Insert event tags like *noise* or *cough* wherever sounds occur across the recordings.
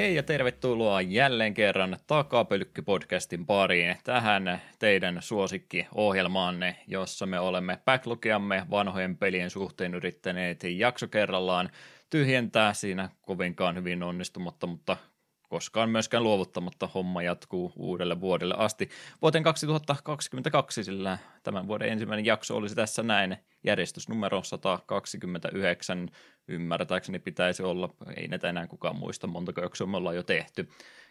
Hei ja tervetuloa jälleen kerran Takapölkky-podcastin pariin tähän teidän suosikki-ohjelmaanne, jossa me olemme backlogiamme vanhojen pelien suhteen yrittäneet jakso kerrallaan tyhjentää. Siinä kovinkaan hyvin onnistumatta, mutta koskaan myöskään luovuttamatta homma jatkuu uudelle vuodelle asti. Vuoteen 2022, sillä tämän vuoden ensimmäinen jakso olisi tässä näin. Järjestysnumero 129 ymmärtääkseni pitäisi olla, ei näitä enää kukaan muista, montako jaksoa me ollaan jo tehty.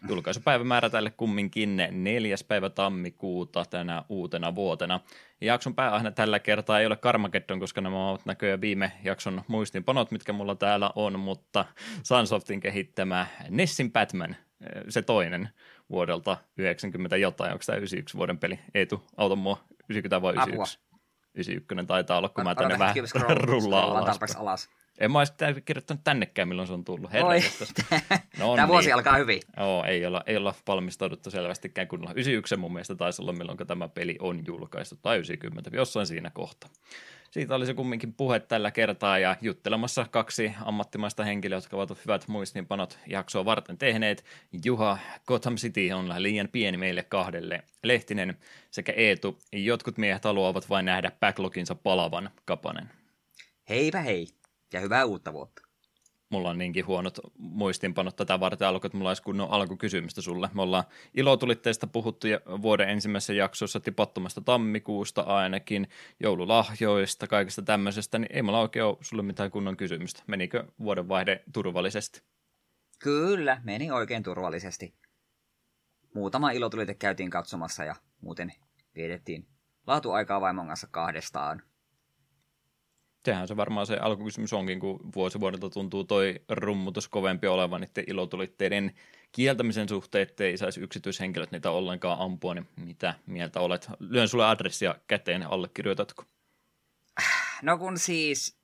Julkaisupäivämäärä tälle kumminkin neljäs päivä tammikuuta tänä uutena vuotena. Jakson pääaihe tällä kertaa ei ole Carmageddon, koska nämä ovat näköjään viime jakson muistinpanot, mitkä mulla täällä on, mutta Sunsoftin kehittämä Nessin Batman, se toinen vuodelta 90 jotain, onko tämä 91 vuoden peli? Eetu, auta mua, 90 vai 91? Apua. 91 taitaa olla, kun mä tänne vähän rullaan alas. alas. En mä olisi kirjoittanut tännekään, milloin se on tullut. *laughs* No Tämä vuosi niin. alkaa hyvin. Joo, ei olla, ei olla valmistauduttu selvästikään kunnolla. 91 mun mielestä taisi olla, milloin tämä peli on julkaistu, tai 90, jossain siinä kohta. Siitä olisi kumminkin puhe tällä kertaa ja juttelemassa kaksi ammattimaista henkilöä, jotka ovat hyvät muistinpanot jaksoa varten tehneet. Juha Gotham City on liian pieni meille kahdelle. Lehtinen sekä Eetu. Jotkut miehet haluavat vain nähdä backloginsa palavan kapanen. Heipä hei ja hyvää uutta vuotta. Mulla on niinkin huonot muistinpanot tätä varten alku, että mulla olisi kunnon alkukysymystä sulle. Me ollaan ilotulitteista puhuttu vuoden ensimmäisessä jaksossa tipottomasta tammikuusta ainakin, joululahjoista, kaikesta tämmöisestä, niin ei mulla oikein ole sulle mitään kunnon kysymystä. Menikö vuodenvaihde turvallisesti? Kyllä, meni oikein turvallisesti. Muutama ilotulite käytiin katsomassa ja muuten vietettiin laatuaikaa vaimon kanssa kahdestaan sehän se varmaan se alkukysymys onkin, kun vuosi vuodelta tuntuu toi rummutus kovempi olevan niiden ilotulitteiden kieltämisen suhteen, ettei saisi yksityishenkilöt niitä ollenkaan ampua, niin mitä mieltä olet? Lyön sulle adressia käteen, allekirjoitatko? No kun siis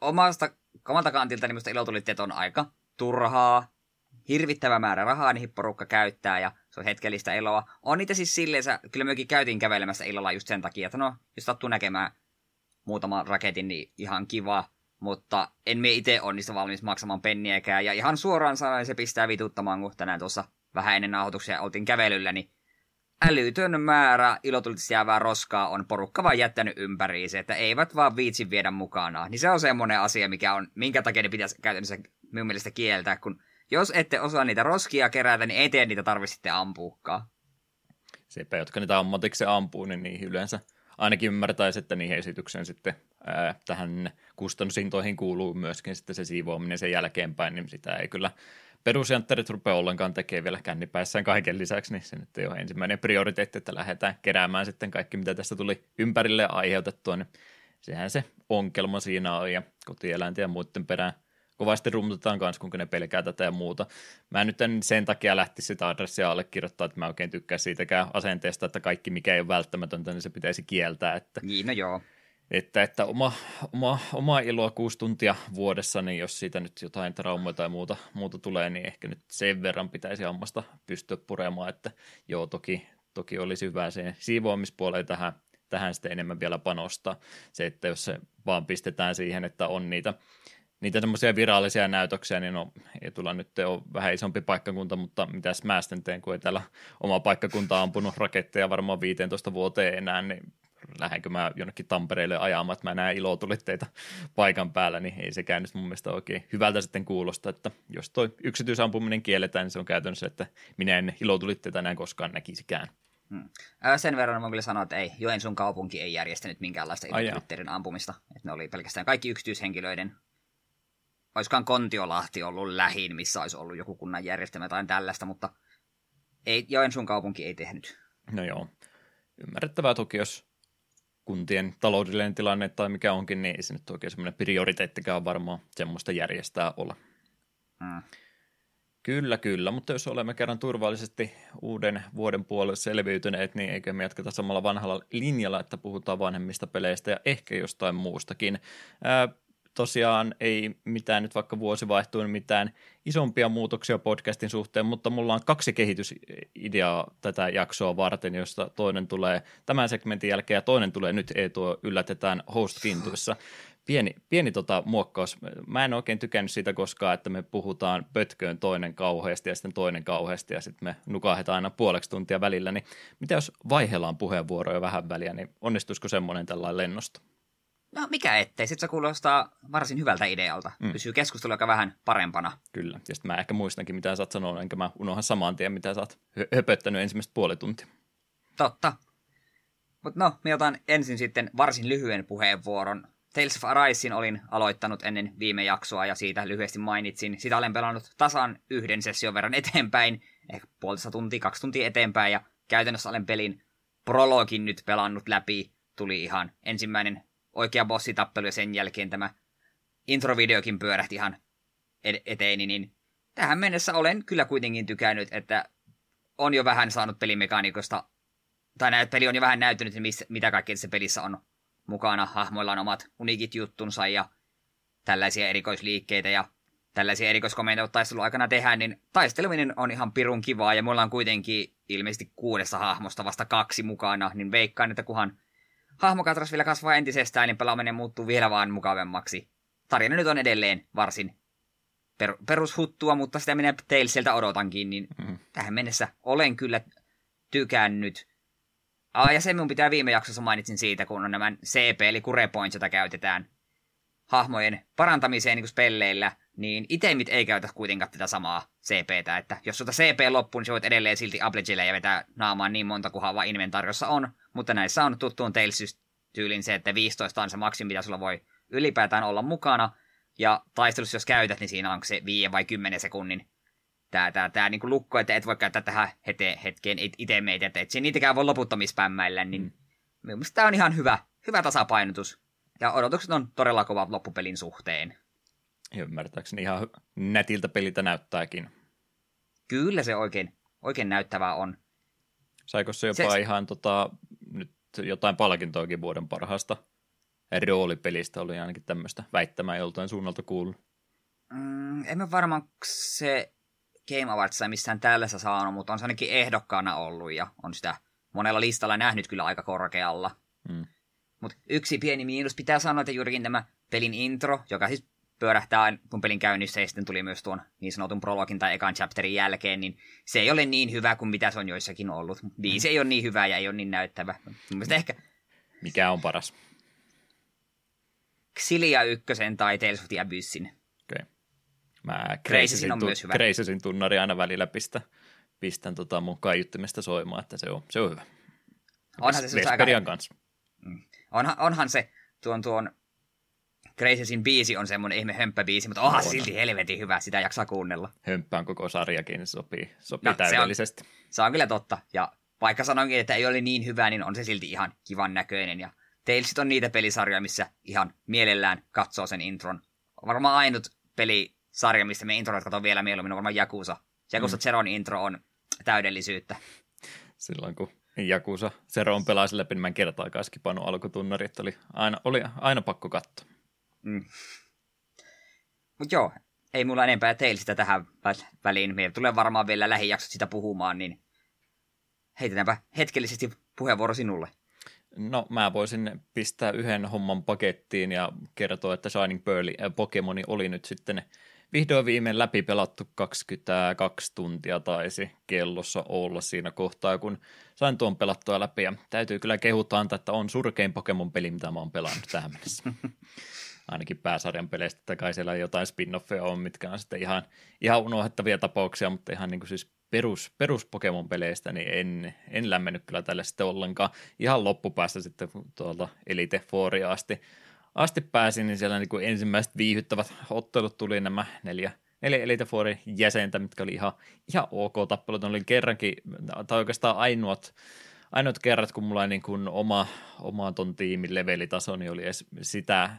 omasta, omalta kantilta niin minusta ilotulitteet on aika turhaa, hirvittävä määrä rahaa niihin porukka käyttää ja se on hetkellistä eloa. On niitä siis silleen, kyllä mekin käytiin kävelemässä illalla just sen takia, että no, jos sattuu näkemään muutaman raketin, niin ihan kiva, mutta en me itse onnistu valmis maksamaan penniäkään. Ja ihan suoraan sanoen se pistää vituttamaan, kun tänään tuossa vähän ennen nauhoituksia oltiin kävelyllä, niin älytön määrä ilotulitista jäävää roskaa on porukka vaan jättänyt ympäriinsä, että eivät vaan viitsi viedä mukanaan. Niin se on semmoinen asia, mikä on, minkä takia ne pitäisi käytännössä minun mielestä kieltää, kun jos ette osaa niitä roskia kerätä, niin eteen niitä tarvitsette ampuukaan. Sepä, jotka niitä ammatiksi ampuu, niin niihin yleensä ainakin ymmärtäisi, että niihin esitykseen sitten ää, tähän kustannusintoihin kuuluu myöskin sitten se siivoaminen sen jälkeenpäin, niin sitä ei kyllä perusjantterit rupea ollenkaan tekemään vielä kännipäissään kaiken lisäksi, niin se nyt ei ole ensimmäinen prioriteetti, että lähdetään keräämään sitten kaikki, mitä tästä tuli ympärille aiheutettua, niin sehän se onkelma siinä on, ja kotieläinten ja muiden perään kovasti rummutetaan kanssa, kun ne pelkää tätä ja muuta. Mä nyt en sen takia lähti sitä adressia allekirjoittaa, että mä oikein tykkään siitäkään asenteesta, että kaikki mikä ei ole välttämätöntä, niin se pitäisi kieltää. Että, niin, no joo. Että, että oma, oma, oma iloa kuusi tuntia vuodessa, niin jos siitä nyt jotain traumaa tai muuta, muuta tulee, niin ehkä nyt sen verran pitäisi ammasta pystyä puremaan, että joo, toki, toki olisi hyvä se siivoamispuoleen tähän, tähän sitten enemmän vielä panostaa. Se, että jos se vaan pistetään siihen, että on niitä niitä semmoisia virallisia näytöksiä, niin no, ei tulla nyt ole vähän isompi paikkakunta, mutta mitäs mä sitten teen, kun ei täällä oma paikkakunta ampunut raketteja varmaan 15 vuoteen enää, niin lähdenkö mä jonnekin Tampereelle ajamaan, että mä näen ilotulitteita paikan päällä, niin ei sekään nyt mun mielestä oikein hyvältä sitten kuulosta, että jos toi yksityisampuminen kielletään, niin se on käytännössä, että minä en ilotulitteita enää koskaan näkisikään. Hmm. Sen verran mä kyllä sanoa, että ei, Joensuun kaupunki ei järjestänyt minkäänlaista ilotulitteiden ampumista. Että ne oli pelkästään kaikki yksityishenkilöiden olisikohan Kontiolahti ollut lähin, missä olisi ollut joku kunnan järjestelmä tai tällaista, mutta ei, Joensuun kaupunki ei tehnyt. No joo, ymmärrettävää toki, jos kuntien taloudellinen tilanne tai mikä onkin, niin ei se nyt oikein semmoinen prioriteettikään varmaan semmoista järjestää olla. Hmm. Kyllä, kyllä, mutta jos olemme kerran turvallisesti uuden vuoden puolelle selviytyneet, niin eikö me jatketa samalla vanhalla linjalla, että puhutaan vanhemmista peleistä ja ehkä jostain muustakin. Ää, tosiaan ei mitään nyt vaikka vuosi vaihtuu, niin mitään isompia muutoksia podcastin suhteen, mutta mulla on kaksi kehitysideaa tätä jaksoa varten, josta toinen tulee tämän segmentin jälkeen ja toinen tulee nyt, ei tuo yllätetään host-kintuissa. pieni, pieni tota muokkaus. Mä en oikein tykännyt siitä koskaan, että me puhutaan pötköön toinen kauheasti ja sitten toinen kauheasti ja sitten me nukahetaan aina puoleksi tuntia välillä. Niin mitä jos vaihellaan puheenvuoroja vähän väliä, niin onnistuisiko semmoinen tällainen lennosta? No mikä ettei, sitten se kuulostaa varsin hyvältä idealta. Mm. Pysyy keskustelu aika vähän parempana. Kyllä, ja sitten mä ehkä muistankin, mitä sä oot sanonut, enkä mä unohan saman tien, mitä sä oot höpöttänyt ensimmäistä puoli tuntia. Totta. Mutta no, me otan ensin sitten varsin lyhyen puheenvuoron. Tales of Arisin olin aloittanut ennen viime jaksoa ja siitä lyhyesti mainitsin. Sitä olen pelannut tasan yhden session verran eteenpäin, ehkä puolitoista tuntia, kaksi tuntia eteenpäin ja käytännössä olen pelin prologin nyt pelannut läpi. Tuli ihan ensimmäinen oikea bossitappelu ja sen jälkeen tämä introvideokin pyörähti ihan eteeni, niin tähän mennessä olen kyllä kuitenkin tykännyt, että on jo vähän saanut pelimekaniikosta, tai näet, peli on jo vähän näyttänyt, missä, mitä kaikkea tässä pelissä on mukana. Hahmoilla on omat unikit juttunsa ja tällaisia erikoisliikkeitä ja tällaisia erikoiskomentoja taistelun aikana tehdään, niin taisteleminen on ihan pirun kivaa ja mulla on kuitenkin ilmeisesti kuudessa hahmosta vasta kaksi mukana, niin veikkaan, että kuhan hahmokatras vielä kasvaa entisestään, niin pelaaminen muuttuu vielä vaan mukavemmaksi. Tarina nyt on edelleen varsin per, perushuttua, mutta sitä minä Talesilta odotankin, niin mm-hmm. tähän mennessä olen kyllä tykännyt. Ah, ja se minun pitää viime jaksossa mainitsin siitä, kun on nämä CP, eli Cure Points, jota käytetään hahmojen parantamiseen niin spelleillä, niin itemit ei käytä kuitenkaan tätä samaa CPtä, että jos sulta CP loppuu, niin sä voit edelleen silti Ablegille ja vetää naamaan niin monta kuin vaan inventariossa on, mutta näissä on tuttuun Tales-tyylin se, että 15 on se maksimi, mitä sulla voi ylipäätään olla mukana, ja taistelussa jos käytät, niin siinä on se 5 vai 10 sekunnin tää, tää, tää niin lukko, että et voi käyttää tähän hete, hetkeen itemeitä, että et niitäkään voi loputtomispämmäillä, niin mm. mielestäni tämä on ihan hyvä, hyvä tasapainotus. Ja odotukset on todella kovat loppupelin suhteen. Ymmärtääkseni ihan nätiltä peliltä näyttääkin. Kyllä se oikein, oikein näyttävää on. Saiko se jopa se, ihan tota, jotain palkintoakin vuoden parhaasta roolipelistä, oli ainakin tämmöistä väittämää joltain suunnalta kuullut. Mm, emme varmaan se Game Awards missään tällaisessa saanut, mutta on se ainakin ehdokkaana ollut ja on sitä monella listalla nähnyt kyllä aika korkealla. Mm. Mutta yksi pieni miinus pitää sanoa, että juurikin tämä pelin intro, joka siis pyörähtää kun pelin käynnissä ja sitten tuli myös tuon niin sanotun prologin tai ekan chapterin jälkeen, niin se ei ole niin hyvä kuin mitä se on joissakin ollut. Viisi ei ole niin hyvä ja ei ole niin näyttävä. ehkä... Mikä on paras? Xilia ykkösen tai Tales of the Abyssin. Okay. Mä Crazysin, tu- myös hyvä. Crazysin tunnari aina välillä pistä, pistän tota mun kaiuttimesta soimaan, että se on, se on hyvä. Onhan se, se aika... kanssa. Mm. Onhan, onhan se tuon, tuon Crazysin biisi on semmoinen ihme hömppäbiisi, mutta onhan se silti helvetin hyvä, sitä jaksaa kuunnella. Hömppä on koko sarjakin, sopii, sopii no, täydellisesti. Se on, se on kyllä totta, ja vaikka sanoinkin, että ei ole niin hyvä, niin on se silti ihan kivan näköinen, ja Talesit on niitä pelisarjoja, missä ihan mielellään katsoo sen intron. On varmaan ainut pelisarja, mistä me introit katsoo vielä mieluummin, on varmaan Jakusa. Jakusa mm. Zeron intro on täydellisyyttä. Silloin kun Jakusa Zeron pelasi läpi, niin mä en kertaakaan skipannut alkutunnari, että oli aina, oli aina pakko katsoa. Mm. Mutta joo, ei mulla enempää Talesista tähän väliin. Meillä tulee varmaan vielä lähijaksot sitä puhumaan, niin heitetäänpä hetkellisesti puheenvuoro sinulle. No mä voisin pistää yhden homman pakettiin ja kertoa, että Shining Pearl äh, Pokemoni oli nyt sitten vihdoin viimein läpi pelattu 22 tuntia taisi kellossa olla siinä kohtaa, kun sain tuon pelattua läpi. Ja täytyy kyllä kehutaan, että on surkein Pokemon-peli, mitä mä oon pelannut tähän mennessä. *laughs* ainakin pääsarjan peleistä, että kai siellä jotain spin-offeja on, mitkä on sitten ihan, ihan unohdettavia tapauksia, mutta ihan niin kuin siis perus, perus Pokemon-peleistä, niin en, en lämmennyt kyllä tälle sitten ollenkaan. Ihan loppupäästä sitten tuolta Elite Fouria asti, asti pääsin, niin siellä niin kuin ensimmäiset viihyttävät ottelut tuli nämä neljä, neljä Elite Fourin jäsentä, mitkä oli ihan, ihan ok tappelut. oli kerrankin, tai oikeastaan ainoat, ainoat kerrat, kun mulla niin kuin oma, oma ton tiimin levelitaso, niin oli edes sitä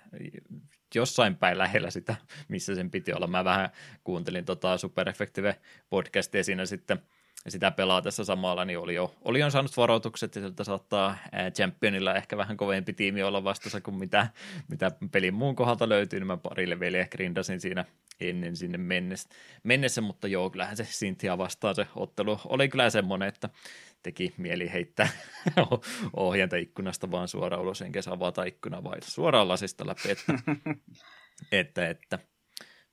jossain päin lähellä sitä, missä sen piti olla. Mä vähän kuuntelin tota Super Effective podcastia siinä sitten sitä pelaatessa samalla, niin oli jo, oli jo saanut varoitukset, ja sieltä saattaa Championilla ehkä vähän kovempi tiimi olla vastassa kuin mitä, mitä pelin muun kohdalta löytyy, niin mä pari leveliä grindasin siinä ennen sinne mennessä, mennessä mutta joo, kyllähän se Sintia vastaan se ottelu oli kyllä semmoinen, että teki mieli heittää *laughs* ohjenta ikkunasta vaan suoraan ulos, enkä saa avata ikkuna vai suoraan lasista läpi, että, *laughs* että, että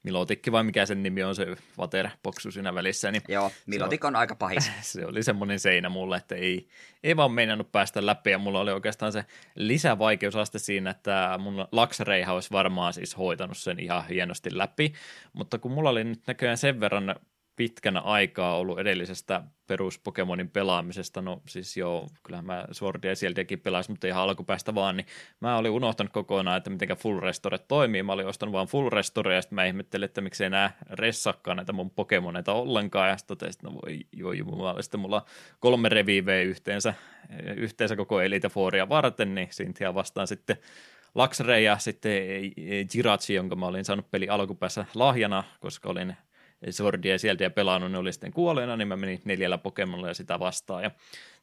Milotikki vai mikä sen nimi on, se Vater-boksu siinä välissä. Niin Joo, Milotik on, on aika pahis. *laughs* Se oli semmoinen seinä mulle, että ei, ei vaan meinannut päästä läpi, ja mulla oli oikeastaan se lisävaikeusaste siinä, että mun Laxreiha olisi varmaan siis hoitanut sen ihan hienosti läpi, mutta kun mulla oli nyt näköjään sen verran pitkänä aikaa ollut edellisestä perus Pokemonin pelaamisesta, no siis joo, kyllähän mä Swordia sieltäkin pelasin, mutta ihan alkupäästä vaan, niin mä olin unohtanut kokonaan, että miten Full Restore toimii, mä olin ostanut vaan Full Restore, ja sitten mä ihmettelin, että miksei enää ressakkaan näitä mun Pokemoneita ollenkaan, ja sitten totesin, että no voi joo, jumala, sitten mulla kolme reviiveä yhteensä, yhteensä koko Elite Fouria varten, niin Cynthia vastaan sitten Laxrey ja sitten Jirachi, jonka mä olin saanut peli alkupäässä lahjana, koska olin Swordia sieltä ja pelannut, ne oli sitten kuolleena, niin mä menin neljällä Pokemonilla ja sitä vastaan. Ja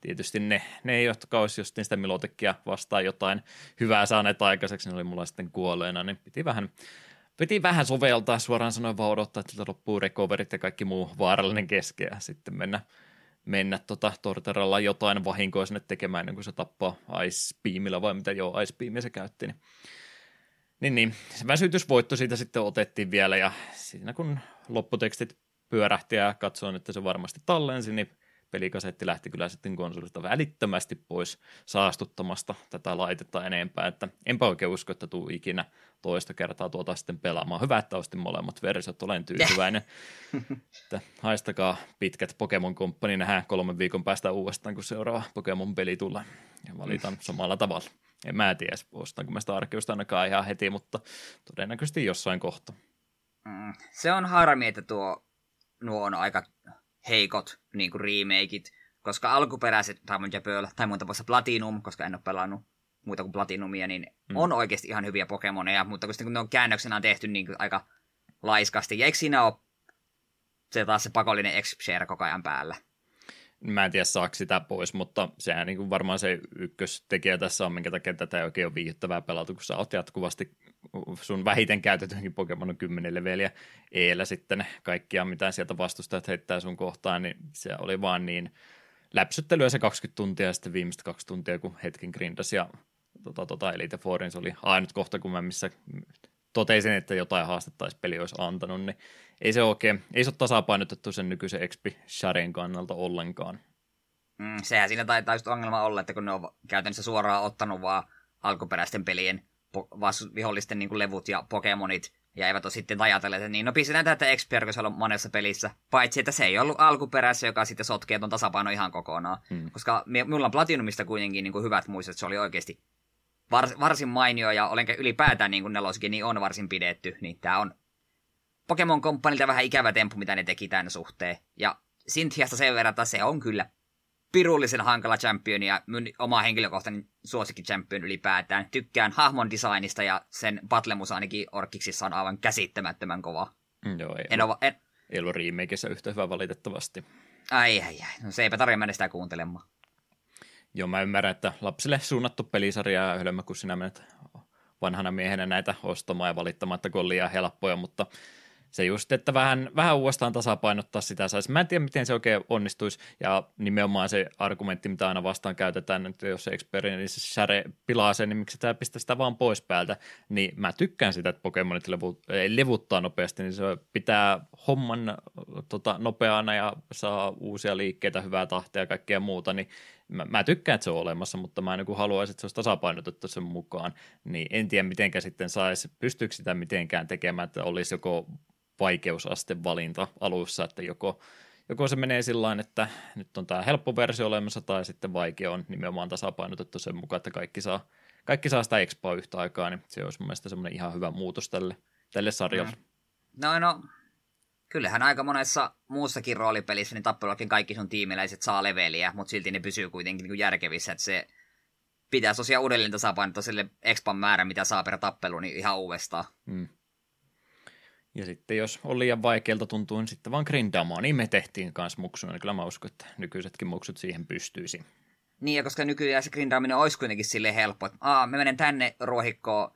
tietysti ne, ne jotka olisi just sitä Milotekkia vastaan jotain hyvää saaneet aikaiseksi, ne oli mulla sitten kuolleena, niin piti vähän, piti vähän soveltaa, suoraan sanoen vaan odottaa, että loppuu recoverit ja kaikki muu vaarallinen keskeä sitten mennä, mennä tota Torteralla jotain vahinkoa sinne tekemään ennen kuin se tappaa Ice Beamilla vai mitä joo, Ice Beamia se käytti, niin niin, niin. Se väsytysvoitto siitä sitten otettiin vielä ja siinä kun lopputekstit pyörähti ja katsoin, että se varmasti tallensi, niin pelikasetti lähti kyllä sitten konsolista välittömästi pois saastuttamasta tätä laitetta enempää, että enpä oikein usko, että tuu ikinä toista kertaa tuota sitten pelaamaan. Hyvä, että ostin molemmat versiot, olen tyytyväinen. *laughs* että haistakaa pitkät Pokemon Company, nähdään kolmen viikon päästä uudestaan, kun seuraava Pokemon-peli tulee ja valitaan samalla tavalla. En mä tiedä, ostanko mä sitä Arkeusta ainakaan ihan heti, mutta todennäköisesti jossain kohtaa. Mm, se on harmi, että tuo, nuo on aika heikot niin kuin remakeit, koska alkuperäiset Diamond ja Pearl, tai mun tapauksessa Platinum, koska en ole pelannut muuta kuin Platinumia, niin mm. on oikeasti ihan hyviä Pokemoneja, mutta kun ne on käännöksenä tehty niin kuin aika laiskasti, ja eikö siinä ole se taas se pakollinen x koko ajan päällä? Mä en tiedä saako sitä pois, mutta sehän niin kuin varmaan se ykköstekijä tässä on, minkä takia tätä ei oikein ole viihdyttävää pelata, kun sä oot jatkuvasti sun vähiten käytetynkin Pokemon on 10 leveliä eellä sitten kaikkia, mitä sieltä vastustajat heittää sun kohtaan, niin se oli vaan niin läpsyttelyä se 20 tuntia ja sitten viimeistä kaksi tuntia, kun hetken grindas ja tota, tota Elite Fourin se oli ainut kohta, kun mä missä totesin, että jotain haastettaisi peli olisi antanut, niin ei se oikein, ei se ole tasapainotettu sen nykyisen Expi Sharen kannalta ollenkaan. Mm, sehän siinä taitaa just ongelma olla, että kun ne on käytännössä suoraan ottanut vaan alkuperäisten pelien po- vihollisten niin levut ja Pokemonit, ja eivät ole sitten ajatelleet, että niin, no pistetään tätä Expiar, kun on monessa pelissä. Paitsi, että se ei ollut alkuperässä, joka sitten sotkee tuon tasapaino ihan kokonaan. Hmm. Koska minulla on Platinumista kuitenkin niin kuin hyvät muistot, että se oli oikeasti var, varsin mainio ja olen ylipäätään niin kuin neloskin, niin on varsin pidetty. Niin tämä on Pokemon Companylta vähän ikävä tempu, mitä ne teki tämän suhteen. Ja Cynthiasta sen verran, että se on kyllä pirullisen hankala champion ja mun oma henkilökohtainen suosikki champion ylipäätään. Tykkään hahmon designista ja sen battlemus ainakin Orkiksissa on aivan käsittämättömän kova. Mm, joo, ei, en ole, en... ei ollut remakeissa yhtä hyvä valitettavasti. Ai, ai, ai. No se eipä tarvitse mennä sitä kuuntelemaan. Joo, mä ymmärrän, että lapsille suunnattu pelisarja ja hölmö, kun sinä menet vanhana miehenä näitä ostamaan ja valittamatta, kun on liian helppoja, mutta se just, että vähän, vähän uudestaan tasapainottaa sitä saisi. Mä en tiedä, miten se oikein onnistuisi, ja nimenomaan se argumentti, mitä aina vastaan käytetään, että jos experience share pilaa sen, niin miksi tämä pistää sitä vaan pois päältä, niin mä tykkään sitä, että Pokemonit levu, levuttaa nopeasti, niin se pitää homman tota, nopeana ja saa uusia liikkeitä, hyvää tahtia ja kaikkea muuta, niin mä, mä tykkään, että se on olemassa, mutta mä niin haluaisin, että se olisi tasapainotettu sen mukaan, niin en tiedä, miten sitten saisi, pystyykö sitä mitenkään tekemään, että olisi joko vaikeusaste valinta alussa, että joko, joko se menee sillä että nyt on tämä helppo versio olemassa, tai sitten vaikea on nimenomaan tasapainotettu sen mukaan, että kaikki saa, kaikki saa sitä expoa yhtä aikaa, niin se olisi mun mielestä semmoinen ihan hyvä muutos tälle, tälle sarjalle. Mm. No, no, kyllähän aika monessa muussakin roolipelissä niin tappelullakin kaikki sun tiimiläiset saa leveliä, mutta silti ne pysyy kuitenkin niin kuin järkevissä, että se pitää tosiaan uudelleen tasapainottaa sille expan määrä, mitä saa per tappelu, niin ihan uudestaan. Mm. Ja sitten jos on liian vaikealta tuntuu, niin sitten vaan grindaamaan. Niin me tehtiin kanssa muksuna, niin kyllä mä uskon, että nykyisetkin muksut siihen pystyisi. Niin, ja koska nykyään se grindaaminen olisi kuitenkin sille helppo, että aa, me menen tänne ruohikkoon,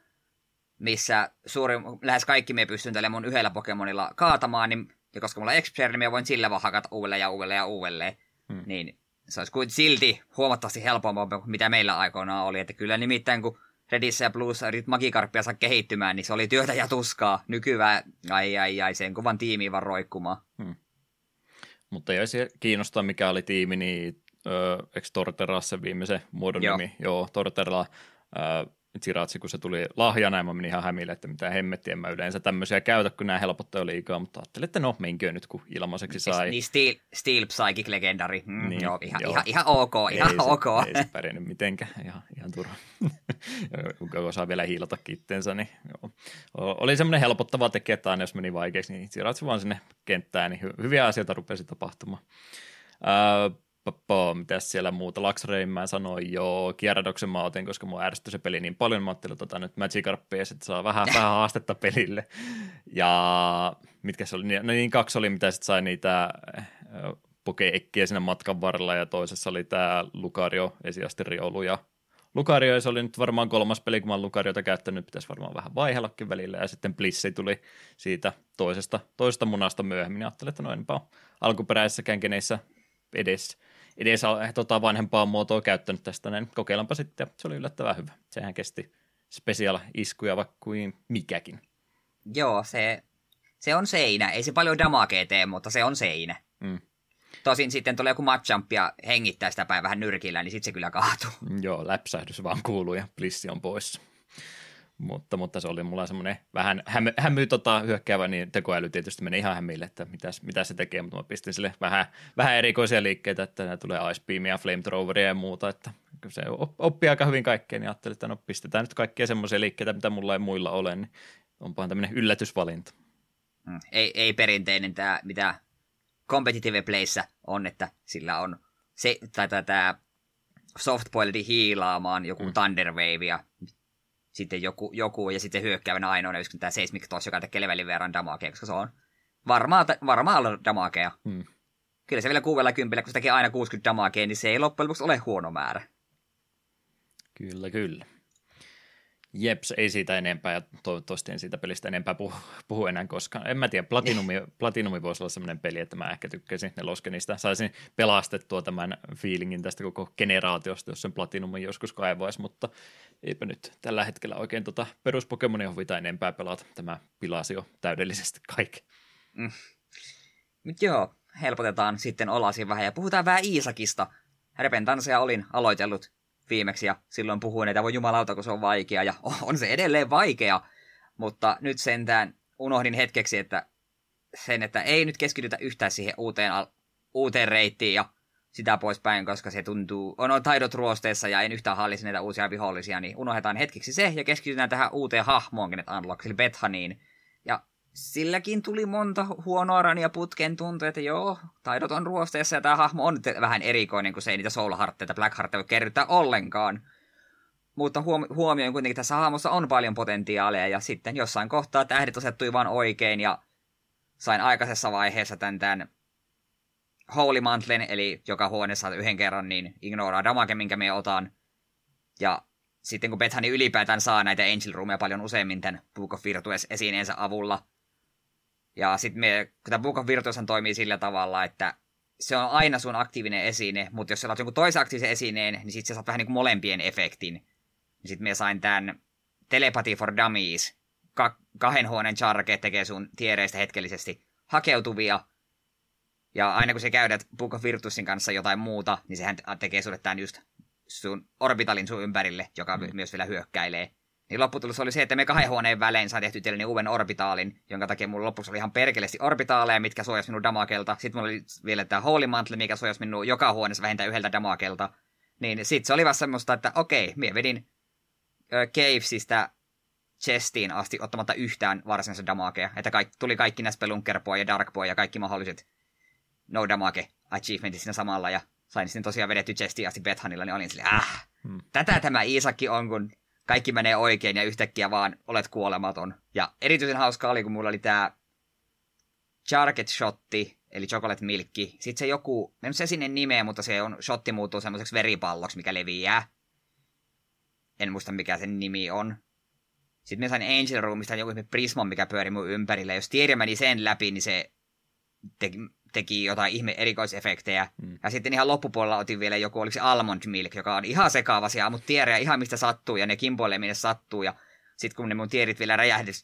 missä suuri, lähes kaikki me pystyn tälle mun yhdellä Pokemonilla kaatamaan, niin, ja koska mulla on Expert, niin mä voin sillä vaan hakata uudelleen ja uudelleen ja uudelleen. Hmm. Niin se olisi kuin silti huomattavasti helpompaa kuin mitä meillä aikoinaan oli. Että kyllä nimittäin kun Redissä ja Blues yrit magikarppia saa kehittymään, niin se oli työtä ja tuskaa. Nykyään, ai ai ai, sen kuvan tiimiin vaan roikkumaan. Hmm. Mutta jos kiinnostaa, mikä oli tiimi, niin öö, eikö Torterra se viimeisen muodon Joo. nimi? Joo, Torterra. Öö, Tsiratsi, kun se tuli lahjana, ja mä menin ihan hämille, että mitä hemmettiä mä yleensä tämmöisiä käytä, kun nämä helpottaa liikaa, mutta ajattelin, että no, menkö nyt, kun ilmaiseksi sai. Niin Steel, Steel Psychic Legendary, mm, niin, joo, ihan, joo. Ihan, ihan ok, ihan ei ok. Se, ei se pärjännyt mitenkään, ihan, ihan turha. *laughs* kun osaa vielä hiilata kittensä, niin joo. Oli semmoinen helpottava tekijä, että aina jos meni vaikeaksi, niin Tsiratsi vaan sinne kenttään, niin hyviä asioita rupesi tapahtumaan. Öö, mitä siellä muuta, Laxrain mä sanoin jo, Kierradoksen mä otin, koska mua ärsytti se peli niin paljon, mä ajattelin tota nyt Magikarppia, että saa vähän, vähän haastetta pelille. Ja mitkä se oli, no niin kaksi oli, mitä sitten sai niitä pokeekkiä siinä matkan varrella, ja toisessa oli tämä Lucario, esiasti Riolu, ja Lucario, se oli nyt varmaan kolmas peli, kun mä Lucariota käyttänyt, pitäisi varmaan vähän vaihellakin välillä, ja sitten Blissi tuli siitä toisesta, toisesta munasta myöhemmin, ja ajattelin, että no enpä alkuperäisessä känkeneissä edes edes tota, vanhempaa muotoa käyttänyt tästä, niin kokeillaanpa sitten. Se oli yllättävän hyvä. Sehän kesti special-iskuja vaikka kuin mikäkin. Joo, se, se on seinä. Ei se paljon damakea tee, mutta se on seinä. Mm. Tosin sitten tulee joku matchamp ja hengittää sitä päin vähän nyrkillä, niin sitten se kyllä kaatuu. Joo, läpsähdys vaan kuuluu ja plissi on poissa. Mutta, mutta se oli mulla semmoinen vähän hämy, hämy tota, hyökkäävä, niin tekoäly tietysti meni ihan hämille, että mitäs, mitä se tekee, mutta mä pistin sille vähän, vähän erikoisia liikkeitä, että nämä tulee Ice Beamia, Flamethroweria ja muuta, että se oppii aika hyvin kaikkea, niin ajattelin, että no pistetään nyt kaikkia semmoisia liikkeitä, mitä mulla ei muilla ole, niin onpahan tämmöinen yllätysvalinta. Mm, ei, ei perinteinen tämä, mitä competitive playssä on, että sillä on se, tai tämä softboiledi hiilaamaan joku mm. Thunder Wave ja sitten joku, joku ja sitten hyökkäävänä ainoana just tämä Seismic Toss, joka tekee levelin verran damakea, koska se on varmaa, varmaa damakea. Hmm. Kyllä se vielä kuudella kympillä, kun se tekee aina 60 damakea, niin se ei loppujen lopuksi ole huono määrä. Kyllä, kyllä. Jeps, ei siitä enempää ja toivottavasti en siitä pelistä enempää puhu, puhu enää koskaan. En mä tiedä, Platinumi, Platinumi voisi olla sellainen peli, että mä ehkä tykkäisin Neloskenista. Saisin pelastettua tämän fiilingin tästä koko generaatiosta, jos sen Platinumin joskus kaivaisi, mutta eipä nyt tällä hetkellä oikein tota peruspokemonia huvita enempää pelata. Tämä pilasi jo täydellisesti kaikki. Mm. Mutta joo, helpotetaan sitten olasin vähän ja puhutaan vähän Iisakista. Repentansia olin aloitellut viimeksi ja silloin puhuin, että voi jumalauta, kun se on vaikea ja *laughs* on se edelleen vaikea, mutta nyt sentään unohdin hetkeksi, että sen, että ei nyt keskitytä yhtään siihen uuteen, uuteen reittiin ja sitä poispäin, koska se tuntuu, on, taidot ruosteessa ja en yhtään hallisi näitä uusia vihollisia, niin unohdetaan hetkeksi se ja keskitytään tähän uuteen hahmoonkin, että Unlock, eli Bethaniin. Silläkin tuli monta huonoa rania putken tuntui, että joo, taidot on ruosteessa ja tämä hahmo on vähän erikoinen, kun se ei niitä black heartteja voi kerryttää ollenkaan. Mutta huom- huomioin kuitenkin tässä hahmossa on paljon potentiaalia ja sitten jossain kohtaa tähdet asettui vaan oikein ja sain aikaisessa vaiheessa tämän, tämän Holy Mantlen, eli joka huoneessa yhden kerran, niin ignoraa damage, minkä me otan. Ja sitten kun Bethany ylipäätään saa näitä Angel Roomia paljon useammin tämän Book of Virtues esineensä avulla, ja sitten me, kun tämä Book of Virtues toimii sillä tavalla, että se on aina sun aktiivinen esine, mutta jos sä oot jonkun toisen aktiivisen esineen, niin sitten sä saat vähän niin kuin molempien efektin. Niin sitten me sain tämän Telepathy for Dummies, ka- kahden huoneen charge tekee sun tiereistä hetkellisesti hakeutuvia, ja aina kun sä käydät Book of Virtusin kanssa jotain muuta, niin sehän tekee sulle tämän just sun orbitalin sun ympärille, joka mm. myös vielä hyökkäilee. Niin lopputulos oli se, että me kahden huoneen välein saa tehty itselleni uuden orbitaalin, jonka takia mulla lopuksi oli ihan perkeleesti orbitaaleja, mitkä suojas minun damakelta. Sitten mulla oli vielä tämä Holy Mantle, mikä suojas minun joka huoneessa vähintään yhdeltä damakelta. Niin sitten se oli vaan semmoista, että okei, minä vedin äh, Cavesista chestiin asti ottamatta yhtään varsinaista damakea. Että kaikki, tuli kaikki nämä Spelunker ja Dark Boy ja kaikki mahdolliset no damage achievementit siinä samalla. Ja sain sitten tosiaan vedetty chestiin asti Bethanilla, niin olin silleen, äh, hmm. tätä tämä Iisakki on, kun kaikki menee oikein ja yhtäkkiä vaan olet kuolematon. Ja erityisen hauska oli, kun mulla oli tämä Charget Shotti, eli Chocolate Milkki. Sitten se joku, en se sinne nimeä, mutta se on, shotti muuttuu semmoiseksi veripalloksi, mikä leviää. En muista mikä sen nimi on. Sitten me sain Angel Roomista joku prisma, mikä pyöri mun ympärillä. Jos tiede meni sen läpi, niin se teki, teki jotain ihme erikoisefektejä. Mm. Ja sitten ihan loppupuolella otin vielä joku, oliko se Almond Milk, joka on ihan sekaava siellä, mutta tiedä ihan mistä sattuu, ja ne kimpoilee minne sattuu, ja sitten kun ne mun tierit vielä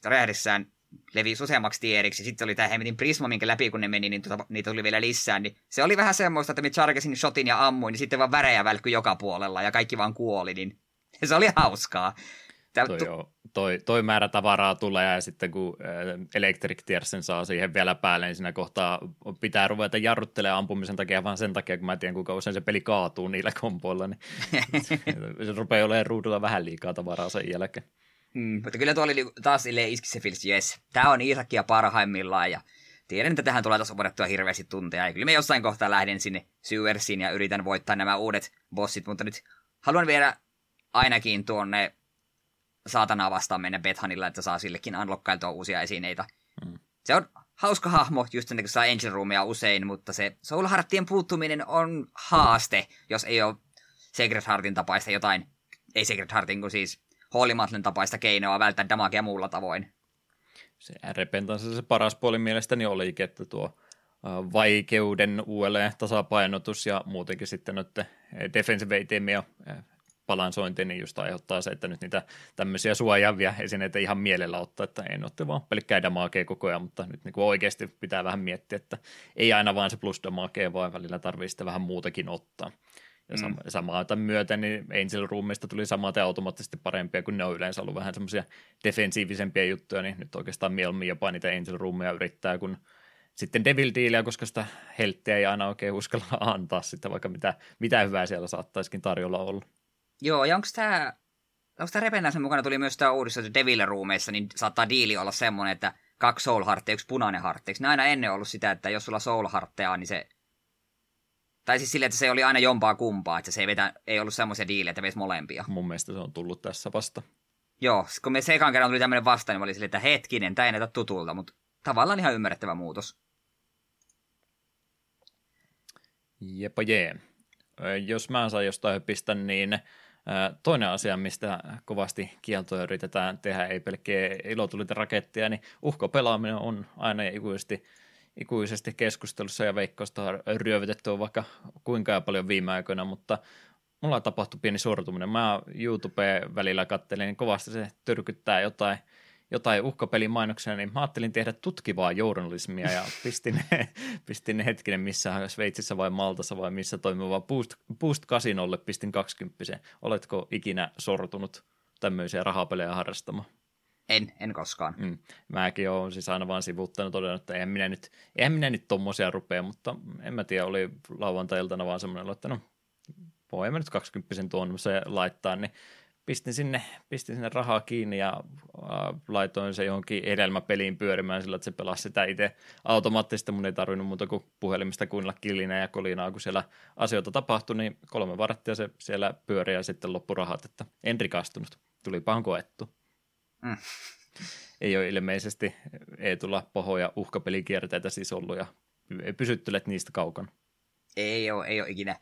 räjähdessään levisi useammaksi tieriksi, ja sitten oli tämä hemmetin prisma, minkä läpi kun ne meni, niin tuota, niitä tuli vielä lisää, niin se oli vähän semmoista, että me chargesin shotin ja ammuin, niin sitten vaan värejä välkkyi joka puolella, ja kaikki vaan kuoli, niin *laughs* se oli hauskaa. Tää, toi, joo, toi, toi määrä tavaraa tulee ja sitten kun äh, Electric Tiersen saa siihen vielä päälle, niin siinä kohtaa pitää ruveta jarruttelemaan ampumisen takia, vaan sen takia, kun mä tiedän kuinka usein se peli kaatuu niillä kompoilla, niin *laughs* se rupeaa olemaan ruudulla vähän liikaa tavaraa sen jälkeen. Mm, mutta kyllä tuo oli taas silleen iski se fiilis, yes, tämä on Isakia parhaimmillaan ja tiedän, että tähän tulee taas opettua hirveästi tunteja. Ja kyllä me jossain kohtaa lähden sinne Sewersiin ja yritän voittaa nämä uudet bossit, mutta nyt haluan viedä ainakin tuonne saatanaa vastaan mennä Bethanilla, että saa sillekin unlockkailtua uusia esineitä. Mm. Se on hauska hahmo, just sen, kun saa Engine Roomia usein, mutta se Soul Heartien puuttuminen on haaste, jos ei ole Secret Heartin tapaista jotain, ei Secret Heartin, kun siis Holy Matlen tapaista keinoa välttää damagea muulla tavoin. Se Repentanssa se paras puoli mielestäni oli, että tuo vaikeuden uudelleen tasapainotus ja muutenkin sitten noiden defensive itemia balansointi, niin just aiheuttaa se, että nyt niitä tämmöisiä suojaavia esineitä ihan mielellä ottaa, että ei otte vaan pelkkää damakea koko ajan, mutta nyt niin kuin oikeasti pitää vähän miettiä, että ei aina vaan se plus damakea, vaan välillä tarvii sitten vähän muutakin ottaa. Ja mm. samaa myöten niin Angel Roomista tuli samaten automaattisesti parempia, kun ne on yleensä ollut vähän semmoisia defensiivisempia juttuja, niin nyt oikeastaan mieluummin jopa niitä Angel Roomia yrittää, kun sitten Devil Dealia, koska sitä helttiä ei aina oikein uskalla antaa sitten, vaikka mitä, mitä hyvää siellä saattaisikin tarjolla olla. Joo, ja onko tämä onko tämä Repennäisen mukana tuli myös tämä uudistettu Devil Roomeissa, niin saattaa diili olla semmoinen, että kaksi Soul yksi punainen Heart. Eikö ne aina ennen ollut sitä, että jos sulla Soul niin se... Tai siis silleen, että se oli aina jompaa kumpaa, että se ei, vetä, ei ollut semmoisia diilejä, että veisi molempia. Mun mielestä se on tullut tässä vasta. Joo, kun me sekaan kerran tuli tämmöinen vasta, niin mä olin silleen, että hetkinen, tämä ei näytä tutulta, mutta tavallaan ihan ymmärrettävä muutos. Jepa jee. Jos mä saan jostain pistä, niin Toinen asia, mistä kovasti kieltoja yritetään tehdä, ei pelkkiä ilotulita rakettia, niin uhkapelaaminen on aina ikuisesti, ikuisesti keskustelussa ja veikkausta ryövytetty on vaikka kuinka paljon viime aikoina, mutta mulla tapahtui pieni sortuminen. Mä YouTube välillä kattelin, niin kovasti se tyrkyttää jotain – jotain uhkapelimainoksia, niin mä ajattelin tehdä tutkivaa journalismia ja *laughs* pistin, pistin hetkinen missä Sveitsissä vai Maltassa vai missä toimiva Boost, Boost Casinolle pistin 20. Oletko ikinä sortunut tämmöisiä rahapelejä harrastamaan? En, en koskaan. Mm. Mäkin olen siis aina vaan sivuttanut todennut, että eihän minä nyt, eihän minä nyt tommosia rupea, mutta en mä tiedä, oli lauantai-iltana vaan semmoinen, että no, voi mä nyt 20 tuon se laittaa, niin pistin sinne, pistin sinne rahaa kiinni ja äh, laitoin se johonkin edelmäpeliin pyörimään sillä, että se pelasi sitä itse automaattisesti. Mun ei tarvinnut muuta kuin puhelimista kuunnella kilinää ja kolinaa, kun siellä asioita tapahtui, niin kolme varttia se siellä pyöri ja sitten loppurahat, että en rikastunut. Tulipahan koettu. Mm. Ei ole ilmeisesti, ei tulla pahoja uhkapelikierteitä siis ollut ja pysyttelet niistä kaukana. Ei ole, ei ole ikinä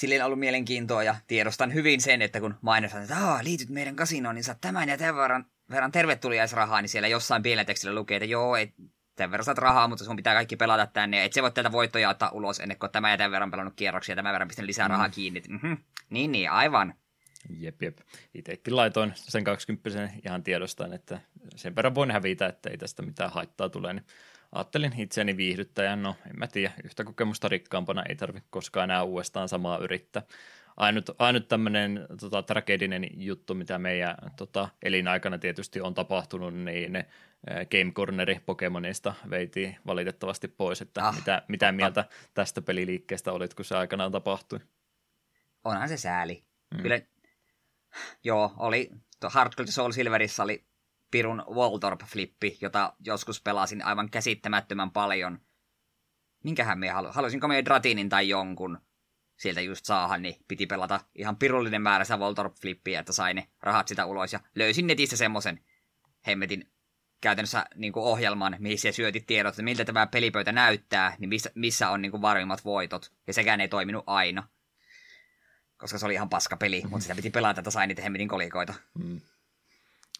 silleen ollut mielenkiintoa ja tiedostan hyvin sen, että kun mainostetaan, että Aa, liityt meidän kasinoon, niin saat tämän ja tämän verran, verran tervetuliaisrahaa, niin siellä jossain pienellä tekstillä lukee, että joo, et, tämän verran saat rahaa, mutta sun pitää kaikki pelata tänne, et se voi tätä voittoja ottaa ulos ennen kuin tämä ja tämän verran pelannut kierroksia, ja tämän verran pistän lisää mm. rahaa kiinni. Mm-hmm. Niin, niin, aivan. Jep, jep. Itsekin laitoin sen 20 ihan tiedostaan, että sen verran voin hävitä, että ei tästä mitään haittaa tule, niin ajattelin itseäni viihdyttäjän, no en mä tiedä, yhtä kokemusta rikkaampana ei tarvitse koskaan enää uudestaan samaa yrittää. Ainut, ainut tämmöinen tota, tragedinen juttu, mitä meidän tota, elinaikana tietysti on tapahtunut, niin ne Game Corneri Pokemonista veitiin valitettavasti pois, että ah, mitä, mitä mieltä tästä peliliikkeestä olit, kun se aikanaan tapahtui? Onhan se sääli. Mm. Kyllä, joo, oli, Hard Soul Silverissa oli pirun Waltorp-flippi, jota joskus pelasin aivan käsittämättömän paljon. Minkähän me halu- haluaisinko me Dratinin tai jonkun sieltä just saada, niin piti pelata ihan pirullinen määrä sitä Waltorp-flippiä, että sai ne rahat sitä ulos. Ja löysin netistä semmoisen hemmetin käytännössä niin kuin ohjelman, mihin se syötit tiedot, että miltä tämä pelipöytä näyttää, niin missä, missä on niin kuin varmimmat voitot. Ja sekään ei toiminut aina. Koska se oli ihan paska peli, mutta sitä piti pelata, että sai niitä hemmetin kolikoita. Mm.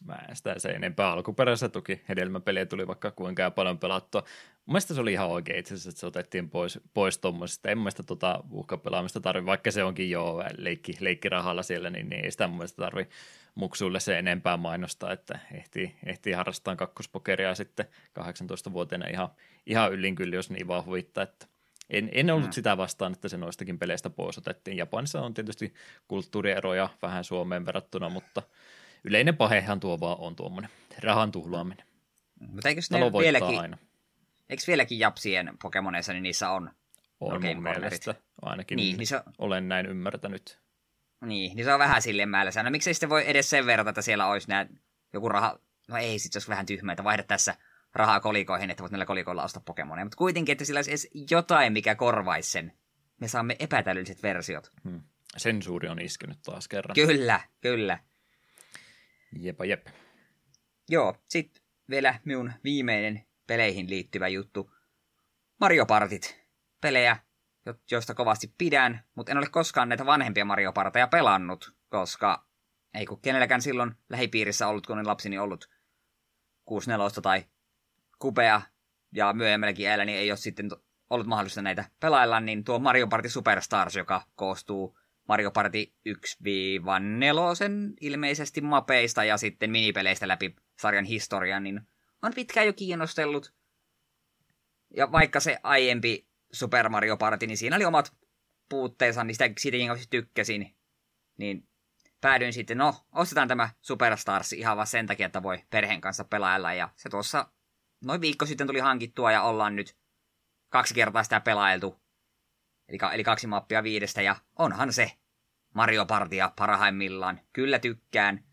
Mä en sitä se enempää alkuperäisessä toki hedelmäpeliä tuli vaikka kuinka paljon pelattua. Mun mielestä se oli ihan oikein itse asiassa, että se otettiin pois, pois tuommoisesta. En mielestä tota uhkapelaamista tarvi, vaikka se onkin jo leikki, leikkirahalla siellä, niin, niin ei sitä mun mielestä tarvi muksuille se enempää mainostaa, että ehtii, ehtii harrastaa kakkospokeria sitten 18-vuotiaana ihan, ihan yllin kyllä, jos niin vaan huvittaa, että en, en ollut mm. sitä vastaan, että se noistakin peleistä pois otettiin. Japanissa on tietysti kulttuurieroja vähän Suomeen verrattuna, mutta yleinen pahehan tuo vaan on tuommoinen rahan tuhlaaminen. Mutta eikö ne vieläkin, aina. Eikö vieläkin Japsien Pokemoneissa, niin niissä on on mun mielestä, ainakin niin, niin se... olen näin ymmärtänyt. Niin, niin se on vähän silleen määllä. No miksei sitten voi edes sen verran, että siellä olisi nää, joku raha... No ei, sit olisi vähän tyhmää, että vaihda tässä rahaa kolikoihin, että voit näillä kolikoilla ostaa Pokemonia. Mutta kuitenkin, että sillä olisi edes jotain, mikä korvaisi sen. Me saamme epätälylliset versiot. Hmm. Sensuuri on iskenyt taas kerran. Kyllä, kyllä. Jepa jep. Joo, sitten vielä minun viimeinen peleihin liittyvä juttu. Mario Partit. Pelejä, joista kovasti pidän, mutta en ole koskaan näitä vanhempia Mario Parteja pelannut, koska ei kun kenelläkään silloin lähipiirissä ollut, kun lapsini ollut 64 tai kupea ja myöhemmälläkin äällä, niin ei ole sitten ollut mahdollista näitä pelailla, niin tuo Mario Party Superstars, joka koostuu Mario Party 1-4 ilmeisesti mapeista ja sitten minipeleistä läpi sarjan historian, niin on pitkään jo kiinnostellut. Ja vaikka se aiempi Super Mario Party, niin siinä oli omat puutteensa, niin sitä, siitäkin tykkäsin. Niin päädyin sitten, no, ostetaan tämä Superstars ihan vaan sen takia, että voi perheen kanssa pelailla. Ja se tuossa noin viikko sitten tuli hankittua ja ollaan nyt kaksi kertaa sitä pelailtu. Eli, eli kaksi mappia viidestä ja onhan se Mario Partia parhaimmillaan. Kyllä tykkään.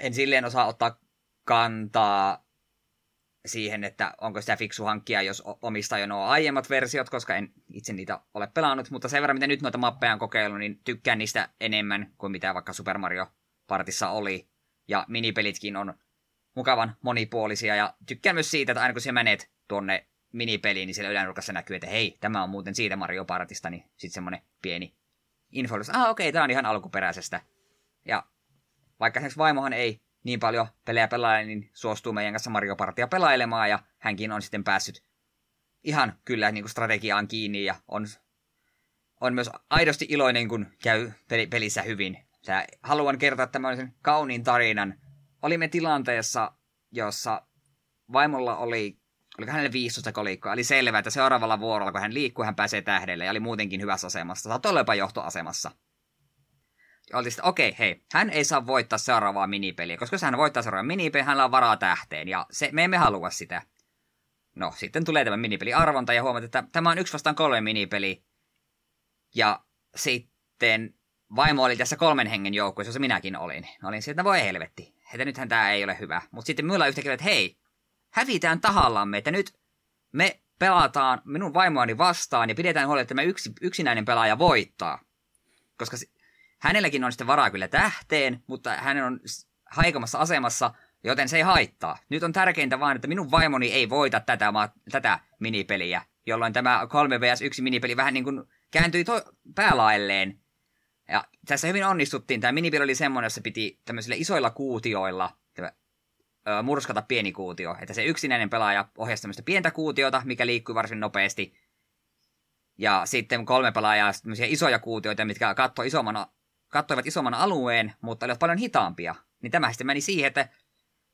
En silleen osaa ottaa kantaa siihen, että onko sitä fiksu hankkia, jos omistaa jo nuo aiemmat versiot, koska en itse niitä ole pelannut, mutta sen verran, mitä nyt noita mappeja on kokeillut, niin tykkään niistä enemmän kuin mitä vaikka Super Mario Partissa oli. Ja minipelitkin on mukavan monipuolisia, ja tykkään myös siitä, että aina kun sä menet tuonne minipeliin, niin siellä ylänurkassa näkyy, että hei, tämä on muuten siitä Mario Partista, niin sitten semmonen pieni info, että ah okei, okay, tämä on ihan alkuperäisestä. Ja vaikka esimerkiksi vaimohan ei niin paljon pelejä pelaa, niin suostuu meidän kanssa Mario Partia pelailemaan, ja hänkin on sitten päässyt ihan kyllä niin kuin strategiaan kiinni, ja on, on myös aidosti iloinen, kun käy pelissä hyvin. Sä, haluan kertoa tämmöisen kauniin tarinan. Olimme tilanteessa, jossa vaimolla oli, oliko hänelle 15 kolikkoa, oli selvää, että seuraavalla vuorolla, kun hän liikkuu, hän pääsee tähdelle, ja oli muutenkin hyvässä asemassa. Saattoi olla jopa johtoasemassa oltiin sitten, okei, okay, hei, hän ei saa voittaa seuraavaa minipeliä, koska jos hän voittaa seuraavaa minipeliä, hänellä on varaa tähteen, ja se, me emme halua sitä. No, sitten tulee tämä minipeli-arvonta, ja huomaat, että tämä on yksi vastaan kolme minipeli, ja sitten vaimo oli tässä kolmen hengen joukkueessa, jossa minäkin olin. Olin sieltä, voi helvetti, että nythän tämä ei ole hyvä. Mutta sitten minulla yhtäkkiä, että hei, hävitään tahallamme, että nyt me pelataan minun vaimoani vastaan ja pidetään huolta, että tämä yksi, yksinäinen pelaaja voittaa. Koska Hänelläkin on sitten varaa kyllä tähteen, mutta hän on haikomassa asemassa, joten se ei haittaa. Nyt on tärkeintä vaan, että minun vaimoni ei voita tätä, ma- tätä minipeliä, jolloin tämä 3 vs 1 minipeli vähän niin kuin kääntyi to- päälaelleen. Ja tässä hyvin onnistuttiin. Tämä minipeli oli semmoinen, jossa piti tämmöisillä isoilla kuutioilla murskata pieni kuutio. Että se yksinäinen pelaaja ohjasi tämmöistä pientä kuutiota, mikä liikkui varsin nopeasti. Ja sitten kolme pelaajaa tämmöisiä isoja kuutioita, mitkä katsoi isomman kattoivat isomman alueen, mutta olivat paljon hitaampia. Niin tämä sitten meni siihen, että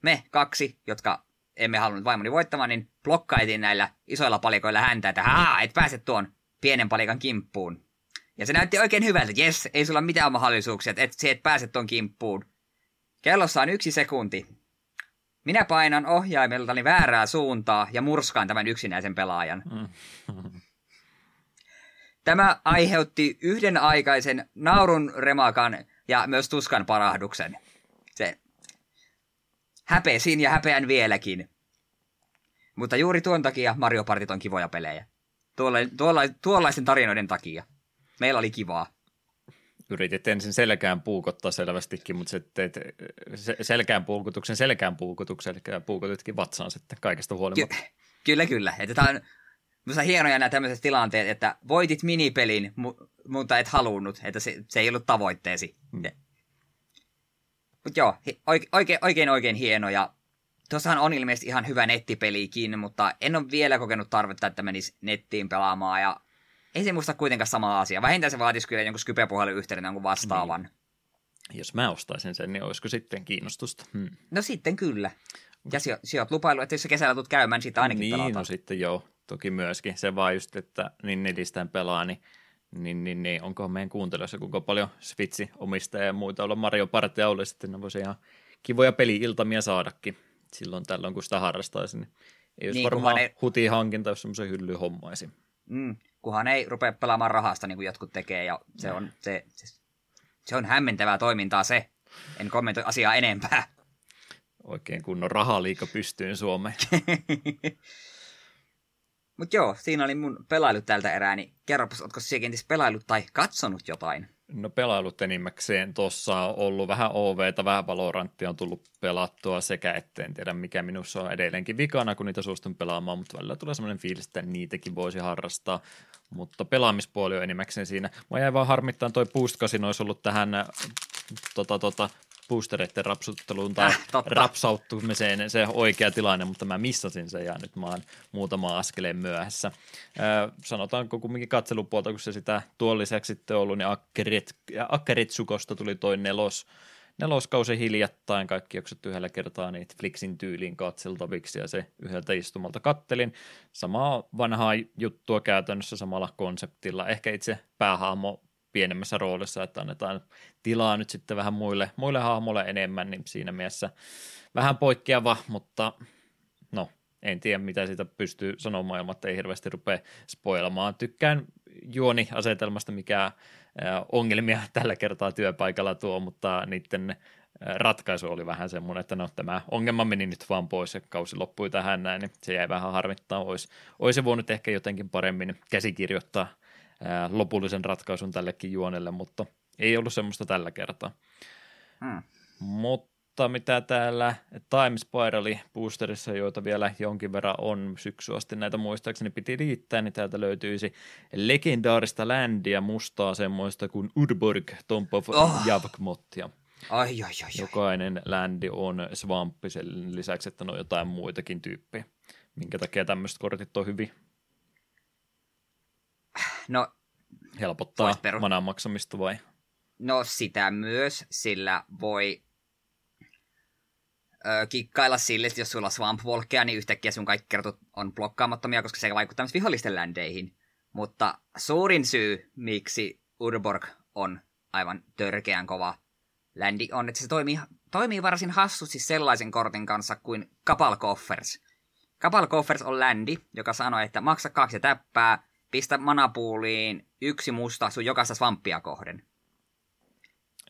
me kaksi, jotka emme halunnut vaimoni voittamaan, niin blokkaitiin näillä isoilla palikoilla häntä, että haa, et pääse tuon pienen palikan kimppuun. Ja se näytti oikein hyvältä, jes, ei sulla mitään mahdollisuuksia, että et, et pääse tuon kimppuun. Kellossa on yksi sekunti. Minä painan ohjaimeltani väärää suuntaa ja murskaan tämän yksinäisen pelaajan. *laughs* Tämä aiheutti yhden aikaisen naurun remakan ja myös tuskan parahduksen. Se häpesin ja häpeän vieläkin. Mutta juuri tuon takia Mario Partit on kivoja pelejä. Tuolla, tuolla, tuollaisten tarinoiden takia. Meillä oli kivaa. Yritit ensin selkään puukottaa selvästikin, mutta sitten teit selkään puukotuksen selkään puukotuksen, eli puukotitkin vatsaan sitten kaikesta huolimatta. Ky- kyllä, kyllä. Että tämä on Minusta hienoja nämä tämmöiset tilanteet, että voitit minipelin, mu- mutta et halunnut, että se, se ei ollut tavoitteesi. Hmm. Mutta joo, oikein, oikein, oikein, oikein hieno ja tuossahan on ilmeisesti ihan hyvä nettipelikin, mutta en ole vielä kokenut tarvetta, että menisi nettiin pelaamaan ja ei se muista kuitenkaan sama asia. Vähintään se vaatisi kyllä jonkun Skype-puheluyhteyden jonkun vastaavan. Niin. Jos mä ostaisin sen, niin olisiko sitten kiinnostusta? Hmm. No sitten kyllä. Ja si- sijoit lupailu, että jos sä kesällä tulet käymään, niin siitä ainakin Niin, pelataan. no sitten joo, toki myöskin. Se vaan just, että niin netistään pelaa, niin niin, niin, niin onko meidän kuuntelijoissa kuinka paljon Switchi-omistajia ja muita olla Mario Partia oli sitten, ne voisi ihan kivoja peli-iltamia saadakin silloin tällöin, kun sitä harrastaisi. Niin ei olisi Niin, varmaan ei- huti-hankinta, jos semmoisen hylly hommaisi. Mm, kunhan ei rupea pelaamaan rahasta, niin kuin jotkut tekee, ja se on, se, se, se on hämmentävää toimintaa se. En kommentoi asiaa enempää. Oikein kunnon rahaliika pystyyn Suomeen. *laughs* Mutta joo, siinä oli mun pelailut tältä erää, niin kerropas, ootko siellä kenties pelailut tai katsonut jotain? No pelailut enimmäkseen tuossa on ollut vähän OVtä, vähän Valoranttia on tullut pelattua sekä etten tiedä mikä minussa on edelleenkin vikana, kun niitä suostun pelaamaan, mutta välillä tulee semmoinen fiilis, että niitäkin voisi harrastaa. Mutta pelaamispuoli on enimmäkseen siinä. Mä jäi vaan harmittaan toi Boost olisi ollut tähän äh, tota, tota, boostereiden rapsutteluun tai Äh, totta. rapsauttumiseen se oikea tilanne, mutta mä missasin sen ja nyt mä oon muutama askeleen myöhässä. Ö, sanotaanko kumminkin katselupuolta, kun se sitä tuon lisäksi sitten ollut, niin Akkerit, Akkeritsukosta tuli toi nelos, neloskausi hiljattain, kaikki jaksot yhdellä kertaa niitä Flixin tyyliin katseltaviksi ja se yhdeltä istumalta kattelin. Samaa vanhaa juttua käytännössä samalla konseptilla, ehkä itse päähahmo pienemmässä roolissa, että annetaan tilaa nyt sitten vähän muille, muille hahmoille enemmän, niin siinä mielessä vähän poikkeava, mutta no, en tiedä mitä siitä pystyy sanomaan, ilman, ei hirveästi rupea spoilamaan. Tykkään juoniasetelmasta, mikä ongelmia *laughs* tällä kertaa työpaikalla tuo, mutta niiden ratkaisu oli vähän semmoinen, että no tämä ongelma meni nyt vaan pois ja kausi loppui tähän näin, niin se jäi vähän harmittaa. Olisi, olisi voinut ehkä jotenkin paremmin käsikirjoittaa lopullisen ratkaisun tällekin juonelle, mutta ei ollut semmoista tällä kertaa. Hmm. Mutta mitä täällä Time Spirali boosterissa, joita vielä jonkin verran on syksy asti näitä muistaakseni piti liittää, niin täältä löytyisi legendaarista ländiä mustaa semmoista kuin Udborg, Tomb of Oh. oh. Javkmottia. Ai, ai, ai, ai. Jokainen ländi on svamppi sen lisäksi, että ne on jotain muitakin tyyppejä. Minkä takia tämmöiset kortit on hyvin No, helpottaa peru- manan maksamista vai? no sitä myös, sillä voi ö, kikkailla sille, että jos sulla on Swamp Walkia, niin yhtäkkiä sun kaikki kertot on blokkaamattomia, koska se vaikuttaa myös vihollisten ländeihin. Mutta suurin syy, miksi Urborg on aivan törkeän kova ländi, on, että se toimii, toimii varsin hassusti sellaisen kortin kanssa kuin Kapal Coffers. Kapal Coffers on ländi, joka sanoo, että maksa kaksi täppää, pistä manapuuliin yksi musta sun jokaista svampia kohden.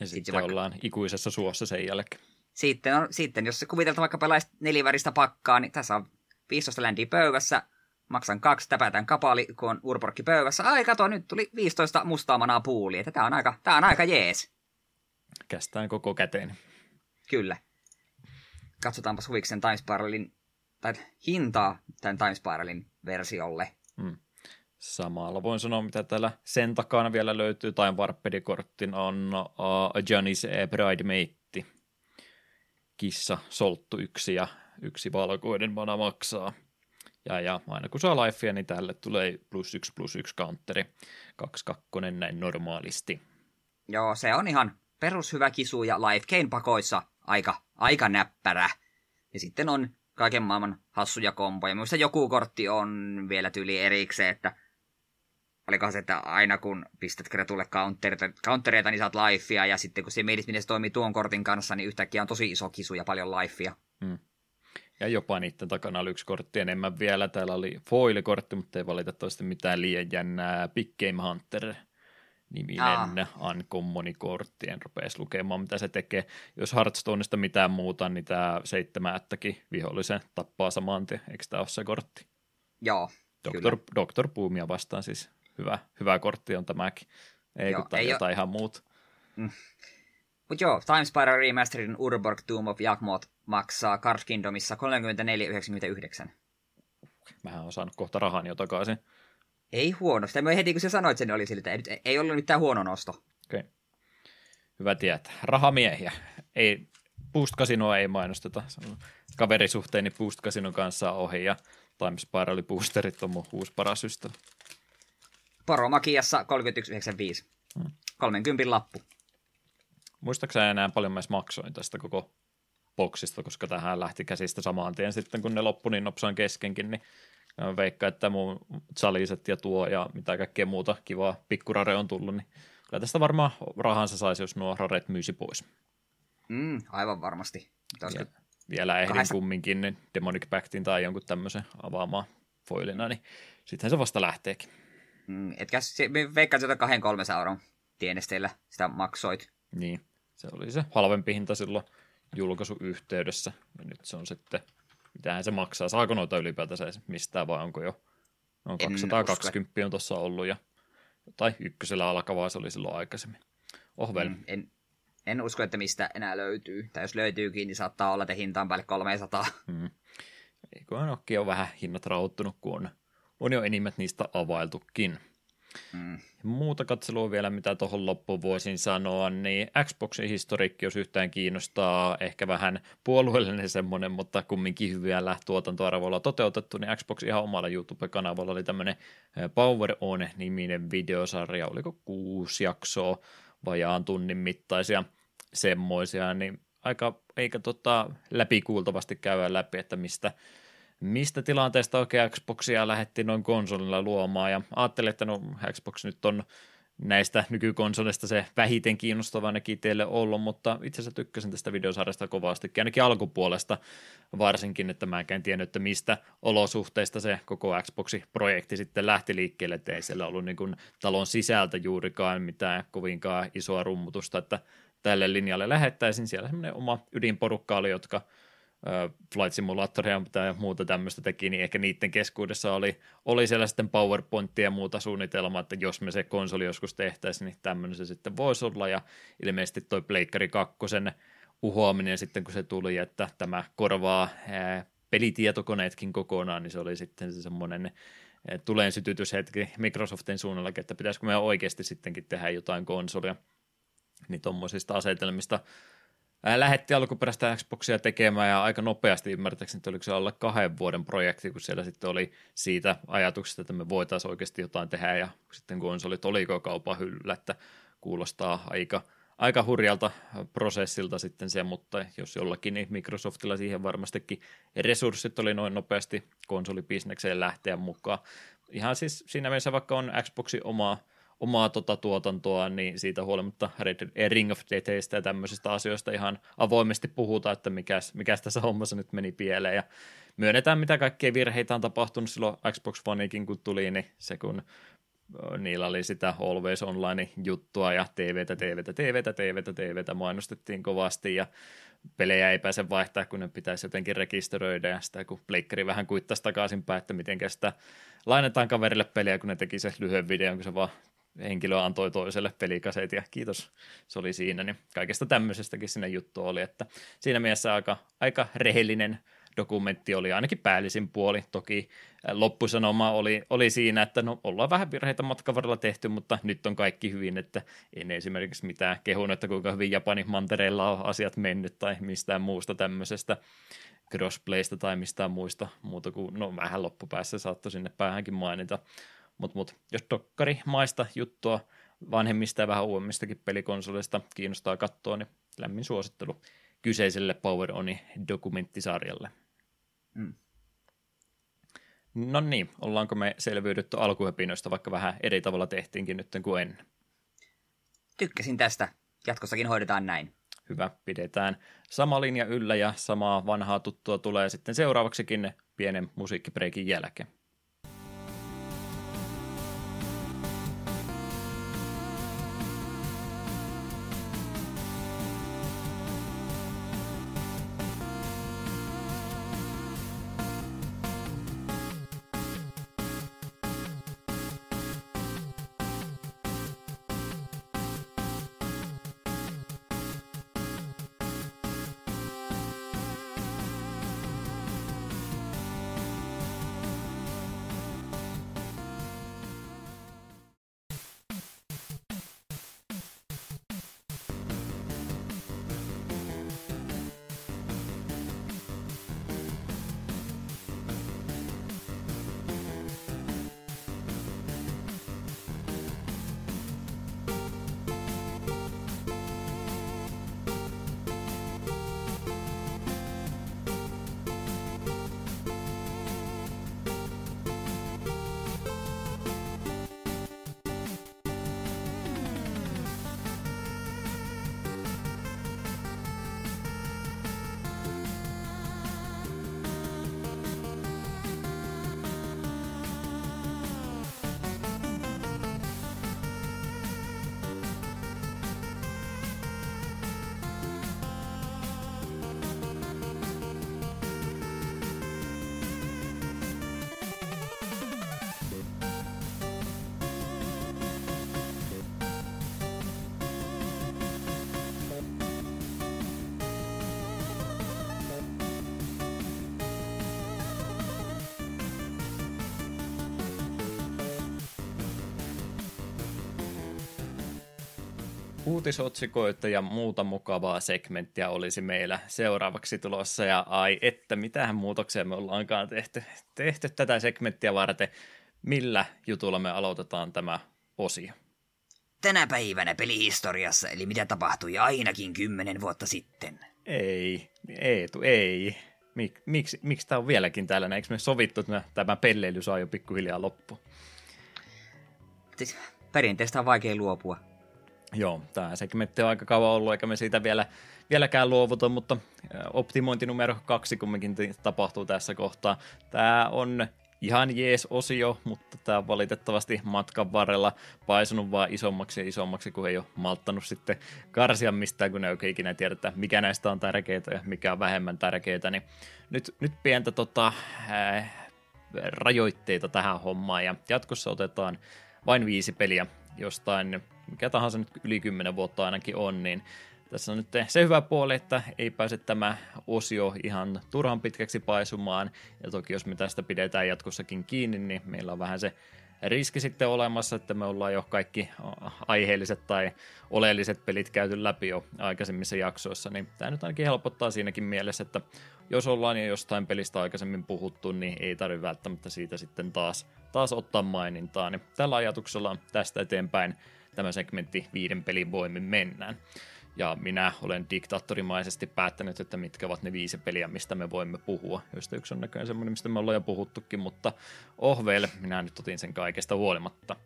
Ja Sitten sitten vaikka- ollaan ikuisessa suossa sen jälkeen. Sitten, on, sitten jos se kuvitelta vaikka pelaisit neliväristä pakkaa, niin tässä on 15 ländiä pöydässä, maksan kaksi, täpätän kapali, kun on urporkki pöydässä. Ai kato, nyt tuli 15 mustaa manaa että tää on aika, tää on aika jees. Kästään koko käteen. Kyllä. Katsotaanpas huviksen Time Spiralin, tai hintaa tämän Time Spiralin versiolle. Mm. Samalla voin sanoa, mitä täällä sen takana vielä löytyy, tai Warpedi-korttin on uh, Janice Bridemate. Kissa, solttu yksi ja yksi valkoinen mana maksaa. Ja, ja aina kun saa lifea, niin tälle tulee plus yksi plus yksi counteri. Kaksi kakkonen näin normaalisti. Joo, se on ihan perushyvä kisu ja Life Gain pakoissa aika, aika näppärä. Ja sitten on kaiken maailman hassuja komboja. Minusta joku kortti on vielä tyyli erikseen, että olikohan se, että aina kun pistät kretulle countereita, countereita niin saat lifea, ja sitten kun se mietit, miten se toimii tuon kortin kanssa, niin yhtäkkiä on tosi iso kisu ja paljon lifea. Ja jopa niiden takana oli yksi kortti enemmän vielä. Täällä oli foil-kortti, mutta ei valitettavasti mitään liian jännää. Big Game Hunter niminen Ah. uncommon-kortti. En rupeaisi lukemaan, mitä se tekee. Jos Hearthstoneista mitään muuta, niin tämä seitsemättäkin vihollisen tappaa saman tien. Eikö tämä ole se kortti? Joo, Doktor, Doktor Boomia vastaan siis hyvä, hyvä kortti on tämäkin. Ei Joo, kun tämä ei jotain ihan muuta. Mutta joo, Time Spiral Remasteredin Urborg Tomb of Yakmot maksaa Card Kingdomissa 34,99. Mähän on saanut kohta rahani jo takaisin. Ei huono. Sitä heti kun sä sanoit sen, niin oli sille, että ei, ei ollut mitään huono nosto. Okei. Hyvä tietää. Rahamiehiä. Ei, Boost Casinoa ei mainosteta. Kaverisuhteeni Boost Casinon kanssa ohi ja Time Spiral Boosterit on mun uusi paras ystävä. Poromakiassa 31,95. Hmm. 30 lappu. Muistaakseni enää paljon mä maksoin tästä koko boksista, koska tähän lähti käsistä samaan tien sitten, kun ne loppui niin nopsaan keskenkin, niin veikkaan, että mun chaliset ja tuo ja mitä kaikkea muuta kivaa pikkurare on tullut, niin kyllä tästä varmaan rahansa saisi, jos nuo raret myisi pois. Mm, aivan varmasti. Vielä, vielä ehdin kahdesta... kumminkin niin Demonic Pactin tai jonkun tämmöisen avaamaan foilina, niin sitten se vasta lähteekin. Mm, etkä veikkaan, että kahden kolme euron tienesteillä sitä maksoit. Niin, se oli se halvempi hinta silloin julkaisuyhteydessä. Ja nyt se on sitten, mitähän se maksaa, saako noita ylipäätänsä mistään vai onko jo, no 220 usko. on tuossa ollut ja tai ykkösellä alkavaa se oli silloin aikaisemmin. Ohvel. Mm, en, en usko, että mistä enää löytyy. Tai jos löytyykin, niin saattaa olla, että hinta on päälle 300. Mm. Eiköhän ole vähän hinnat rauhoittunut, kun on, on jo enimmät niistä availtukin. Mm. Muuta katselua vielä, mitä tuohon loppuun voisin sanoa, niin Xboxin historiikki, jos yhtään kiinnostaa, ehkä vähän puolueellinen semmoinen, mutta kumminkin hyviä tuotantoarvoilla toteutettu, niin Xbox ihan omalla YouTube-kanavalla oli tämmöinen Power On-niminen videosarja, oliko kuusi jaksoa, vajaan tunnin mittaisia semmoisia, niin aika eikä tota läpikuultavasti käydä läpi, että mistä mistä tilanteesta oikein Xboxia lähdettiin noin konsolilla luomaan, ja ajattelin, että no Xbox nyt on näistä nykykonsolista se vähiten kiinnostava ainakin teille ollut, mutta itse asiassa tykkäsin tästä videosarjasta kovasti, ainakin alkupuolesta varsinkin, että mä en tiennyt, että mistä olosuhteista se koko Xbox-projekti sitten lähti liikkeelle, että ei siellä ollut niin kuin talon sisältä juurikaan mitään kovinkaan isoa rummutusta, että tälle linjalle lähettäisiin. Siellä semmoinen oma ydinporukka oli, jotka – Flight Simulatoria ja muuta tämmöistä teki, niin ehkä niiden keskuudessa oli, oli siellä sitten PowerPointia ja muuta suunnitelmaa, että jos me se konsoli joskus tehtäisiin, niin tämmöinen se sitten voisi olla, ja ilmeisesti toi Pleikkari 2 uhoaminen sitten, kun se tuli, että tämä korvaa ää, pelitietokoneetkin kokonaan, niin se oli sitten se semmoinen tuleen sytytyshetki Microsoftin suunnallakin, että pitäisikö me oikeasti sittenkin tehdä jotain konsolia, niin tuommoisista asetelmista lähetti alkuperäistä Xboxia tekemään ja aika nopeasti ymmärtääkseni, että oliko se alle kahden vuoden projekti, kun siellä sitten oli siitä ajatuksesta, että me voitaisiin oikeasti jotain tehdä ja sitten konsolit oliko kaupan hyllä, että kuulostaa aika, aika hurjalta prosessilta sitten se, mutta jos jollakin, niin Microsoftilla siihen varmastikin resurssit oli noin nopeasti konsolibisnekseen lähteä mukaan. Ihan siis siinä mielessä vaikka on Xboxin omaa omaa tota tuotantoa, niin siitä huolimatta Red, Ring of Deathistä ja tämmöisistä asioista ihan avoimesti puhutaan, että mikäs, mikäs tässä hommassa nyt meni pieleen. Ja myönnetään, mitä kaikkea virheitä on tapahtunut silloin Xbox Oneikin, kun tuli, niin se kun niillä oli sitä Always Online-juttua ja TVtä, TVtä, TVtä, TVtä, TVtä mainostettiin kovasti ja pelejä ei pääse vaihtaa, kun ne pitäisi jotenkin rekisteröidä ja sitä kun Pleikkari vähän kuittaisi takaisinpäin, että miten sitä lainataan kaverille peliä, kun ne teki se lyhyen videon, kun se vaan henkilö antoi toiselle pelikaseet ja kiitos, se oli siinä, niin kaikesta tämmöisestäkin sinne juttu oli, että siinä mielessä aika, aika rehellinen dokumentti oli ainakin päällisin puoli. Toki loppusanoma oli, oli siinä, että no ollaan vähän virheitä matkan varrella tehty, mutta nyt on kaikki hyvin, että en esimerkiksi mitään kehun, että kuinka hyvin Japanin mantereilla on asiat mennyt tai mistään muusta tämmöisestä crossplaysta tai mistään muista muuta kuin, no vähän loppupäässä saattoi sinne päähänkin mainita, mutta mut, jos dokkari maista juttua vanhemmista ja vähän uudemmistakin pelikonsoleista kiinnostaa katsoa, niin lämmin suosittelu kyseiselle Power Oni dokumenttisarjalle. Mm. No niin, ollaanko me selviydytty alkuhepinoista, vaikka vähän eri tavalla tehtiinkin nyt kuin ennen? Tykkäsin tästä. Jatkossakin hoidetaan näin. Hyvä, pidetään sama linja yllä ja samaa vanhaa tuttua tulee sitten seuraavaksikin pienen musiikkibreikin jälkeen. Uutisotsikoita ja muuta mukavaa segmenttiä olisi meillä seuraavaksi tulossa. Ja ai että, mitähän muutoksia me ollaankaan tehty, tehty tätä segmenttiä varten. Millä jutulla me aloitetaan tämä osio? Tänä päivänä pelihistoriassa, eli mitä tapahtui ainakin kymmenen vuotta sitten. Ei, Eetu, ei. Mik, miksi, miksi tämä on vieläkin täällä? Eikö me sovittu, että tämä pelleily saa jo pikkuhiljaa loppu? Siis perinteistä on vaikea luopua. Joo, tämä segmentti on aika kauan ollut, eikä me siitä vielä, vieläkään luovuta, mutta optimointi numero kaksi kumminkin tapahtuu tässä kohtaa. Tämä on ihan jees osio, mutta tämä on valitettavasti matkan varrella paisunut vaan isommaksi ja isommaksi, kun ei ole malttanut sitten karsia mistään, kun ne oikein ikinä tiedetä, mikä näistä on tärkeää ja mikä on vähemmän tärkeää. Niin nyt, nyt pientä tota, ää, rajoitteita tähän hommaan ja jatkossa otetaan vain viisi peliä jostain, mikä tahansa nyt yli 10 vuotta ainakin on, niin tässä on nyt se hyvä puoli, että ei pääse tämä osio ihan turhan pitkäksi paisumaan, ja toki jos me tästä pidetään jatkossakin kiinni, niin meillä on vähän se riski sitten olemassa, että me ollaan jo kaikki aiheelliset tai oleelliset pelit käyty läpi jo aikaisemmissa jaksoissa, niin tämä nyt ainakin helpottaa siinäkin mielessä, että jos ollaan jo jostain pelistä aikaisemmin puhuttu, niin ei tarvitse välttämättä siitä sitten taas, taas ottaa mainintaa, niin tällä ajatuksella tästä eteenpäin tämä segmentti viiden pelin voimin mennään. Ja minä olen diktaattorimaisesti päättänyt, että mitkä ovat ne viisi peliä, mistä me voimme puhua. Josta yksi on näköjään semmoinen, mistä me ollaan jo puhuttukin, mutta ohveille minä nyt otin sen kaikesta huolimatta.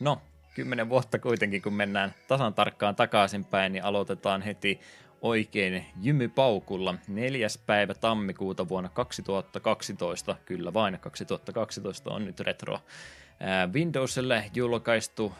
No, kymmenen vuotta kuitenkin, kun mennään tasan tarkkaan takaisinpäin, niin aloitetaan heti oikein jymypaukulla. Neljäs päivä tammikuuta vuonna 2012, kyllä vain 2012 on nyt retro. Windowsille julkaistu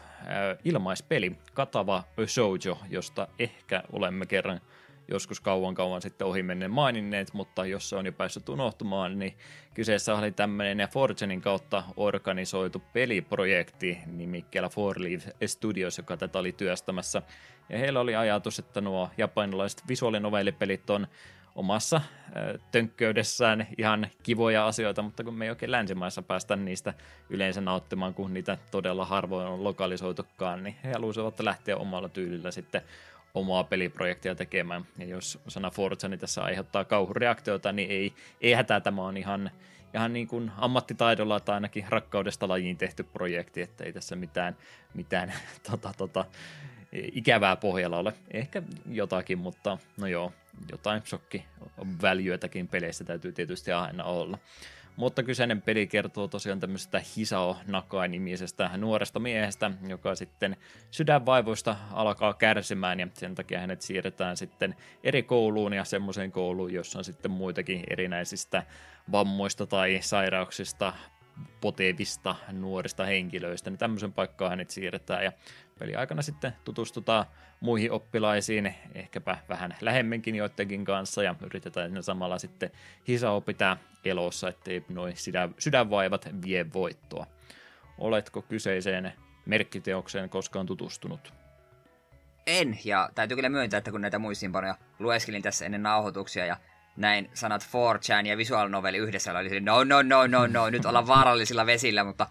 ilmaispeli Katava Shoujo, josta ehkä olemme kerran joskus kauan kauan sitten ohi menneen maininneet, mutta jos se on jo päässyt unohtumaan, niin kyseessä oli tämmöinen Fortunein kautta organisoitu peliprojekti nimikkeellä Four Leaf Studios, joka tätä oli työstämässä. Ja heillä oli ajatus, että nuo japanilaiset visuaalinovellipelit on omassa tönkköydessään ihan kivoja asioita, mutta kun me ei oikein länsimaissa päästä niistä yleensä nauttimaan, kun niitä todella harvoin on lokalisoitukaan, niin he halusivat lähteä omalla tyylillä sitten omaa peliprojektia tekemään. Ja jos sana Forza niin tässä aiheuttaa kauhureaktioita, niin ei, ei hätää, tämä on ihan, ihan niin kuin ammattitaidolla tai ainakin rakkaudesta lajiin tehty projekti, että ei tässä mitään, mitään *laughs* tota, tota, ikävää pohjalla ole. Ehkä jotakin, mutta no joo, jotain shokki väljyötäkin peleissä täytyy tietysti aina olla. Mutta kyseinen peli kertoo tosiaan tämmöisestä Hisao Nakai-nimisestä nuoresta miehestä, joka sitten sydänvaivoista alkaa kärsimään ja sen takia hänet siirretään sitten eri kouluun ja semmoiseen kouluun, jossa on sitten muitakin erinäisistä vammoista tai sairauksista potevista nuorista henkilöistä, niin tämmöisen paikkaan hänet siirretään ja peliaikana sitten tutustutaan muihin oppilaisiin, ehkäpä vähän lähemminkin joidenkin kanssa ja yritetään ne samalla sitten Hisao pitää elossa, ettei noin sydän, sydänvaivat vie voittoa. Oletko kyseiseen merkkiteokseen koskaan tutustunut? En, ja täytyy kyllä myöntää, että kun näitä muistiinpanoja lueskelin tässä ennen nauhoituksia ja näin sanat 4chan ja visual novel yhdessä, oli no, no, no, no, no, nyt ollaan vaarallisilla vesillä, mutta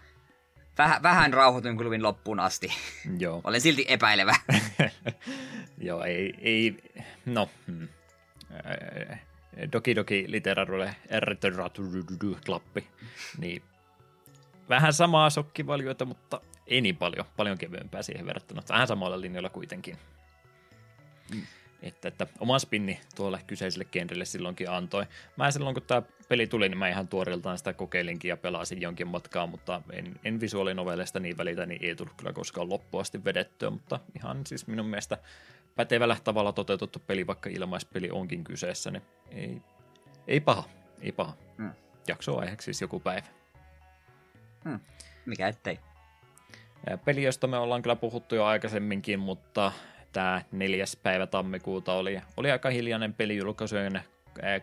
Väh, vähän rauhoituin klubin loppuun asti. Joo. Olen silti epäilevä. *laughs* Joo, ei, ei no, hmm. Doki Doki Literature klappi. Niin vähän samaa sokkivalioita, mutta ei niin paljon, paljon kevyempää siihen verrattuna. Vähän samalla linjalla kuitenkin. Mm. Että, että oma spinni tuolle kyseiselle genrelle silloinkin antoi. Mä silloin, kun tämä peli tuli, niin mä ihan tuoreeltaan sitä kokeilinkin ja pelasin jonkin matkaa, mutta en, en visuaalinovelleista niin välitä, niin ei tullut kyllä koskaan loppuasti vedettyä, mutta ihan siis minun mielestä pätevällä tavalla toteutettu peli, vaikka ilmaispeli onkin kyseessä, niin ei, ei paha, ei paha. Hmm. Jakso aiheeksi siis joku päivä. Hmm. Mikä ettei. Peli, josta me ollaan kyllä puhuttu jo aikaisemminkin, mutta tämä neljäs päivä tammikuuta oli, oli aika hiljainen pelijulkaisujen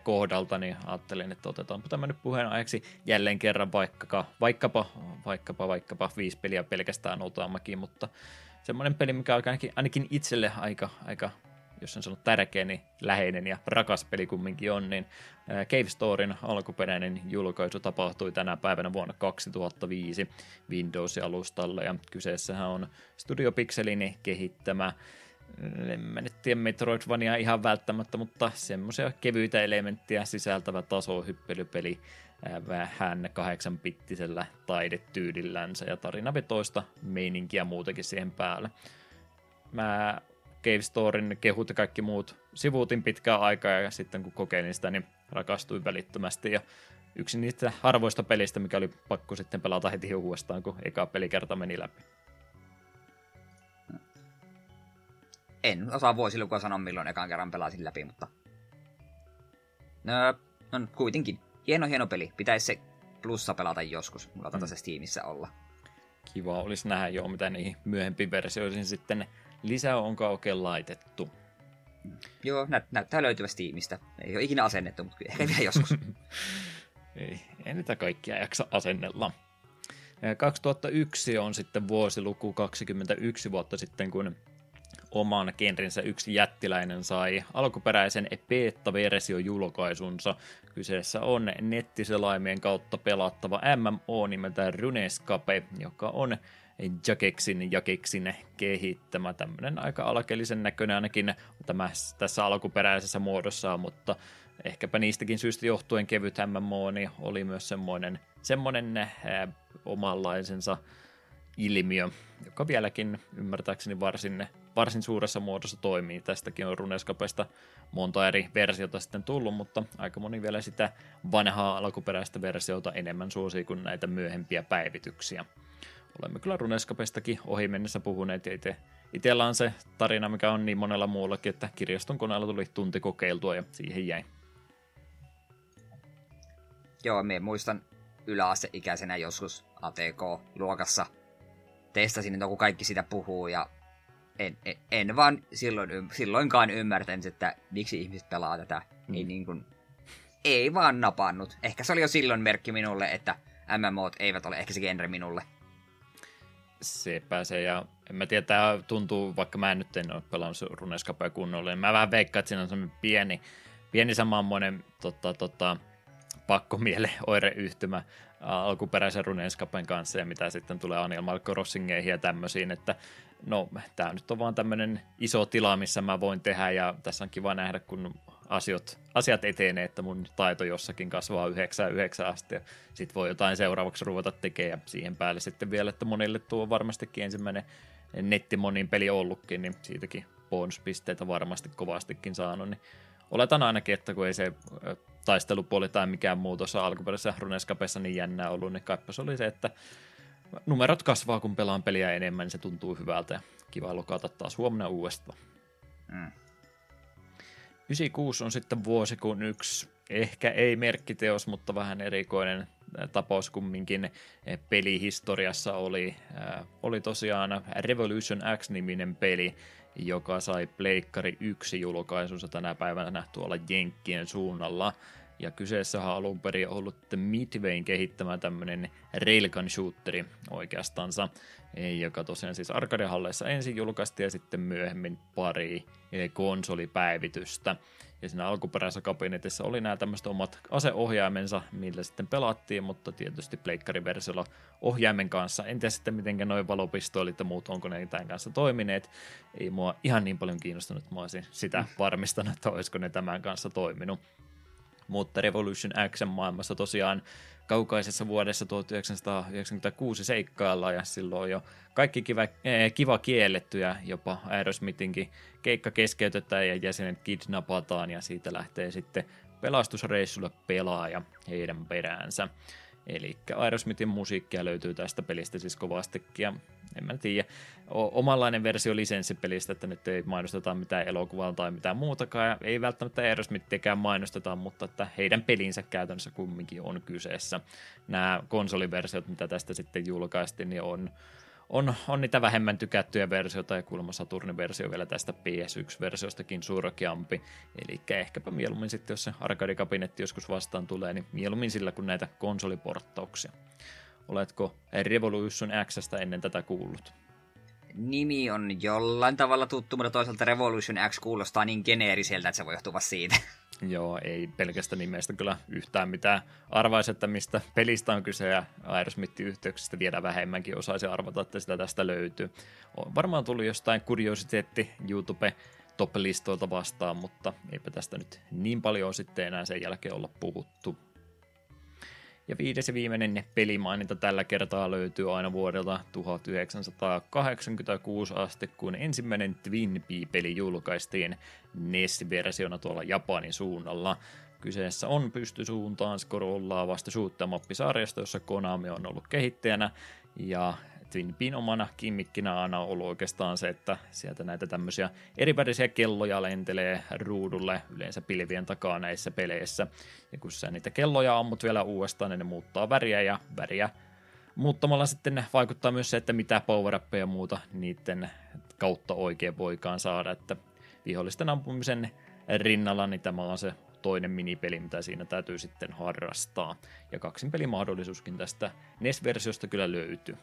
kohdalta, niin ajattelin, että otetaanpa tämä nyt puheenaiheeksi jälleen kerran vaikkapa, vaikkapa, vaikkapa, vaikkapa viisi peliä pelkästään Otamakin, mutta semmoinen peli, mikä on ainakin, ainakin itselle aika, aika jos en sano tärkeä, niin läheinen ja rakas peli kumminkin on, niin Cave Storin alkuperäinen julkaisu tapahtui tänä päivänä vuonna 2005 Windows-alustalle, ja kyseessähän on Studio Pixelin kehittämä en mä nyt tiedä Metroidvania ihan välttämättä, mutta semmoisia kevyitä elementtejä sisältävä tasohyppelypeli vähän kahdeksanpittisellä taidetyydillänsä ja tarinavetoista meininkiä muutenkin siihen päälle. Mä Cave Storin kehut ja kaikki muut sivuutin pitkään aikaa ja sitten kun kokeilin sitä, niin rakastuin välittömästi ja yksi niistä harvoista pelistä, mikä oli pakko sitten pelata heti uudestaan, kun eka pelikerta meni läpi. En osaa vuosilukua sanoa, milloin ekan kerran pelasin läpi, mutta... No, no kuitenkin. Hieno, hieno peli. Pitäisi se plussa pelata joskus. Mulla mm. se Steamissa olla. Kiva olisi nähdä jo, mitä niihin myöhempiin versioihin sitten lisää onko oikein laitettu. Joo, nä- näyttää löytyvä Steamista. Ei ole ikinä asennettu, mutta ehkä vielä *laughs* joskus. ei, ei niitä kaikkia jaksa asennella. 2001 on sitten vuosiluku 21 vuotta sitten, kun oman genrinsä yksi jättiläinen sai alkuperäisen beta-versio julkaisunsa. Kyseessä on nettiselaimien kautta pelattava MMO nimeltä Runescape, joka on Jakeksin Jakeksin kehittämä. Tämmöinen aika alkeellisen näköinen ainakin tämä, tässä alkuperäisessä muodossa, mutta ehkäpä niistäkin syystä johtuen kevyt MMO niin oli myös semmoinen, semmoinen äh, omanlaisensa ilmiö, joka vieläkin ymmärtääkseni varsin, varsin suuressa muodossa toimii. Tästäkin on Runescapesta monta eri versiota sitten tullut, mutta aika moni vielä sitä vanhaa alkuperäistä versiota enemmän suosii kuin näitä myöhempiä päivityksiä. Olemme kyllä Runescapestakin ohi mennessä puhuneet, ja itse, itsellä on se tarina, mikä on niin monella muullakin, että kirjaston koneella tuli tunti kokeiltua ja siihen jäi. Joo, me muistan yläasteikäisenä joskus ATK-luokassa testasin, että kun kaikki sitä puhuu ja en, en, en vaan silloin, silloinkaan ymmärtänyt, että miksi ihmiset pelaa tätä. Mm. Ei, niin kuin, ei vaan napannut. Ehkä se oli jo silloin merkki minulle, että MMOt eivät ole ehkä se genre minulle. Sepä se, ja en mä tiedä, tämä tuntuu, vaikka mä en nyt en ole pelannut Runescapea kunnolla, niin mä vähän veikkaan, että siinä on semmoinen pieni, pieni samanmoinen tota, tota, pakkomiele oireyhtymä alkuperäisen Runescapen kanssa ja mitä sitten tulee Animal Crossingeihin ja tämmöisiin, että no tämä nyt on vaan tämmöinen iso tila, missä mä voin tehdä ja tässä on kiva nähdä, kun asiat, asiat etenee, että mun taito jossakin kasvaa 9 9 asti ja sit voi jotain seuraavaksi ruveta tekemään ja siihen päälle sitten vielä, että monille tuo varmastikin ensimmäinen nettimonin peli ollutkin, niin siitäkin bonuspisteitä varmasti kovastikin saanut, niin oletan ainakin, että kun ei se taistelupuoli tai mikään muu tuossa alkuperäisessä Runescapessa niin jännää ollut, niin kaipas oli se, että numerot kasvaa, kun pelaan peliä enemmän, niin se tuntuu hyvältä ja kiva lokata taas huomenna uudestaan. Mm. 96 on sitten vuosi, kun yksi ehkä ei merkkiteos, mutta vähän erikoinen tapaus kumminkin pelihistoriassa oli, oli tosiaan Revolution X-niminen peli, joka sai Pleikkari 1 julkaisunsa tänä päivänä tuolla Jenkkien suunnalla. Ja kyseessä on alun perin ollut Midwayn kehittämä tämmöinen railgun shooteri oikeastansa, joka tosiaan siis arcade-halleissa ensin julkaistiin ja sitten myöhemmin pari konsolipäivitystä. Ja siinä alkuperäisessä kabinetissa oli nämä tämmöiset omat aseohjaimensa, millä sitten pelattiin, mutta tietysti pleikkariversiolla ohjaimen kanssa. En tiedä sitten, miten noin valopistoolit ja muut, onko ne tämän kanssa toimineet. Ei mua ihan niin paljon kiinnostunut, että mä olisin sitä mm. varmistanut, että olisiko ne tämän kanssa toiminut. Mutta Revolution X maailmassa tosiaan kaukaisessa vuodessa 1996 seikkailla ja silloin jo kaikki kiva, eh, kiva kielletty ja jopa Aerosmithinkin keikka keskeytetään ja jäsenet kidnapataan ja siitä lähtee sitten pelastusreissulle pelaaja heidän peräänsä. Eli Aerosmithin musiikkia löytyy tästä pelistä siis kovastikin, ja en mä tiedä, omanlainen versio lisenssipelistä, että nyt ei mainosteta mitään elokuvaa tai mitään muutakaan, ja ei välttämättä Aerosmithiäkään mainosteta, mutta että heidän pelinsä käytännössä kumminkin on kyseessä. Nämä konsoliversiot, mitä tästä sitten julkaistiin, niin on on, on niitä vähemmän tykättyjä versioita ja kuulemma Saturnin versio vielä tästä PS1-versiostakin surkeampi. Eli ehkäpä mieluummin sitten, jos se arcade-kabinetti joskus vastaan tulee, niin mieluummin sillä kuin näitä konsoliporttauksia. Oletko Revolution Xstä ennen tätä kuullut? Nimi on jollain tavalla tuttu, mutta toisaalta Revolution X kuulostaa niin geneeriseltä, että se voi johtua siitä. Joo, ei pelkästä nimestä kyllä yhtään mitään arvaisi, että mistä pelistä on kyse ja Aerosmithin yhteyksistä vielä vähemmänkin osaisi arvata, että sitä tästä löytyy. On varmaan tuli jostain kuriositeetti YouTube top-listoilta vastaan, mutta eipä tästä nyt niin paljon sitten enää sen jälkeen olla puhuttu. Ja viides ja viimeinen pelimaininta tällä kertaa löytyy aina vuodelta 1986 asti, kun ensimmäinen Twin Pea-peli julkaistiin NES-versiona tuolla Japanin suunnalla. Kyseessä on pystysuuntaan skorollaa vasta sarjasta jossa Konami on ollut kehittäjänä, ja Twin Pin omana kimmikkinä aina ollut oikeastaan se, että sieltä näitä tämmöisiä erivärisiä kelloja lentelee ruudulle yleensä pilvien takaa näissä peleissä. Ja kun sä niitä kelloja ammut vielä uudestaan, niin ne muuttaa väriä ja väriä muuttamalla sitten vaikuttaa myös se, että mitä power ja muuta niiden kautta oikein voikaan saada, että vihollisten ampumisen rinnalla niin tämä on se toinen minipeli, mitä siinä täytyy sitten harrastaa. Ja kaksin pelimahdollisuuskin tästä NES-versiosta kyllä löytyy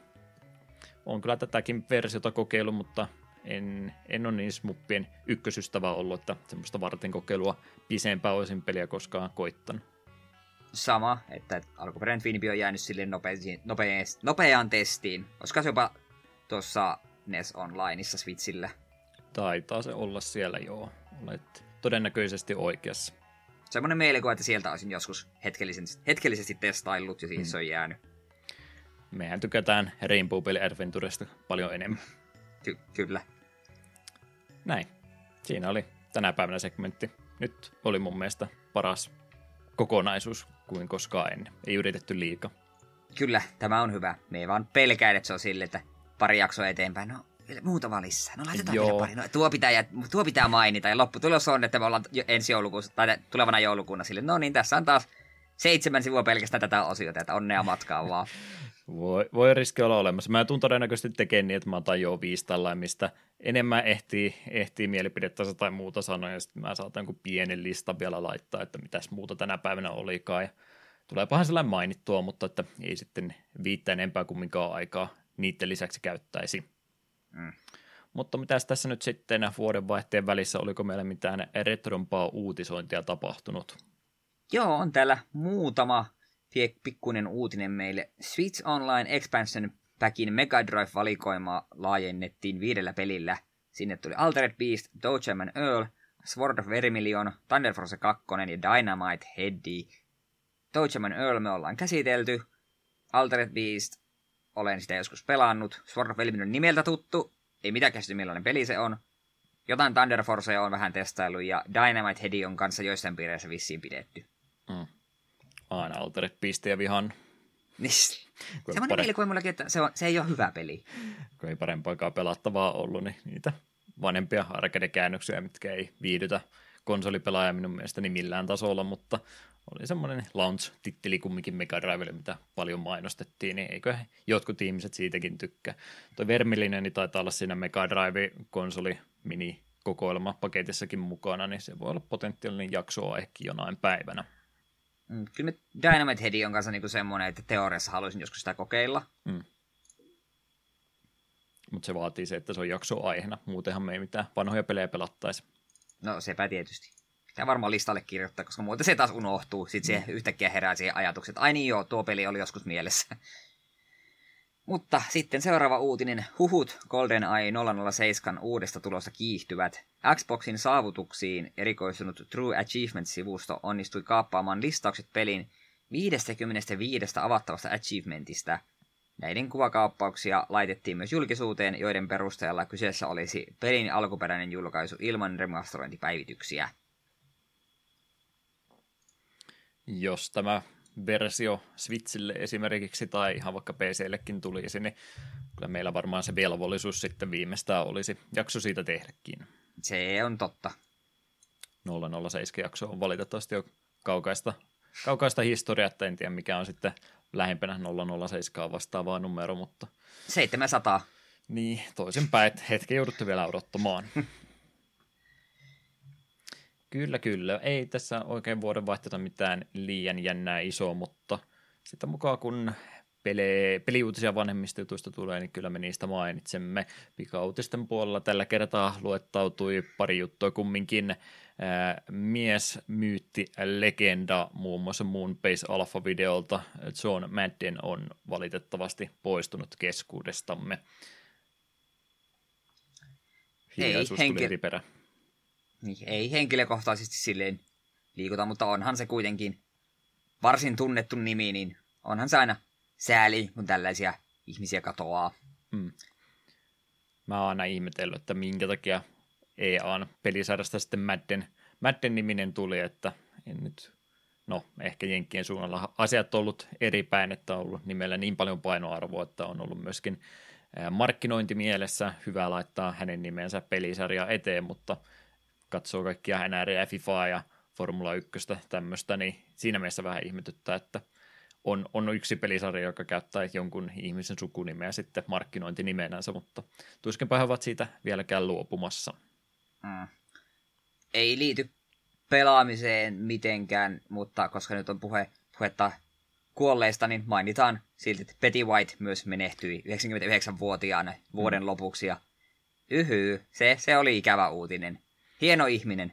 on kyllä tätäkin versiota kokeillut, mutta en, en ole niin smuppien ykkösystävä ollut, että semmoista varten kokeilua pisempää olisin peliä koskaan koittanut. Sama, että alkuperäinen Twinbee on jäänyt sille nopeaan, nopeaan, nopeaan testiin. Olisiko se jopa tuossa NES Onlineissa Switchillä? Taitaa se olla siellä, joo. Olet todennäköisesti oikeassa. Semmoinen mielikuva, että sieltä olisin joskus hetkellisesti, hetkellisesti testaillut ja siihen hmm. se on jäänyt mehän tykätään Rainbow Peli Adventuresta paljon enemmän. Ky- kyllä. Näin. Siinä oli tänä päivänä segmentti. Nyt oli mun mielestä paras kokonaisuus kuin koskaan ennen. Ei yritetty liikaa. Kyllä, tämä on hyvä. Me ei vaan pelkää, että se on sille, että pari jaksoa eteenpäin. No, muutama lisää. No laitetaan Joo. vielä pari. No, tuo, pitää, tuo pitää mainita. Ja lopputulos on, että me ollaan ensi joulukuussa, tai tulevana joulukuuna sille. No niin, tässä on taas seitsemän sivua pelkästään tätä osiota, että onnea matkaa vaan. *laughs* Voi, voi riski olla olemassa. Mä tuun todennäköisesti tekemään niin, että mä otan jo viisi mistä enemmän ehtii, ehtii mielipidettä tai muuta sanoa, ja sitten mä saatan jonkun pienen lista vielä laittaa, että mitäs muuta tänä päivänä olikaan, ja tuleepahan sellainen mainittua, mutta että ei sitten viittä enempää kumminkaan aikaa niiden lisäksi käyttäisi. Mm. Mutta mitäs tässä nyt sitten vuodenvaihteen välissä, oliko meillä mitään retrompaa uutisointia tapahtunut? Joo, on täällä muutama pikkuinen uutinen meille. Switch Online Expansion Packin Mega Drive-valikoimaa laajennettiin viidellä pelillä. Sinne tuli Altered Beast, Dogeman Earl, Sword of Vermilion, Thunder Force 2 ja Dynamite Heady. Dogeman Earl me ollaan käsitelty. Altered Beast, olen sitä joskus pelannut. Sword of Vermilion nimeltä tuttu, ei mitään käsity millainen peli se on. Jotain Thunder Force on vähän testailu ja Dynamite Heady on kanssa joissain piireissä vissiin pidetty. Mm aina alteret piste ja vihan. Niin. Semmoinen pare... mielikuva mullakin, että se, on, se ei ole hyvä peli. Kun ei parempaakaan pelattavaa ollut, niin niitä vanhempia arcade-käännöksiä, mitkä ei viihdytä konsolipelaaja minun mielestäni millään tasolla, mutta oli semmoinen launch-titteli kumminkin Mega Drivelle, mitä paljon mainostettiin, niin eikö jotkut ihmiset siitäkin tykkää. Tuo Vermilinen niin taitaa olla siinä Mega Drive-konsoli mini kokoelma paketissakin mukana, niin se voi olla potentiaalinen jakso ehkä jonain päivänä. Mm, kyllä Dynamite Head on kanssa niinku semmoinen, että teoriassa haluaisin joskus sitä kokeilla. Mm. Mutta se vaatii se, että se on jakso aiheena. Muutenhan me ei mitään vanhoja pelejä pelattaisi. No sepä tietysti. Pitää varmaan listalle kirjoittaa, koska muuten se taas unohtuu. Sitten se mm. yhtäkkiä herää siihen ajatukset, ai niin joo, tuo peli oli joskus mielessä. *laughs* Mutta sitten seuraava uutinen. Huhut GoldenEye 007 uudesta tulosta kiihtyvät. Xboxin saavutuksiin erikoistunut True Achievement-sivusto onnistui kaappaamaan listaukset pelin 55 avattavasta achievementista. Näiden kuvakaappauksia laitettiin myös julkisuuteen, joiden perusteella kyseessä olisi pelin alkuperäinen julkaisu ilman remasterointipäivityksiä. Jos tämä versio Switchille esimerkiksi tai ihan vaikka PCllekin tulisi, niin kyllä meillä varmaan se velvollisuus sitten viimeistään olisi jakso siitä tehdäkin. Se on totta. 007 jakso on valitettavasti jo kaukaista, kaukaista historiaa, että en tiedä mikä on sitten lähempänä 007 vastaavaa numero, mutta... 700. Niin, toisinpäin, että hetken jouduttu vielä odottamaan. *laughs* Kyllä, kyllä. Ei tässä oikein vaihteta mitään liian jännää isoa, mutta sitä mukaan kun pele, peliuutisia vanhemmista jutuista tulee, niin kyllä me niistä mainitsemme. Pikauutisten puolella tällä kertaa luettautui pari juttua kumminkin mies, myytti, legenda muun muassa Moonbase Alpha-videolta John Madden on valitettavasti poistunut keskuudestamme. Hiljaisuus Ei, tuli henki- riperä. Niin, ei henkilökohtaisesti silleen liikuta, mutta onhan se kuitenkin varsin tunnettu nimi, niin onhan se aina sääli, kun tällaisia ihmisiä katoaa. Mm. Mä oon aina ihmetellyt, että minkä takia EAN pelisarjasta sitten Madden, Madden niminen tuli, että en nyt, no ehkä Jenkkien suunnalla asiat ollut eri päin, että on ollut nimellä niin paljon painoarvoa, että on ollut myöskin markkinointimielessä hyvä laittaa hänen nimensä pelisarjaa eteen, mutta katsoo kaikkia NR ja FIFA ja Formula 1 tämmöistä, niin siinä mielessä vähän ihmetyttää, että on, on yksi pelisarja, joka käyttää jonkun ihmisen sukunimeä sitten markkinointinimenänsä, mutta tuskinpä he ovat siitä vieläkään luopumassa. Mm. Ei liity pelaamiseen mitenkään, mutta koska nyt on puhe, puhetta kuolleista, niin mainitaan silti, että Betty White myös menehtyi 99-vuotiaana vuoden lopuksi. Ja yhyy, se, se oli ikävä uutinen. Hieno ihminen.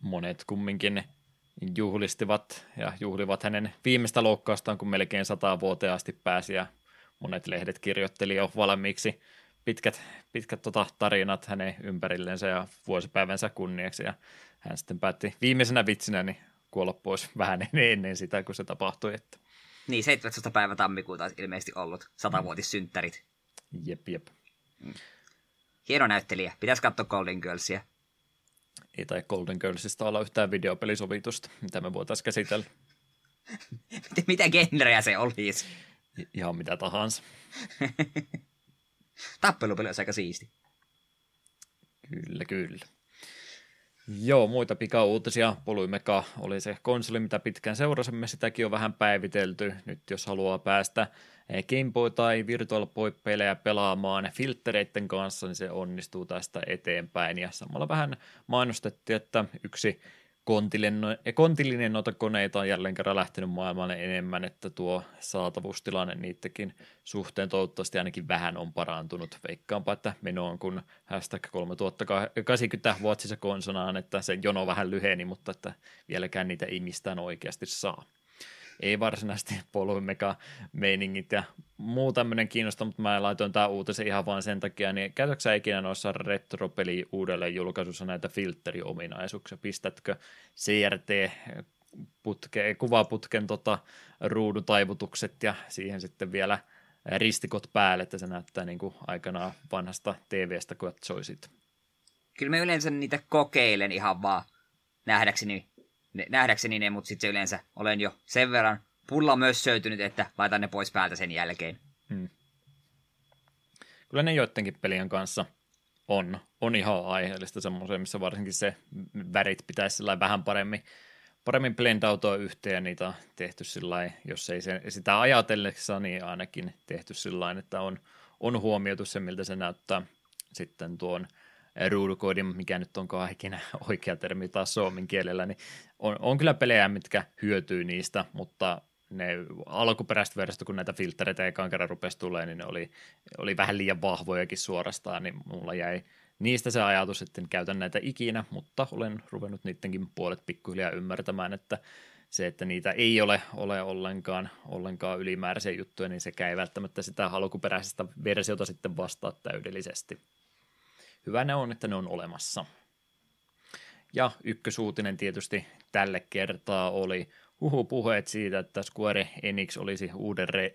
Monet kumminkin juhlistivat ja juhlivat hänen viimeistä loukkaustaan, kun melkein sata vuoteen asti pääsi ja monet lehdet kirjoitteli jo valmiiksi pitkät, pitkät tota, tarinat hänen ympärillensä ja vuosipäivänsä kunniaksi ja hän sitten päätti viimeisenä vitsinä niin kuolla pois vähän *laughs* ennen sitä, kun se tapahtui. Että Niin, 17. päivä tammikuuta olisi ilmeisesti ollut satavuotissynttärit. jep, jep. Hieno näyttelijä. Pitäisi katsoa Golden Girlsia. Ei tai Golden Girlsista olla yhtään videopelisovitusta, mitä me voitaisiin käsitellä. *laughs* Mitä genreä se olisi? Ihan mitä tahansa. *laughs* Tappelupeli olisi aika siisti. Kyllä, kyllä. Joo, muita pikauutisia. Polymeka oli se konsoli, mitä pitkään seurasimme. Sitäkin on vähän päivitelty. Nyt jos haluaa päästä eh, Game Boy tai Virtual Boy-pelejä pelaamaan filtreiden kanssa, niin se onnistuu tästä eteenpäin. Ja samalla vähän mainostettiin, että yksi kontillinen, noita koneita on jälleen kerran lähtenyt maailmalle enemmän, että tuo saatavuustilanne niidenkin suhteen toivottavasti ainakin vähän on parantunut. Veikkaanpa, että meno on kun hashtag 3080 vuotisessa konsonaan, että se jono vähän lyheni, mutta että vieläkään niitä ei mistään oikeasti saa. Ei varsinaisesti *laughs* polvimeka meiningit ja muu tämmöinen kiinnosta, mutta mä laitoin tämä uutisen ihan vaan sen takia, niin käytätkö ikinä noissa retropeli uudelleen julkaisussa näitä filteriominaisuuksia? Pistätkö CRT putke, kuvaputken tota, ruudutaivutukset ja siihen sitten vielä ristikot päälle, että se näyttää niin kuin aikanaan vanhasta TV-stä, kun katsoisit. Kyllä mä yleensä niitä kokeilen ihan vaan nähdäkseni ne, nähdäkseni ne, mutta sitten yleensä olen jo sen verran pulla myös söytynyt, että laitan ne pois päältä sen jälkeen. Hmm. Kyllä ne joidenkin pelien kanssa on, on ihan aiheellista semmoisia, missä varsinkin se värit pitäisi vähän paremmin, paremmin blendautua yhteen ja niitä on tehty sillä jos ei se, sitä ajatellessa, niin ainakin tehty sillä että on, on huomioitu se, miltä se näyttää sitten tuon ruudukoodin, mikä nyt onkaan ikinä *laughs* oikea termi taas suomen kielellä, niin on, on kyllä pelejä, mitkä hyötyy niistä, mutta ne alkuperäiset versiot, kun näitä filtreitä ekaan kerran rupesi tulee, niin ne oli, oli vähän liian vahvojakin suorastaan, niin mulla jäi niistä se ajatus, että en käytä näitä ikinä, mutta olen ruvennut niidenkin puolet pikkuhiljaa ymmärtämään, että se, että niitä ei ole, ole ollenkaan, ollenkaan ylimääräisiä juttuja, niin sekä ei välttämättä sitä alkuperäisestä versiota sitten vastaa täydellisesti hyvä ne on, että ne on olemassa. Ja ykkösuutinen tietysti tälle kertaa oli huhu puheet siitä, että Square Enix olisi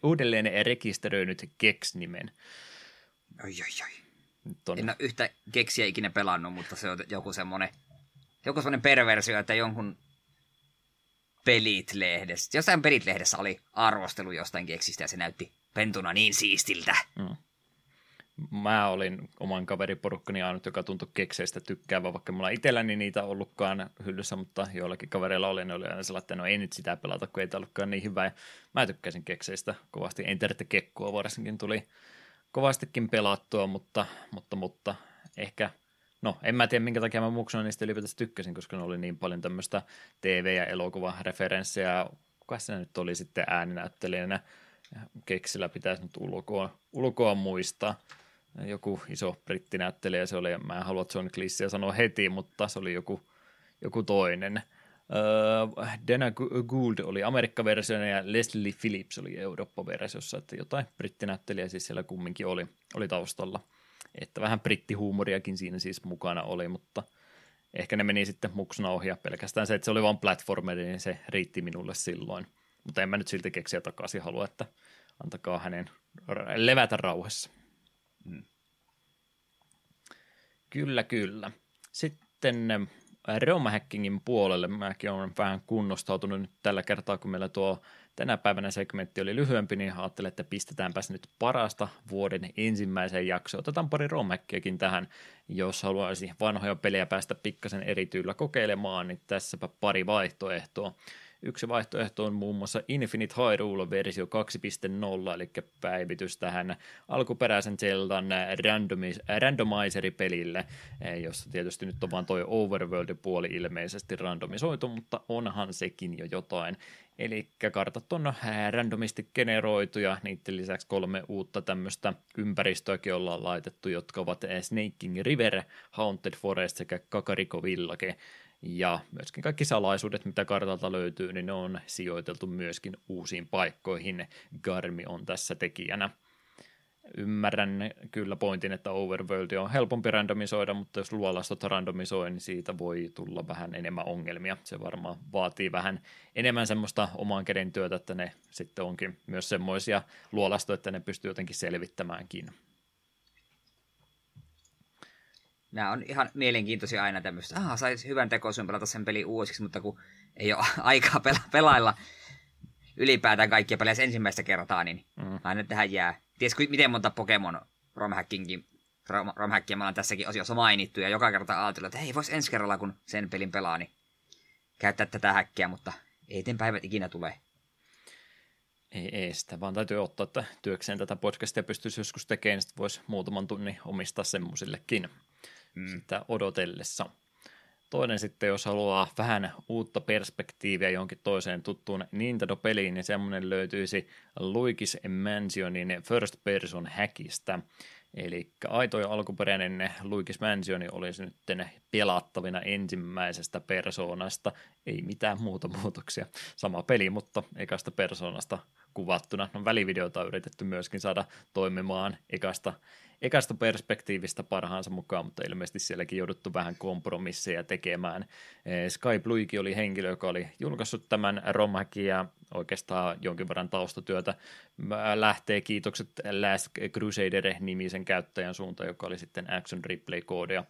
uudelleen rekisteröinyt Gex-nimen. Oi, oi, oi. Nyt on... En ole yhtä keksiä ikinä pelannut, mutta se on joku semmoinen, joku semmoinen perversio, että jonkun pelit-lehdessä, jossain pelit-lehdessä oli arvostelu jostain keksistä ja se näytti pentuna niin siistiltä. Mm mä olin oman kaveriporukkani ainut, joka tuntui kekseistä tykkäävä, vaikka mulla itselläni niitä ollutkaan hyllyssä, mutta joillakin kavereilla oli, ne oli aina sellainen, että no ei nyt sitä pelata, kun ei tämä ollutkaan niin hyvä. Ja mä tykkäsin kekseistä kovasti. Enterte Kekkua varsinkin tuli kovastikin pelattua, mutta, mutta, mutta ehkä, no en mä tiedä minkä takia mä muksuna niistä ylipäätänsä tykkäsin, koska ne oli niin paljon tämmöistä TV- ja elokuva-referenssejä. Kuka se nyt oli sitten ääninäyttelijänä? Keksillä pitäisi nyt ulkoa, ulkoa muistaa joku iso brittinäyttelijä se oli, mä en halua John Cleeseä sanoa heti, mutta se oli joku, joku toinen. Öö, Dana Gould oli Amerikka-versiona ja Leslie Phillips oli Eurooppa-versiossa, että jotain brittinäyttelijä siis siellä kumminkin oli, oli taustalla. Että vähän brittihuumoriakin siinä siis mukana oli, mutta ehkä ne meni sitten muksuna ohjaa pelkästään se, että se oli vain platformeri, niin se riitti minulle silloin. Mutta en mä nyt silti keksiä takaisin halua, että antakaa hänen levätä rauhassa. Hmm. Kyllä, kyllä. Sitten Reumahackingin puolelle mäkin olen vähän kunnostautunut nyt tällä kertaa, kun meillä tuo tänä päivänä segmentti oli lyhyempi, niin ajattelin, että pistetäänpäs nyt parasta vuoden ensimmäiseen jaksoon. Otetaan pari romhäkkiäkin tähän, jos haluaisi vanhoja pelejä päästä pikkasen eri tyyllä kokeilemaan, niin tässäpä pari vaihtoehtoa. Yksi vaihtoehto on muun muassa Infinite Hyrule versio 2.0, eli päivitys tähän alkuperäisen Zeldan randomis- randomizeri-pelille, eh, jossa tietysti nyt on vaan toi Overworld-puoli ilmeisesti randomisoitu, mutta onhan sekin jo jotain. Eli kartat on eh, randomisti generoituja, niiden lisäksi kolme uutta tämmöistä ympäristöäkin ollaan laitettu, jotka ovat eh, Snaking River, Haunted Forest sekä Kakariko Village. Ja myöskin kaikki salaisuudet, mitä kartalta löytyy, niin ne on sijoiteltu myöskin uusiin paikkoihin. Garmi on tässä tekijänä. Ymmärrän kyllä pointin, että Overworld on helpompi randomisoida, mutta jos luolastot randomisoi, niin siitä voi tulla vähän enemmän ongelmia. Se varmaan vaatii vähän enemmän semmoista oman käden työtä, että ne sitten onkin myös semmoisia luolastoja, että ne pystyy jotenkin selvittämäänkin. Nämä on ihan mielenkiintoisia aina tämmöistä. Ah, saisi hyvän tekosyyn pelata sen peli uusiksi, mutta kun ei ole *laughs* aikaa pela- pelailla ylipäätään kaikkia pelejä ensimmäistä kertaa, niin mm. aina tähän jää. Tiedätkö, miten monta Pokemon romhackinkin rom- romhackia me ollaan tässäkin osiossa mainittu, ja joka kerta ajatellaan, että hei, vois ensi kerralla, kun sen pelin pelaa, niin käyttää tätä häkkiä, mutta ei ten päivät ikinä tule. Ei, ei sitä, vaan täytyy ottaa, että työkseen tätä podcastia pystyisi joskus tekemään, niin voisi muutaman tunnin omistaa semmoisillekin mm. sitä odotellessa. Toinen sitten, jos haluaa vähän uutta perspektiiviä johonkin toiseen tuttuun Nintendo-peliin, niin semmoinen löytyisi Luigi's Mansionin First Person Hackista. Eli aito ja alkuperäinen Luigi's Mansion olisi nyt pelattavina ensimmäisestä persoonasta. Ei mitään muuta muutoksia. Sama peli, mutta ekasta persoonasta kuvattuna. No, välivideota on yritetty myöskin saada toimimaan ekasta ekasta perspektiivistä parhaansa mukaan, mutta ilmeisesti sielläkin jouduttu vähän kompromisseja tekemään. Eh, Sky Bluekin oli henkilö, joka oli julkaissut tämän romhackin ja oikeastaan jonkin verran taustatyötä lähtee kiitokset Last Crusader-nimisen käyttäjän suuntaan, joka oli sitten Action Replay-koodia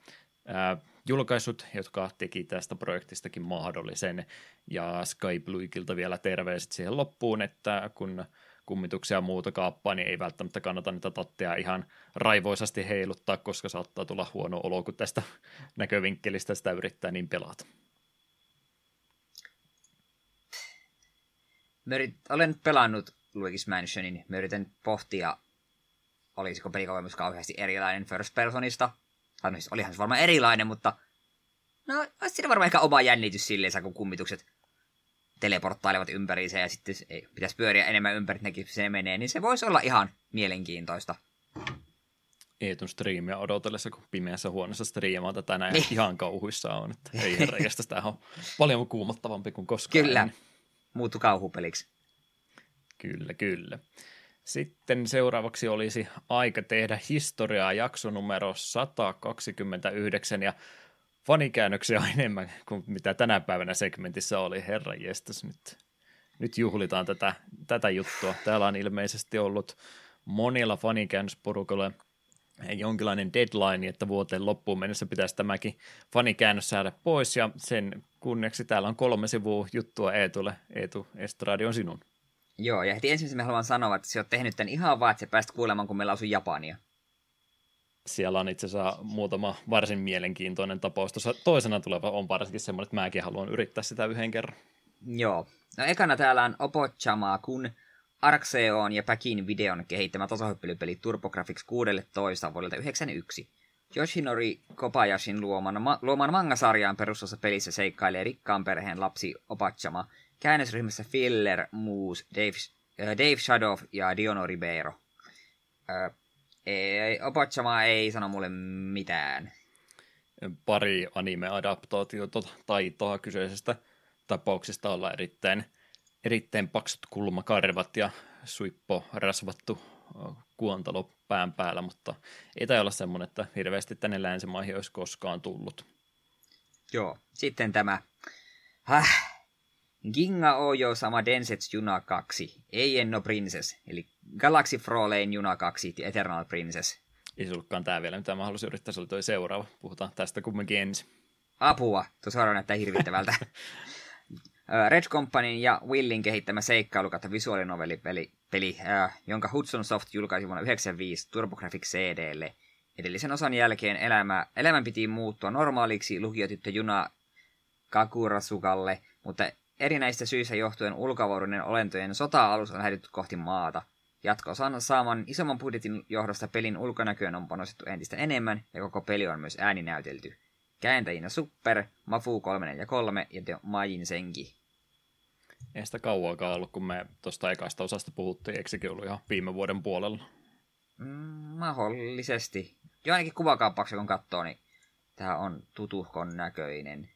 julkaisut, jotka teki tästä projektistakin mahdollisen. Ja Sky Blueikilta vielä terveiset siihen loppuun, että kun kummituksia ja muuta kaappaa, niin ei välttämättä kannata niitä tatteja ihan raivoisasti heiluttaa, koska saattaa tulla huono olo, kun tästä *laughs* näkövinkkelistä sitä yrittää niin pelata. Yrit, olen pelannut Luigi's Mansionin. Mä yritän pohtia, olisiko pelikokemus kauheasti erilainen first personista. No, siis olihan se varmaan erilainen, mutta no, olisi siinä varmaan ehkä oma jännitys silleen, kun kummitukset teleporttailevat ympäriinsä ja sitten ei, pitäisi pyöriä enemmän ympäri, että se menee, niin se voisi olla ihan mielenkiintoista. Eetun striimiä odotellessa, kun pimeässä huoneessa striimaa tätä näin niin. ihan kauhuissa on. Että ei herranjasta, sitä on paljon kuumottavampi kuin koskaan. Kyllä, muuttu kauhupeliksi. Kyllä, kyllä. Sitten seuraavaksi olisi aika tehdä historiaa jakso numero 129 ja fanikäännöksiä on enemmän kuin mitä tänä päivänä segmentissä oli. Herra jestas, nyt, nyt juhlitaan tätä, tätä juttua. Täällä on ilmeisesti ollut monilla fanikäännösporukoilla jonkinlainen deadline, että vuoteen loppuun mennessä pitäisi tämäkin fanikäännös saada pois, ja sen kunneksi täällä on kolme sivua juttua Eetulle. Eetu, Estradi on sinun. Joo, ja heti ensimmäisenä haluan sanoa, että sä oot tehnyt tämän ihan vaan, että sä pääst kuulemaan, kun meillä asuu Japania siellä on itse asiassa muutama varsin mielenkiintoinen tapaus. Tuossa toisena tuleva on varsinkin semmoinen, että mäkin haluan yrittää sitä yhden kerran. Joo. No ekana täällä on Opochama, kun Arxeon ja Päkin videon kehittämä tasohyppelypeli TurboGrafx 16 vuodelta 1991. Yoshinori Kobayashin luoman, ma- luoman mangasarjaan perustuvassa pelissä seikkailee rikkaan perheen lapsi Opachama, käännösryhmässä Filler, Moose, Dave, äh, Dave Shadow ja Diono Ribeiro. Äh, ei, Opachama ei sano mulle mitään. pari anime-adaptaatiota taitoa kyseisestä tapauksesta olla erittäin, erittäin paksut kulmakarvat ja suippo rasvattu kuontalo pään päällä, mutta ei tämä olla semmoinen, että hirveästi tänne länsimaihin olisi koskaan tullut. Joo, sitten tämä Häh. Ginga Ojo sama Densets Juna 2, ei Enno Princess, eli Galaxy Frolane Juna 2, Eternal Princess. Ei sullutkaan tämä vielä, mitä mä halusin yrittää, se oli toi seuraava. Puhutaan tästä kumminkin ensin. Apua, tuo suoraan näyttää hirvittävältä. *laughs* Red Companyn ja Willin kehittämä seikkailu kautta visuaalinovelipeli, peli, äh, jonka Hudson Soft julkaisi vuonna 1995 TurboGrafx CDlle. Edellisen osan jälkeen elämä, elämän piti muuttua normaaliksi lukiotyttö Juna Kakurasukalle, mutta erinäistä syistä johtuen ulkovuoroinen olentojen sota-alus on häidytty kohti maata. Jatko-osan saaman isomman budjetin johdosta pelin ulkonäköön on panostettu entistä enemmän ja koko peli on myös ääninäytelty. Kääntäjinä Super, Mafu 3 ja 3 ja The Majin Senki. Ei sitä kauankaan ollut, kun me tuosta ekaista osasta puhuttiin, eikö sekin ollut ihan viime vuoden puolella? Mm, mahdollisesti. Jo ainakin kuvakaappauksia kun katsoo, niin tämä on tutuhkon näköinen.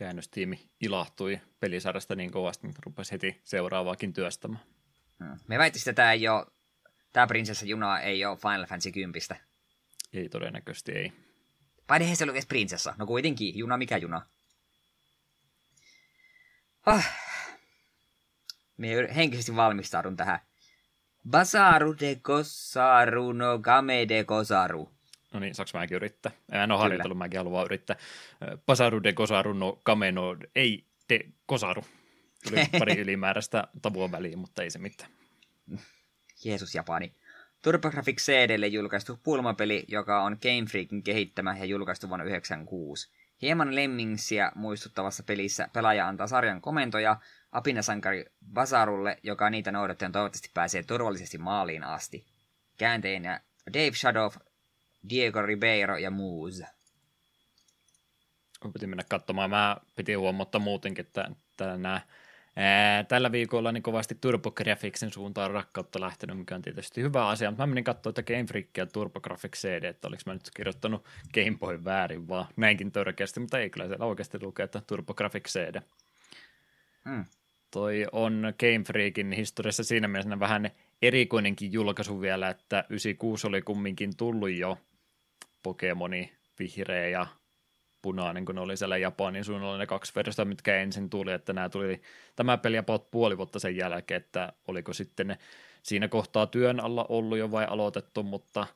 Käännöstiimi ilahtui pelisarjasta niin kovasti, että rupesi heti seuraavaakin työstämään. Hmm. Me väittäisiin, että tämä ei ole, tämä prinsessa Juna ei ole Final Fantasy 10. Ei todennäköisesti ei. Vai se oli edes prinsessa? No kuitenkin, Juna mikä Juna? Ah. Me henkisesti valmistaudun tähän. Basaru de Kosaru no Game de Kosaru. No niin, saanko mäkin yrittää? En ole harjoitellut, mäkin haluan yrittää. Basaru de Kosaru no Game no... Ei de Kosaru. Tuli *laughs* pari ylimääräistä tavua väliin, mutta ei se mitään. Jeesus Japani. TurboGrafx CDlle julkaistu pulmapeli, joka on Game Freakin kehittämä ja julkaistu vuonna 1996. Hieman Lemmingsia muistuttavassa pelissä pelaaja antaa sarjan komentoja apinasankari Basarulle, joka niitä noudattaen toivottavasti pääsee turvallisesti maaliin asti. Käänteenä Dave Shadow, Diego Ribeiro ja Moose. Piti mennä katsomaan. Mä piti huomata muutenkin, että, että nämä Ää, tällä viikolla niin kovasti TurboGrafxin suuntaan rakkautta lähtenyt, mikä on tietysti hyvä asia, mutta mä menin katsoa, että Game Freak ja TurboGrafx CD, että oliko mä nyt kirjoittanut Game Boy väärin vaan näinkin törkeästi, mutta ei kyllä siellä oikeasti lukee, että TurboGrafx CD. Mm. Toi on Game Freakin historiassa siinä mielessä vähän erikoinenkin julkaisu vielä, että 96 oli kumminkin tullut jo Pokemoni vihreä ja punainen, kun ne oli siellä Japanin suunnalla ne kaksi versiota, mitkä ensin tuli, että nämä tuli tämä peli about puoli vuotta sen jälkeen, että oliko sitten ne siinä kohtaa työn alla ollut jo vai aloitettu, mutta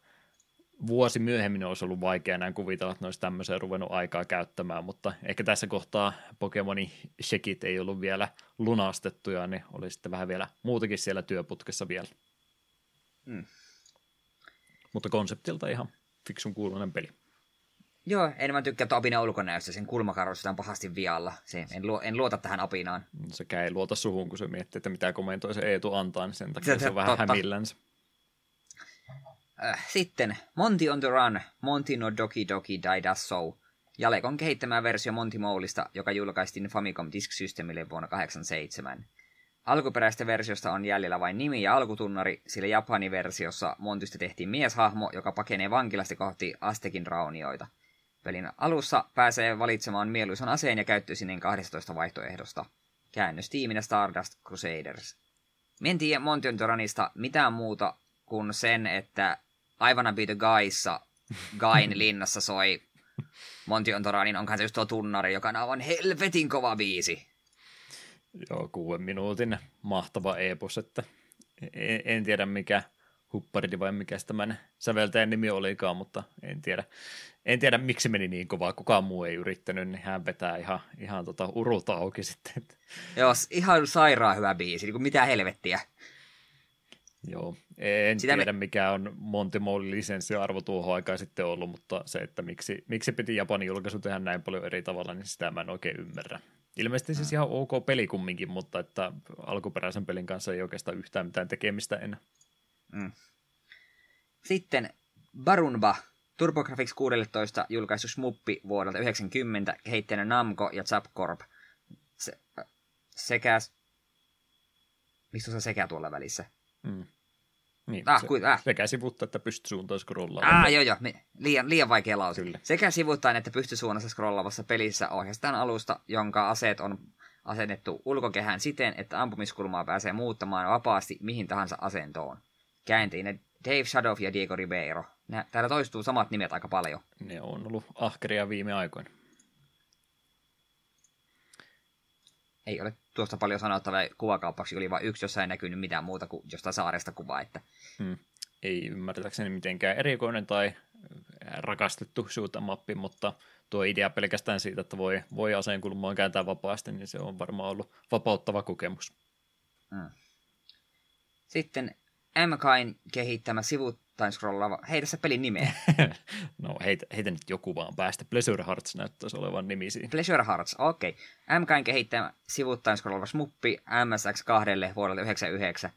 vuosi myöhemmin olisi ollut vaikea näin kuvitella, että ne olisi tämmöiseen ruvennut aikaa käyttämään, mutta ehkä tässä kohtaa Pokemonin shekit ei ollut vielä lunastettuja, niin oli sitten vähän vielä muutakin siellä työputkessa vielä. Hmm. Mutta konseptilta ihan fiksun kuulunen peli. Joo, enemmän tykkää apina ulkonäöstä, sen kulmakarvosta on pahasti vialla. Se, en, luo, en luota tähän apinaan. Sekä ei luota suhun, kun se miettii, että mitä komentoi se Eetu antaa, niin sen takia se, se on vähän totta. hämillänsä. Äh, sitten Monty on the Run, Monty no Doki Doki Daidasso. Jalekon kehittämä versio Monty Moulista, joka julkaistiin Famicom Disk Systemille vuonna 1987. Alkuperäistä versiosta on jäljellä vain nimi ja alkutunnari, sillä Japanin versiossa Montysta tehtiin mieshahmo, joka pakenee vankilasta kohti Astekin raunioita – Pelin alussa pääsee valitsemaan mieluisan aseen ja käyttöisineen 12 vaihtoehdosta. Käännöstiiminä Stardust Crusaders. Me en tiedä Montiontoranista mitään muuta kuin sen, että Aivana Be the Guyssa Gain *laughs* linnassa soi Montiontoranin onkaan se just tuo tunnari, joka on aivan helvetin kova biisi. Joo, kuuden minuutin mahtava epos, että en, en tiedä mikä Hupparidi vai mikä tämän säveltäjän nimi olikaan, mutta en tiedä, en tiedä miksi meni niin kovaa, kukaan muu ei yrittänyt, niin hän vetää ihan, ihan tota urulta auki sitten. Joo, ihan sairaan hyvä biisi, niin kuin mitä helvettiä. Joo, en Sitä tiedä me... mikä on Monty Mollin lisenssiarvo tuohon aikaan sitten ollut, mutta se, että miksi, miksi piti Japanin julkaisu tehdä näin paljon eri tavalla, niin sitä mä en oikein ymmärrä. Ilmeisesti siis ihan ok peli kumminkin, mutta että alkuperäisen pelin kanssa ei oikeastaan yhtään mitään tekemistä enää. Mm. Sitten Barunba, TurboGrafx 16 julkaistu smuppi vuodelta 90, kehittäjänä Namco ja Zapcorp. Se, sekä... Mistä se sekä tuolla välissä? Mm. Niin, Ah, se, kuin, ah. sekä sivutta että pystysuuntaan scrollaamaan. Ah, joo, joo. Me, liian, liian vaikea lause. Kyllä. Sekä sivuittain että pystysuunnassa scrollaavassa pelissä ohjastaan alusta, jonka aseet on asennettu ulkokehään siten, että ampumiskulmaa pääsee muuttamaan vapaasti mihin tahansa asentoon. Käänteinen Dave Shadow ja Diego Ribeiro. Nä, täällä toistuu samat nimet aika paljon. Ne on ollut ahkeria viime aikoina. Ei ole tuosta paljon sanottavaa kuvakauppaksi, oli vain yksi, jossa ei näkynyt mitään muuta kuin jostain saaresta kuvaa. Että... Hmm. Ei ymmärtääkseni mitenkään erikoinen tai rakastettu mappi, mutta tuo idea pelkästään siitä, että voi, voi aseen kulmaan kääntää vapaasti, niin se on varmaan ollut vapauttava kokemus. Hmm. Sitten MKin kehittämä sivuttain scrollaava, hei tässä pelin nimeä. *laughs* no heitä, heitä nyt joku vaan päästä. Pleasure Hearts näyttäisi olevan nimi siinä. Pleasure Hearts, okei. Okay. MKin kehittämä sivuttain scrollaava smuppi MSX2 vuodelta 99.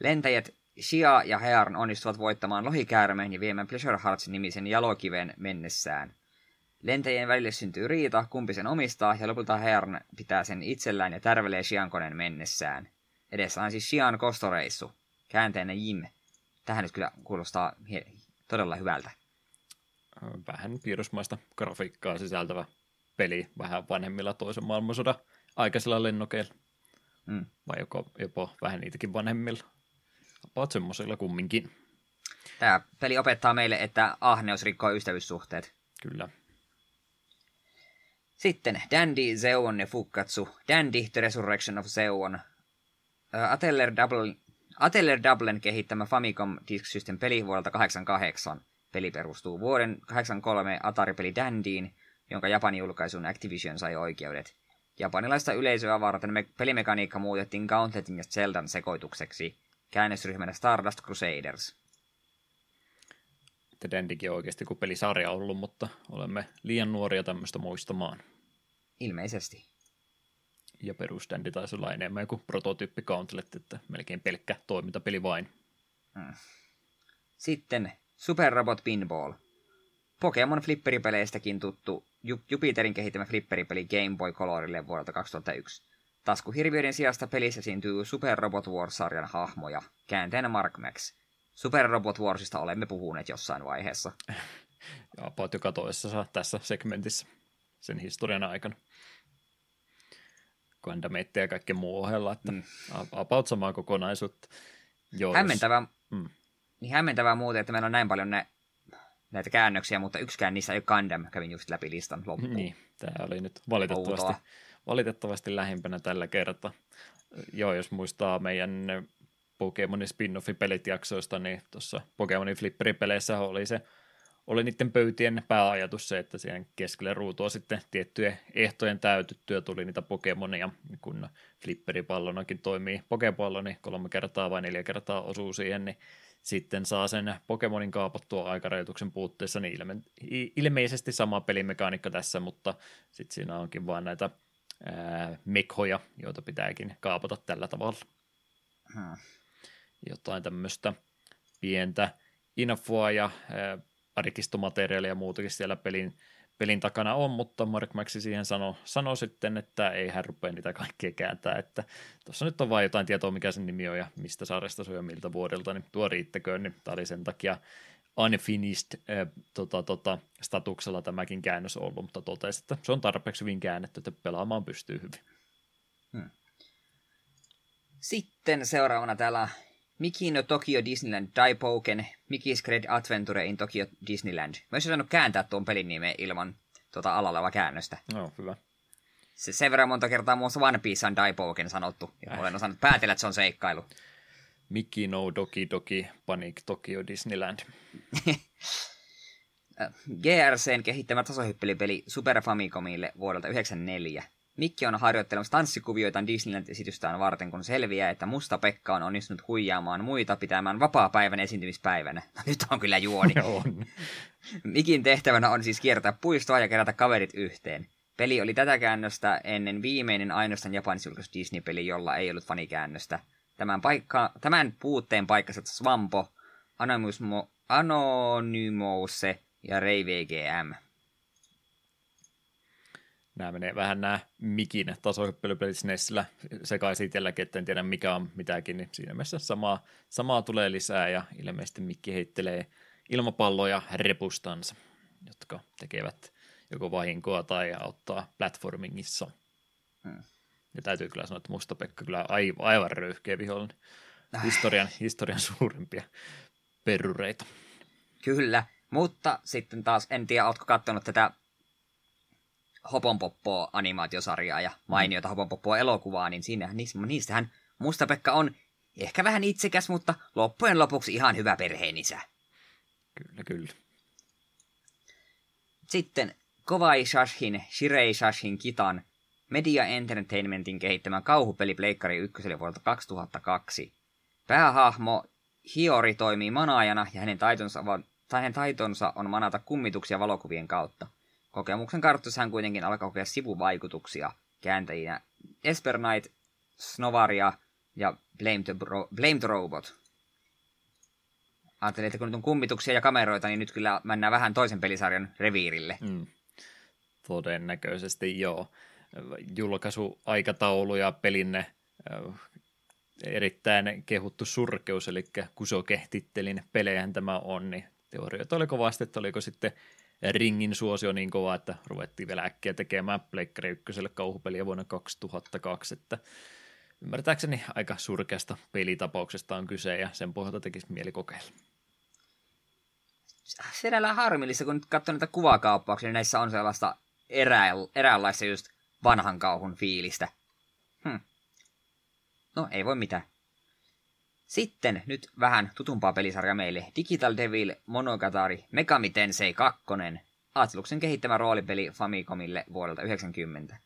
Lentäjät Shia ja Hearn onnistuvat voittamaan lohikäärmeen ja viemään Pleasure Hearts-nimisen jalokiven mennessään. Lentäjien välille syntyy riita, kumpi sen omistaa, ja lopulta Hearn pitää sen itsellään ja tärvelee Shian koneen mennessään. Edessä on siis Shian kostoreissu. Käänteinen Jim. Tähän nyt kyllä kuulostaa todella hyvältä. Vähän piirrosmaista grafiikkaa sisältävä peli vähän vanhemmilla toisen maailmansodan aikaisilla lennokeilla. Mm. Vai joko, jopa vähän niitäkin vanhemmilla. About semmoisilla kumminkin. Tämä peli opettaa meille, että ahneus rikkoo ystävyyssuhteet. Kyllä. Sitten Dandy, Zeon ja Fukatsu. Dandy, The Resurrection of Zeon. Uh, Ateller Double Ateller Dublin kehittämä Famicom Disk System peli vuodelta 88. Peli perustuu vuoden 83 Atari-peli Dandyin, jonka Japanin julkaisun Activision sai oikeudet. Japanilaista yleisöä varten me- pelimekaniikka muutettiin Gauntletin ja Zeldan sekoitukseksi käännösryhmänä Stardust Crusaders. Dandykin on oikeasti kuin pelisarja ollut, mutta olemme liian nuoria tämmöistä muistamaan. Ilmeisesti ja perusständi taisi olla enemmän kuin prototyyppi Gauntlet, että melkein pelkkä toimintapeli vain. Hmm. Sitten Super Robot Pinball. Pokemon flipperipeleistäkin tuttu Jupiterin kehittämä flipperipeli Game Boy Colorille vuodelta 2001. Taskuhirviöiden sijasta pelissä esiintyy Super Robot Wars-sarjan hahmoja, käänteenä Mark Max. Super Robot Warsista olemme puhuneet jossain vaiheessa. *laughs* ja about joka toisessa tässä segmentissä sen historian aikana. Gandameittia ja kaikkea muu ohella, että mm. about samaa kokonaisuutta. Joo, hämmentävää, mm. niin hämmentävää muuten, että meillä on näin paljon ne, näitä käännöksiä, mutta yksikään niissä ei ole Gundam, kävin just läpi listan loppuun. Niin, tämä oli nyt valitettavasti, valitettavasti lähimpänä tällä kertaa. Joo, jos muistaa meidän Pokemonin spin-offi-pelit jaksoista, niin tuossa Pokemonin flipperipeleissä oli se oli niiden pöytien pääajatus se, että siihen keskelle ruutua sitten tiettyjen ehtojen täytyttyä tuli niitä Pokemonia, kun flipperipallonakin toimii Pokepallo, niin kolme kertaa vai neljä kertaa osuu siihen, niin sitten saa sen Pokemonin kaapattua aikarajoituksen puutteessa, niin ilme- ilmeisesti sama pelimekaniikka tässä, mutta sitten siinä onkin vain näitä ää, mekhoja, joita pitääkin kaapata tällä tavalla. Hmm. Jotain tämmöistä pientä infoa ja ää, arkistomateriaalia ja muutakin siellä pelin, pelin takana on, mutta Mark Maxi siihen sanoi sano sitten, että ei hän rupea niitä kaikkea kääntää, että tuossa nyt on vain jotain tietoa, mikä sen nimi on ja mistä sarjasta se on ja miltä vuodelta, niin tuo riittäköön, niin tämä oli sen takia unfinished äh, tota, tota, statuksella tämäkin käännös ollut, mutta totesi, että se on tarpeeksi hyvin käännetty, että pelaamaan pystyy hyvin. Hmm. Sitten seuraavana täällä Miki no Tokyo Disneyland Daipoken, Miki's Great Adventure in Tokyo Disneyland. Mä olisin saanut kääntää tuon pelin nimeä ilman tuota alalla käännöstä. No, hyvä. Se, sen verran monta kertaa muun muassa One Piece on Daipoken sanottu, ja äh. olen osannut päätellä, että se on seikkailu. Miki no Doki Doki Panic Tokyo Disneyland. *laughs* GRCn kehittämä tasohyppelipeli Super Famicomille vuodelta 1994. Mikki on harjoittelemassa tanssikuvioita Disneyland-esitystään varten, kun selviää, että Musta Pekka on onnistunut huijaamaan muita pitämään vapaa-päivän esiintymispäivänä. Nyt on kyllä juoni. *laughs* on. Mikin tehtävänä on siis kiertää puistoa ja kerätä kaverit yhteen. Peli oli tätä käännöstä ennen viimeinen ainoastaan japanisjulkaisu Disney-peli, jolla ei ollut fanikäännöstä. Tämän, paikka, tämän puutteen paikkasi Swampo, Anonymous ja Ray VGM. Nämä menee vähän nämä mikin tasohyppelypelit SNESillä sekaisin itselläkin, että en tiedä mikä on mitäkin, niin siinä mielessä samaa, samaa tulee lisää ja ilmeisesti mikki heittelee ilmapalloja repustansa, jotka tekevät joko vahinkoa tai auttaa platformingissa. Hmm. Ja täytyy kyllä sanoa, että Musta Pekka kyllä aivan, aivan röyhkeä vihollinen. Historian, historian suurimpia perureita. Kyllä, mutta sitten taas, en tiedä, ootko katsonut tätä Hoponpoppoa animaatiosarjaa ja mainiota Hoponpoppoa elokuvaa, niin siinä, niistähän Musta-Pekka on ehkä vähän itsekäs, mutta loppujen lopuksi ihan hyvä perheenisä. Kyllä, kyllä. Sitten Kovai Shashin, Shirei Shashin Kitan Media Entertainmentin kehittämä kauhupeli Pleikkari 1 vuodelta 2002. Päähahmo Hiori toimii manaajana ja hänen taitonsa, tai hänen taitonsa on manata kummituksia valokuvien kautta. Kokemuksen kartoissa hän kuitenkin alkaa kokea sivuvaikutuksia kääntäjinä Esper Knight, Snovaria ja Blame the, Bro- Blame the Robot. Ajattelin, että kun nyt on kummituksia ja kameroita, niin nyt kyllä mennään vähän toisen pelisarjan reviirille. Mm. Todennäköisesti joo. Julkaisuaikataulu ja pelinne erittäin kehuttu surkeus, eli Kuso kehtittelin pelejähän tämä on, niin teorioita oli kovasti, että oliko sitten ringin suosio niin kova, että ruvettiin vielä äkkiä tekemään Pleikkari 1 kauhupeliä vuonna 2002, että ymmärtääkseni aika surkeasta pelitapauksesta on kyse ja sen pohjalta tekisi mieli kokeilla. Sinällään harmillista, kun nyt katsoo näitä kuvakauppauksia, niin näissä on sellaista erää, eräänlaista just vanhan kauhun fiilistä. Hm. No, ei voi mitään. Sitten nyt vähän tutumpaa pelisarja meille. Digital Devil Monogatari Megami Tensei 2. Atluksen kehittämä roolipeli Famicomille vuodelta 90.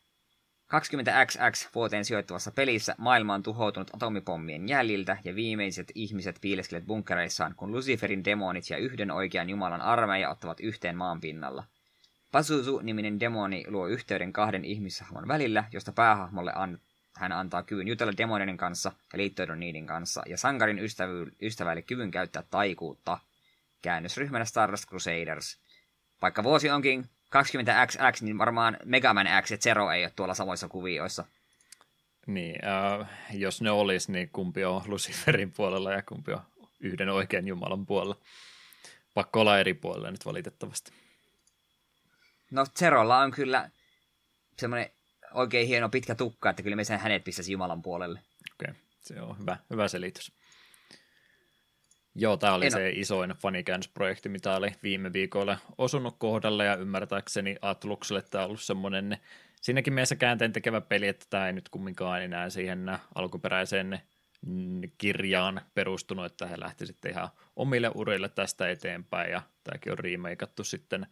20XX vuoteen sijoittuvassa pelissä maailma on tuhoutunut atomipommien jäljiltä ja viimeiset ihmiset piileskelevät bunkereissaan, kun Luciferin demonit ja yhden oikean jumalan armeija ottavat yhteen maan pinnalla. Pazuzu-niminen demoni luo yhteyden kahden ihmishahmon välillä, josta päähahmolle an- hän antaa kyvyn jutella demonien kanssa ja liittoidon niiden kanssa, ja sankarin ystävy- ystävälle kyvyn käyttää taikuutta. Käännösryhmänä Stardust Crusaders. Vaikka vuosi onkin 20XX, niin varmaan Mega Man X ja Zero ei ole tuolla samoissa kuvioissa. Niin, äh, jos ne olisi, niin kumpi on Luciferin puolella ja kumpi on yhden oikean Jumalan puolella. Pakko olla eri puolella nyt valitettavasti. No Zerolla on kyllä semmoinen oikein hieno pitkä tukka, että kyllä me sen hänet pistäisi Jumalan puolelle. Okei, okay. se on hyvä, hyvä selitys. Joo, tämä oli en se ole. isoin fanikäännösprojekti, mitä oli viime viikolla osunut kohdalle, ja ymmärtääkseni Atlukselle tämä on ollut semmoinen siinäkin mielessä käänteen tekevä peli, että tämä ei nyt kumminkaan enää siihen alkuperäiseen kirjaan perustunut, että he lähti sitten ihan omille urille tästä eteenpäin, ja tämäkin on remakeattu sitten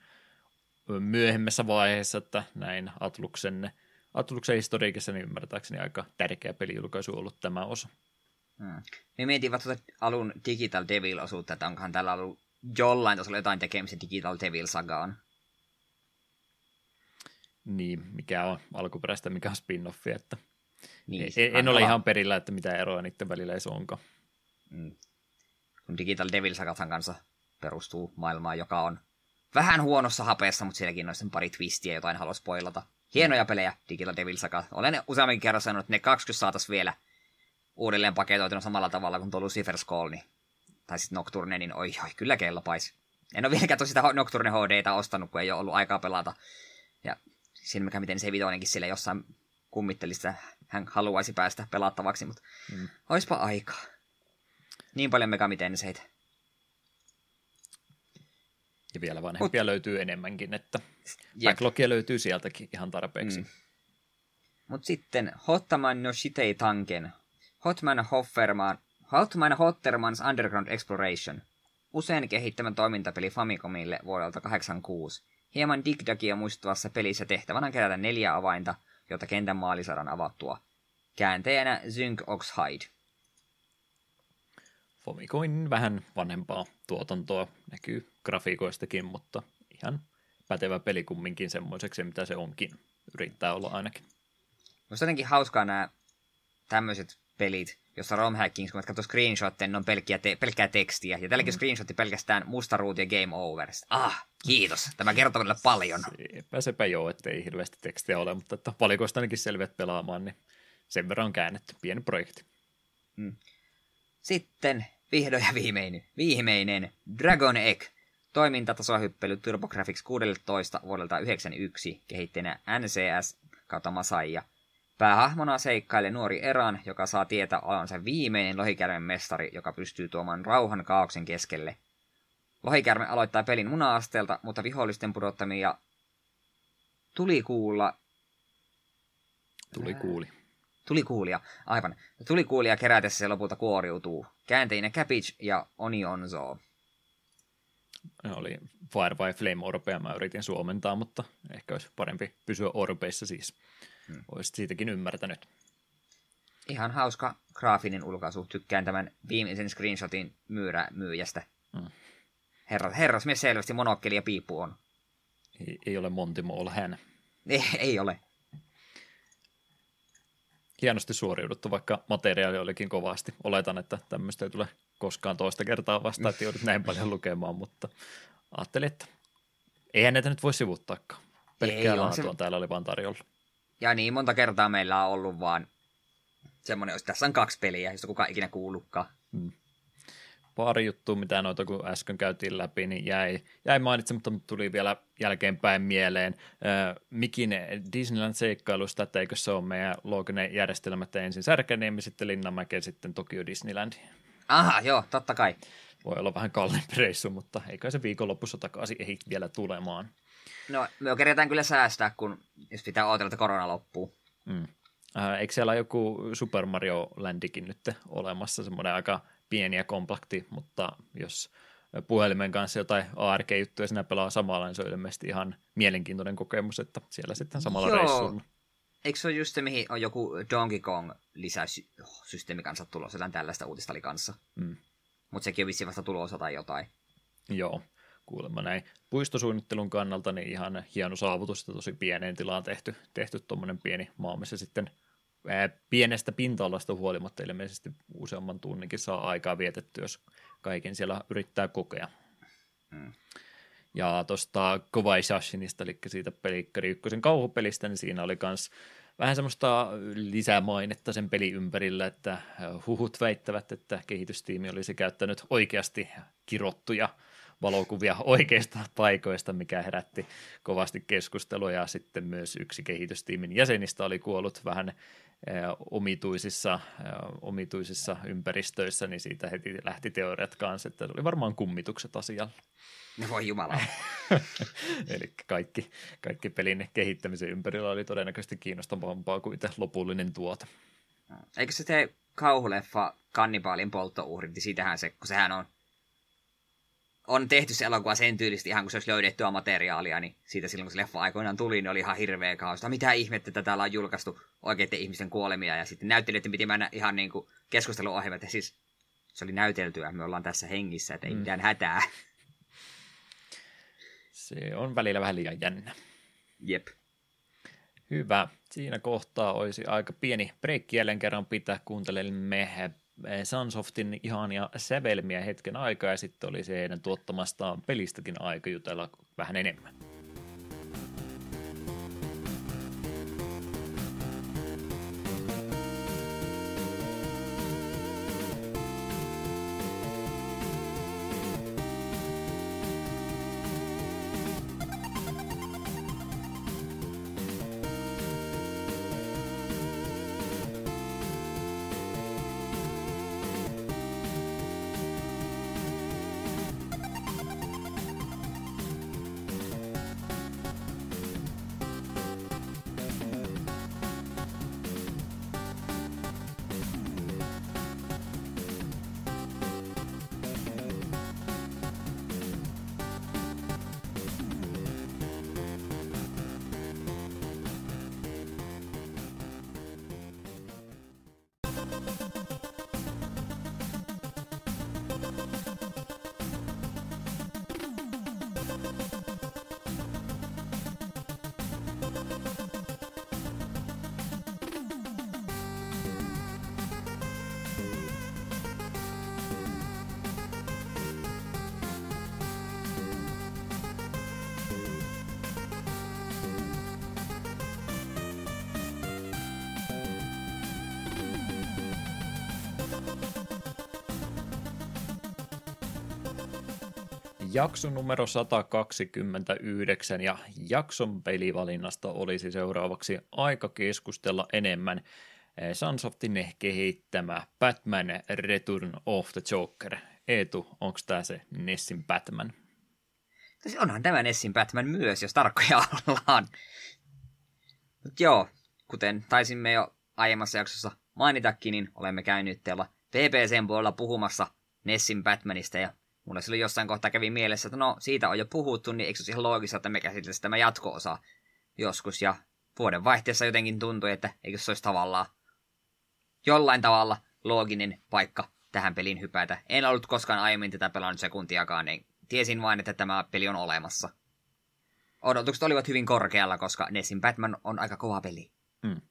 myöhemmässä vaiheessa, että näin Atluksen, Atluksen historiikissa niin ymmärtääkseni aika tärkeä pelijulkaisu ollut tämä osa. Hmm. Me mietin tuota alun Digital Devil-osuutta, että onkohan tällä ollut jollain tasolla jotain tekemistä Digital Devil-sagaan. Niin, mikä on alkuperäistä, mikä on spin-offi, että niin, en, en ole ihan perillä, että mitä eroa niiden välillä ei onkaan. Hmm. Kun Digital Devil-sagathan kanssa perustuu maailmaan, joka on vähän huonossa hapeessa, mutta sielläkin on pari twistiä, jotain haluaa spoilata. Hienoja pelejä Digital Devil Saga. Olen useammin kerran sanonut, että ne 20 saataisiin vielä uudelleen paketoituna samalla tavalla kuin tuo Lucifer's Call, niin, tai sitten Nocturne, niin oi, oi, kyllä kelpaisi. En ole vieläkään sitä Nocturne HDta ostanut, kun ei ole ollut aikaa pelata. Ja siinä mikä miten se vitoinenkin sille jossain kummittelista hän haluaisi päästä pelattavaksi, mutta mm. oispa aikaa. Niin paljon megamitenseitä. Ja vielä vanhempia Mut, löytyy enemmänkin, että backlogia löytyy sieltäkin ihan tarpeeksi. Mm. Mutta sitten Hotman no Shitei Tanken. Hotman Hofferman, Hotman Hottermans Underground Exploration. Usein kehittämän toimintapeli Famicomille vuodelta 86. Hieman digdagia muistuvassa pelissä tehtävänä kerätä neljä avainta, jotta kentän maali saadaan avattua. Kääntäjänä Zynk Oxhide. Fomicoin vähän vanhempaa tuotantoa näkyy grafiikoistakin, mutta ihan pätevä peli kumminkin semmoiseksi, mitä se onkin. Yrittää olla ainakin. Musta jotenkin hauskaa nämä tämmöiset pelit, jossa ROM hackings, kun katsoo screenshotteja, niin on pelkkiä, te- pelkkää tekstiä. Ja tälläkin mm. screenshotti pelkästään musta ruutu ja game over. Ah, Kiitos. Tämä kertoo kyllä paljon. Sepä sepä joo, ettei hirveästi tekstiä ole, mutta että valikoista ainakin selviät pelaamaan, niin sen verran on käännetty. Pieni projekti. Mm. Sitten vihdoin ja viimeinen, viimeinen Dragon Egg. Toimintatasohyppely TurboGrafx 16 vuodelta 1991 kehittänä NCS kautta Masaija. Päähahmona seikkailee nuori Eran, joka saa tietää olevansa viimeinen lohikärmen mestari, joka pystyy tuomaan rauhan kaauksen keskelle. Lohikärme aloittaa pelin muna-asteelta, mutta vihollisten pudottamia tuli kuulla... Tuli kuuli. Tuli kuulia, aivan. Tuli kuulia kerätessä se lopulta kuoriutuu. Käänteinä Cabbage ja Onionzo. Oli Fire by Flame Orpea, mä yritin suomentaa, mutta ehkä olisi parempi pysyä Orpeissa siis. Hmm. Olisit siitäkin ymmärtänyt. Ihan hauska graafinen ulkaisu. Tykkään tämän viimeisen screenshotin myyrä myyjästä. Hmm. Herra, herrasmies selvästi monokkeli ja piippu on. Ei, ei ole Monty Mole hän. *laughs* Ei, ei ole. Hienosti suoriuduttu, vaikka materiaali olikin kovasti. Oletan, että tämmöistä ei tule koskaan toista kertaa vastaan, että joudut näin paljon lukemaan, mutta ajattelin, että eihän näitä nyt voi sivuuttaakaan. Pelkkää laatua se... täällä oli vaan tarjolla. Ja niin monta kertaa meillä on ollut vaan semmoinen, jos tässä on kaksi peliä, josta kukaan ikinä kuullutkaan. Hmm. Pari juttua, mitä noita kun äsken käytiin läpi, niin jäi, jäi mainitsematta, mutta tuli vielä jälkeenpäin mieleen. Äh, Mikin Disneyland-seikkailusta, että eikö se ole meidän looginen järjestelmä, että ensin Särkäniemi, sitten Linnanmäki sitten Tokyo Disneyland. Aha, joo, totta kai. Voi olla vähän kalliimpi reissu, mutta eikä se viikonlopussa takaisin ehdi vielä tulemaan. No, me kerätään kyllä säästää, kun jos pitää odotella, että korona loppuu. Mm. Äh, eikö siellä joku Super Mario Landikin nyt olemassa, semmoinen aika pieni ja kompakti, mutta jos puhelimen kanssa jotain ARG-juttuja sinä pelaa samalla, niin se on ilmeisesti ihan mielenkiintoinen kokemus, että siellä sitten samalla Joo. reissulla. Eikö se ole just se, mihin on joku Donkey Kong lisäsysteemi kanssa tulossa, jotain tällaista uutista oli kanssa. Mm. Mutta sekin on vissiin vasta tulossa tai jotain. Joo, kuulemma näin. Puistosuunnittelun kannalta niin ihan hieno saavutus, että tosi pieneen tilaan tehty, tehty tuommoinen pieni maa, missä sitten pienestä pinta-alasta huolimatta ilmeisesti useamman tunninkin saa aikaa vietetty, jos kaiken siellä yrittää kokea. Mm. Ja tuosta Kovai Shashinista, eli siitä Pelikkari ykkösen kauhupelistä, niin siinä oli myös vähän semmoista lisämainetta sen pelin ympärillä, että huhut väittävät, että kehitystiimi olisi käyttänyt oikeasti kirottuja valokuvia oikeista paikoista, mikä herätti kovasti keskustelua ja sitten myös yksi kehitystiimin jäsenistä oli kuollut vähän omituisissa, omituisissa ympäristöissä, niin siitä heti lähti teoriat kanssa, että oli varmaan kummitukset asialla. No voi jumala. *laughs* Eli kaikki, kaikki pelin kehittämisen ympärillä oli todennäköisesti kiinnostavampaa kuin itse lopullinen tuote. Eikö se tee kauhuleffa Kannibaalin polttouhrit, niin siitähän se, kun sehän on on tehty se elokuva sen tyylisesti ihan kuin se olisi löydettyä materiaalia, niin siitä silloin kun se leffa aikoinaan tuli, niin oli ihan hirveä kaosta. Mitä ihmettä, että täällä on julkaistu oikeiden ihmisten kuolemia ja sitten näyttelijöiden piti mennä ihan niin kuin keskusteluohjelmat. Ja siis se oli näyteltyä, me ollaan tässä hengissä, että ei mm. mitään hätää. Se on välillä vähän liian jännä. Jep. Hyvä. Siinä kohtaa olisi aika pieni breikki jälleen kerran pitää. Kuuntelemme Sunsoftin ihania sävelmiä hetken aikaa ja sitten oli se heidän tuottamastaan pelistäkin aika jutella vähän enemmän. Jakso numero 129 ja jakson pelivalinnasta olisi seuraavaksi aika keskustella enemmän Sunsoftin kehittämä Batman Return of the Joker. Eetu, onko tämä se Nessin Batman? Siis onhan tämä Nessin Batman myös, jos tarkkoja *laughs* ollaan. Mut joo, kuten taisimme jo aiemmassa jaksossa mainitakin, niin olemme käynyt teillä PPCn puolella puhumassa Nessin Batmanista ja mulla silloin jossain kohtaa kävi mielessä, että no siitä on jo puhuttu, niin eikö se ihan loogista, että me käsitellisimme tämä jatko-osa joskus ja vuoden vaihteessa jotenkin tuntui, että eikö se olisi tavallaan jollain tavalla looginen paikka tähän peliin hypätä. En ollut koskaan aiemmin tätä pelannut sekuntiakaan, niin tiesin vain, että tämä peli on olemassa. Odotukset olivat hyvin korkealla, koska Nessin Batman on aika kova peli. Hmm.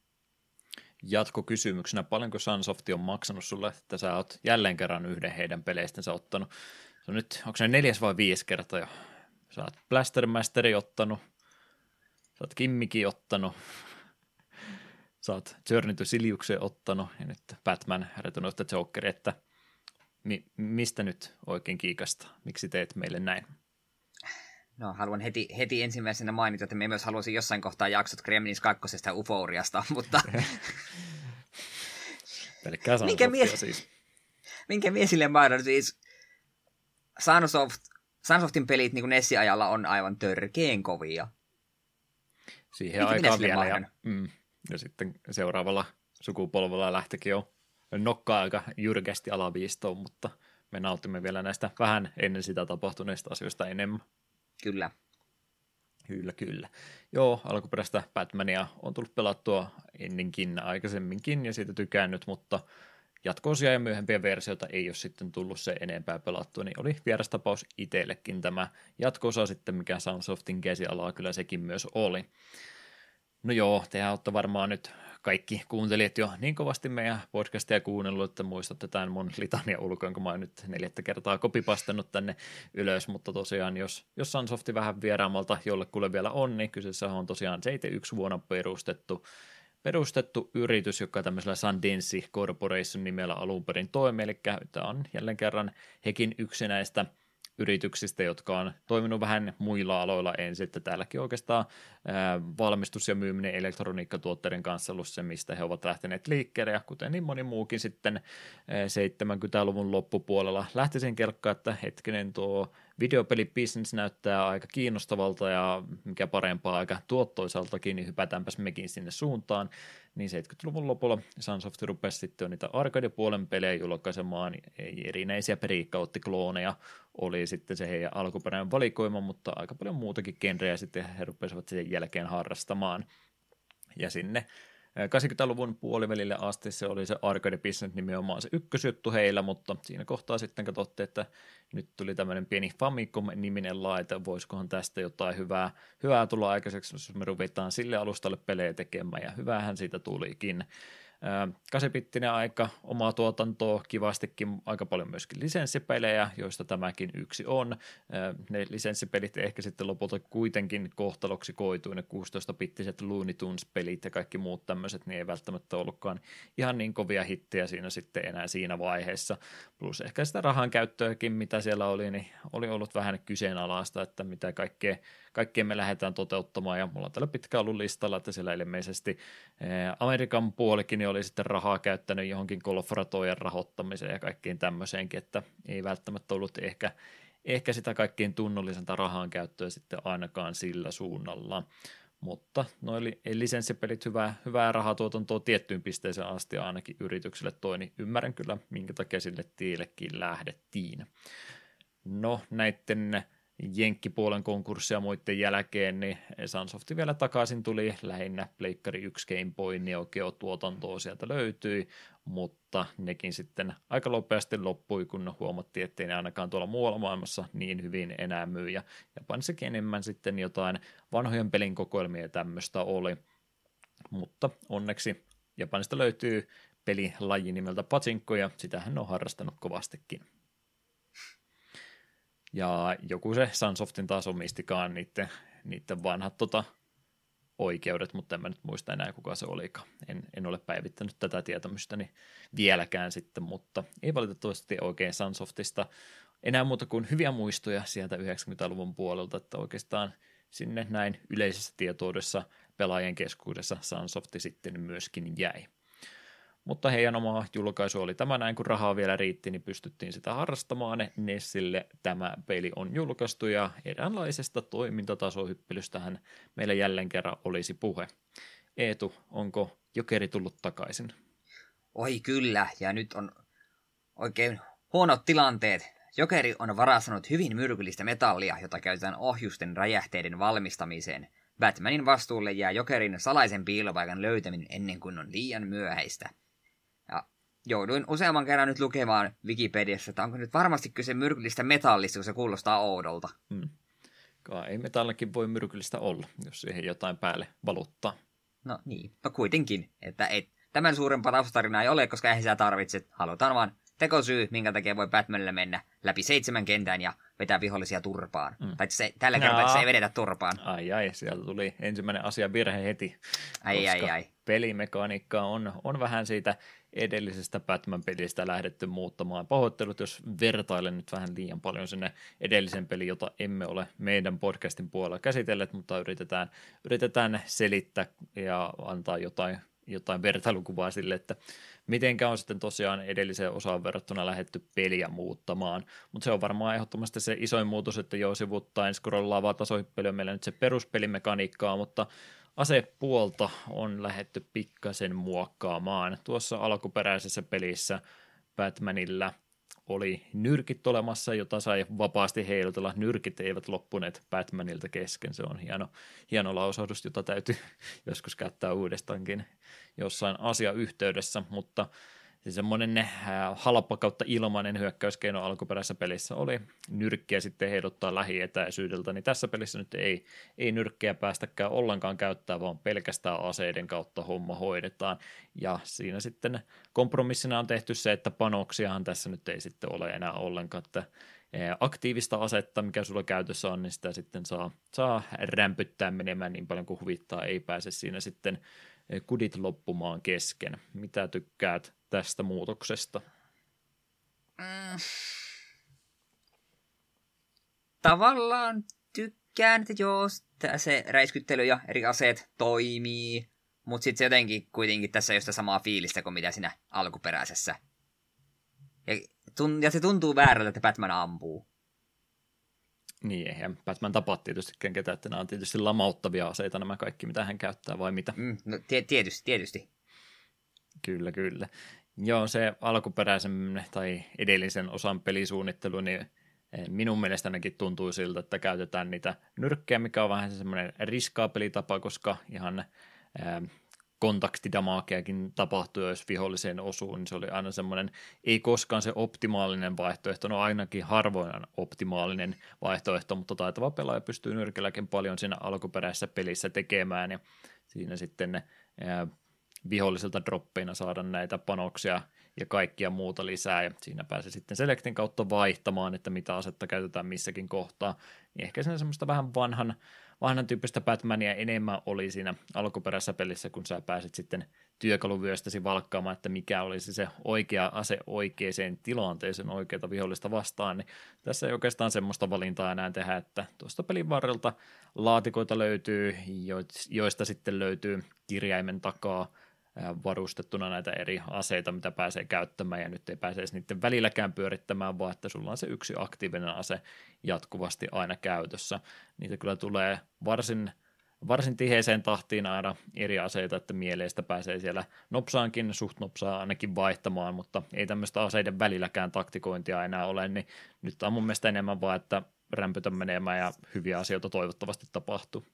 Jatkokysymyksenä, paljonko Sunsoft on maksanut sulle, että sä oot jälleen kerran yhden heidän peleistänsä ottanut? On nyt, onko se neljäs vai viisi kerta jo? Sä oot Blastermasteri ottanut, sä oot Kimmikin ottanut, sä oot Journey to Siliuksen ottanut ja nyt Batman Return of the Joker, että mi- mistä nyt oikein kiikasta? Miksi teet meille näin? No, haluan heti, heti ensimmäisenä mainita, että me myös haluaisin jossain kohtaa jaksot Gremlins 2. ja Uforiasta, *laughs* mutta... Pelkkää minkä mie- siis. Minkä mie sille mainon, siis Sunsoft, Sunsoftin pelit niin Nessi-ajalla on aivan törkeen kovia. Siihen aikaan vielä. Ja, mm, ja sitten seuraavalla sukupolvella lähtikin jo nokkaa aika jyrkästi alaviistoon, mutta me nautimme vielä näistä vähän ennen sitä tapahtuneista asioista enemmän. Kyllä. Kyllä, kyllä. Joo, alkuperäistä Batmania on tullut pelattua ennenkin aikaisemminkin ja siitä tykännyt, mutta jatkoosia ja myöhempiä versioita ei ole sitten tullut se enempää pelattua, niin oli vierastapaus itsellekin tämä jatkoosa sitten, mikä Sunsoftin käsialaa kyllä sekin myös oli. No joo, tehän olette varmaan nyt kaikki kuuntelijat jo niin kovasti meidän podcastia kuunnellut, että muistatte tämän mun litania ulkoon, kun mä oon nyt neljättä kertaa kopipastannut tänne ylös, mutta tosiaan jos, jos Sunsofti vähän vieraammalta jollekulle vielä on, niin kyseessä on tosiaan 71 vuonna perustettu perustettu yritys, joka tämmöisellä Sundance Corporation nimellä alun perin toimi, eli tämä on jälleen kerran hekin yksinäistä – yrityksistä, jotka on toiminut vähän muilla aloilla. Ensin, että täälläkin oikeastaan valmistus ja myyminen elektroniikkatuotteiden kanssa ollut se, mistä he ovat lähteneet liikkeelle, ja kuten niin moni muukin sitten 70-luvun loppupuolella lähti sen kelkkaan, että hetkinen tuo videopelibisnes näyttää aika kiinnostavalta ja mikä parempaa aika tuottoisaltakin, niin hypätäänpäs mekin sinne suuntaan. Niin 70-luvun lopulla Sunsoft rupesi sitten niitä arcade-puolen pelejä julkaisemaan, erinäisiä klooneja oli sitten se heidän alkuperäinen valikoima, mutta aika paljon muutakin genrejä sitten he rupesivat sen jälkeen harrastamaan. Ja sinne 80-luvun puolivälille asti se oli se arcade business nimenomaan se ykkösjuttu heillä, mutta siinä kohtaa sitten katsottiin, että nyt tuli tämmöinen pieni Famicom-niminen laite, voisikohan tästä jotain hyvää, hyvää tulla aikaiseksi, jos me ruvetaan sille alustalle pelejä tekemään, ja hyvähän siitä tulikin. Kasepittinen aika, omaa tuotantoa, kivastikin aika paljon myöskin lisenssipelejä, joista tämäkin yksi on. Ne lisenssipelit ehkä sitten lopulta kuitenkin kohtaloksi koituu, ne 16-pittiset Looney Tunes-pelit ja kaikki muut tämmöiset, niin ei välttämättä ollutkaan ihan niin kovia hittejä siinä sitten enää siinä vaiheessa. Plus ehkä sitä rahan käyttöäkin, mitä siellä oli, niin oli ollut vähän kyseenalaista, että mitä kaikkea kaikkea me lähdetään toteuttamaan, ja mulla on tällä pitkä ollut listalla, että siellä ilmeisesti Amerikan puolikin oli sitten rahaa käyttänyt johonkin golfratojen rahoittamiseen ja kaikkiin tämmöiseenkin, että ei välttämättä ollut ehkä, ehkä sitä kaikkein tunnollisenta rahan käyttöä sitten ainakaan sillä suunnalla. Mutta noin lisenssipelit hyvää, hyvää rahatuotantoa tiettyyn pisteeseen asti ainakin yritykselle toi, niin ymmärrän kyllä, minkä takia sille tiillekin lähdettiin. No näiden Jenkkipuolen konkurssia muiden jälkeen, niin Sunsofti vielä takaisin tuli. Lähinnä Pleikkari 1 Game Boy Neo Geo tuotantoa sieltä löytyi, mutta nekin sitten aika nopeasti loppui, kun huomattiin, ettei ne ainakaan tuolla muualla maailmassa niin hyvin enää myy, ja Japanissakin enemmän sitten jotain vanhojen pelin kokoelmia tämmöistä oli, mutta onneksi Japanista löytyy pelilaji nimeltä Pachinko, ja sitähän on harrastanut kovastikin. Ja joku se Sunsoftin taas omistikaan niiden, niiden vanhat tota, oikeudet, mutta en mä nyt muista enää kuka se olikaan. En, en ole päivittänyt tätä tietämystäni vieläkään sitten, mutta ei valitettavasti oikein Sunsoftista enää muuta kuin hyviä muistoja sieltä 90-luvun puolelta, että oikeastaan sinne näin yleisessä tietoudessa pelaajien keskuudessa Sunsofti sitten myöskin jäi. Mutta heidän oma julkaisu oli tämä näin, kun rahaa vielä riitti, niin pystyttiin sitä harrastamaan. Nessille tämä peli on julkaistu ja eräänlaisesta toimintatasohyppelystähän meillä jälleen kerran olisi puhe. Eetu, onko jokeri tullut takaisin? Oi kyllä, ja nyt on oikein huonot tilanteet. Jokeri on varastanut hyvin myrkyllistä metallia, jota käytetään ohjusten räjähteiden valmistamiseen. Batmanin vastuulle jää Jokerin salaisen piilopaikan löytäminen ennen kuin on liian myöhäistä. Jouduin useamman kerran nyt lukemaan Wikipediassa, että onko nyt varmasti kyse myrkyllistä metallista, kun se kuulostaa oudolta. Hmm. Ei metallikin voi myrkyllistä olla, jos siihen jotain päälle valuttaa. No niin, no kuitenkin, että et, tämän suurempaa taustarinaa ei ole, koska eihän sitä tarvitse. Halutaan vaan tekosyy, minkä takia voi Batmanille mennä läpi seitsemän kentän ja vetää vihollisia turpaan. Mm. Tai se, tällä no. kertaa se ei vedetä turpaan. Ai ai, sieltä tuli ensimmäinen asia virhe heti. Ai ai ai. Pelimekaniikka on, on vähän siitä edellisestä Batman-pelistä lähdetty muuttamaan. Pahoittelut, jos vertailen nyt vähän liian paljon sinne edellisen peliin, jota emme ole meidän podcastin puolella käsitelleet, mutta yritetään, yritetään selittää ja antaa jotain, jotain vertailukuvaa sille, että mitenkä on sitten tosiaan edelliseen osaan verrattuna lähetty peliä muuttamaan. Mutta se on varmaan ehdottomasti se isoin muutos, että jo sivuttain scrollaavaa tasohyppelyä meillä nyt se peruspelimekaniikkaa, mutta asepuolta on lähetty pikkasen muokkaamaan. Tuossa alkuperäisessä pelissä Batmanilla oli nyrkit olemassa, jota sai vapaasti heilutella. Nyrkit eivät loppuneet Batmanilta kesken. Se on hieno, hieno lausahdus, jota täytyy *laughs* joskus käyttää uudestaankin jossain asiayhteydessä, mutta – se semmoinen äh, halpa kautta ilmainen hyökkäyskeino alkuperäisessä pelissä oli nyrkkiä sitten heidottaa lähietäisyydeltä, niin tässä pelissä nyt ei, ei nyrkkiä päästäkään ollenkaan käyttää, vaan pelkästään aseiden kautta homma hoidetaan. Ja siinä sitten kompromissina on tehty se, että panoksiahan tässä nyt ei sitten ole enää ollenkaan, että äh, aktiivista asetta, mikä sulla käytössä on, niin sitä sitten saa, saa rämpyttää menemään niin paljon kuin huvittaa, ei pääse siinä sitten äh, kudit loppumaan kesken. Mitä tykkäät tästä muutoksesta? Mm. Tavallaan tykkään, että joo, se räiskyttely ja eri aseet toimii, mutta sitten se jotenkin kuitenkin tässä ei ole sitä samaa fiilistä kuin mitä siinä alkuperäisessä. Ja, tun- ja se tuntuu väärältä, että Batman ampuu. Niin, eihän Batman tapaa tietysti ketä, että nämä on tietysti lamauttavia aseita nämä kaikki, mitä hän käyttää, vai mitä? Mm, no, tietysti, tietysti. Kyllä, kyllä. Joo, se alkuperäisen tai edellisen osan pelisuunnittelu, niin eh, minun mielestä ainakin tuntuu siltä, että käytetään niitä nyrkkejä, mikä on vähän semmoinen riskaapelitapa, koska ihan eh, kontaktidamaakeakin tapahtuu, jos viholliseen osuu, niin se oli aina semmoinen, ei koskaan se optimaalinen vaihtoehto, no ainakin harvoin optimaalinen vaihtoehto, mutta taitava pelaaja pystyy nyrkelläkin paljon siinä alkuperäisessä pelissä tekemään, ja siinä sitten vihollisilta droppeina saada näitä panoksia ja kaikkia muuta lisää, ja siinä pääsee sitten Selectin kautta vaihtamaan, että mitä asetta käytetään missäkin kohtaa, niin ehkä siinä semmoista vähän vanhan, vanhan tyyppistä Batmania enemmän oli siinä alkuperäisessä pelissä, kun sä pääsit sitten työkaluvyöstäsi valkkaamaan, että mikä olisi se oikea ase oikeaan tilanteeseen oikeata vihollista vastaan, niin tässä ei oikeastaan semmoista valintaa enää tehdä, että tuosta pelin varrelta laatikoita löytyy, joista sitten löytyy kirjaimen takaa varustettuna näitä eri aseita, mitä pääsee käyttämään, ja nyt ei pääse edes niiden välilläkään pyörittämään, vaan että sulla on se yksi aktiivinen ase jatkuvasti aina käytössä. Niitä kyllä tulee varsin, varsin tiheeseen tahtiin aina eri aseita, että mieleistä pääsee siellä nopsaankin, suht nopsaa ainakin vaihtamaan, mutta ei tämmöistä aseiden välilläkään taktikointia enää ole, niin nyt on mun mielestä enemmän vaan, että rämpytä menemään ja hyviä asioita toivottavasti tapahtuu.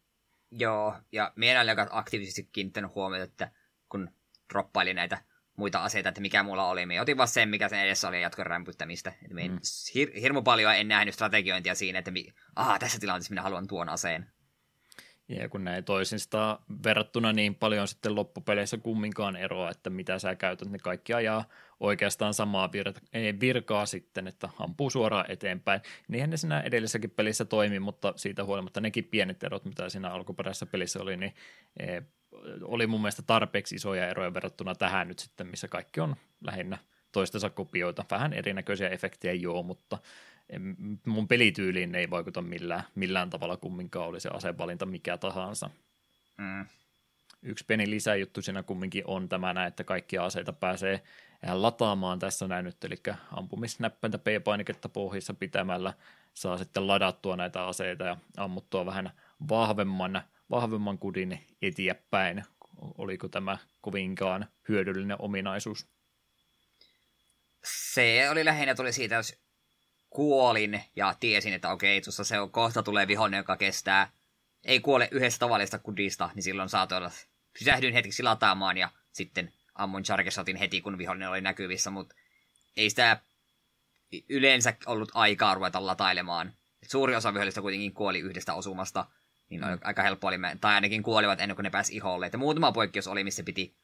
Joo, ja olen aika aktiivisesti kiinnittänyt huomiota, että kun droppaili näitä muita aseita, että mikä mulla oli. Me otin vaan sen, mikä sen edessä oli jatkon rämpyttämistä. Et me mm. hir- hirmu paljon en nähnyt strategiointia siinä, että mi- aha, tässä tilanteessa minä haluan tuon aseen. Ja kun näin toisista verrattuna niin paljon sitten loppupeleissä kumminkaan eroa, että mitä sä käytät, ne kaikki ajaa oikeastaan samaa vir- virkaa sitten, että ampuu suoraan eteenpäin. Niinhän ne siinä edellisessäkin pelissä toimi, mutta siitä huolimatta nekin pienet erot, mitä siinä alkuperäisessä pelissä oli, niin oli mun mielestä tarpeeksi isoja eroja verrattuna tähän nyt sitten, missä kaikki on lähinnä toistensa kopioita. Vähän erinäköisiä efektejä joo, mutta mun pelityyliin ei vaikuta millään, millään tavalla kumminkaan oli se asevalinta mikä tahansa. Mm. Yksi pieni lisäjuttu siinä kumminkin on tämä, että kaikkia aseita pääsee lataamaan tässä näin nyt, eli ampumisnäppäntä P-painiketta pohjissa pitämällä saa sitten ladattua näitä aseita ja ammuttua vähän vahvemman, vahvemman kudin eteenpäin. Oliko tämä kovinkaan hyödyllinen ominaisuus? Se oli lähinnä tuli siitä, jos kuolin ja tiesin, että okei, tuossa se on kohta tulee vihollinen, joka kestää, ei kuole yhdessä tavallista kudista, niin silloin saatoin olla, pysähdyin hetkeksi lataamaan ja sitten ammun Chargeshotin heti, kun vihollinen oli näkyvissä, mutta ei sitä yleensä ollut aikaa ruveta latailemaan. Suuri osa vihollista kuitenkin kuoli yhdestä osumasta, niin aika helppo oli, tai ainakin kuolivat ennen kuin ne pääsi iholle. Että muutama poikkeus oli, missä piti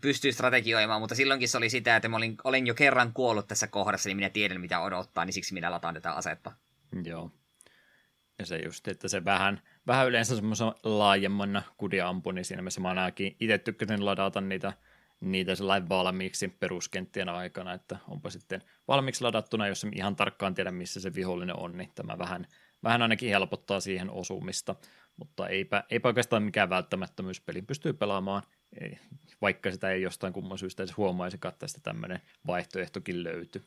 pystyä strategioimaan, mutta silloinkin se oli sitä, että mä olin, olin jo kerran kuollut tässä kohdassa, niin minä tiedän mitä odottaa, niin siksi minä lataan tätä asetta. Joo. Ja se just, että se vähän, vähän yleensä semmoisen laajemman kudiampu, niin siinä mielessä mä ainakin itse tykkäsin ladata niitä, niitä sellainen valmiiksi peruskenttien aikana, että onpa sitten valmiiksi ladattuna, jos ihan tarkkaan tiedä, missä se vihollinen on, niin tämä vähän, vähän ainakin helpottaa siihen osumista, mutta eipä, eipä oikeastaan mikään välttämättömyys. Pelin pystyy pelaamaan ei, vaikka sitä ei jostain kumman syystä edes huomaisikaan, että tästä tämmöinen vaihtoehtokin löytyy.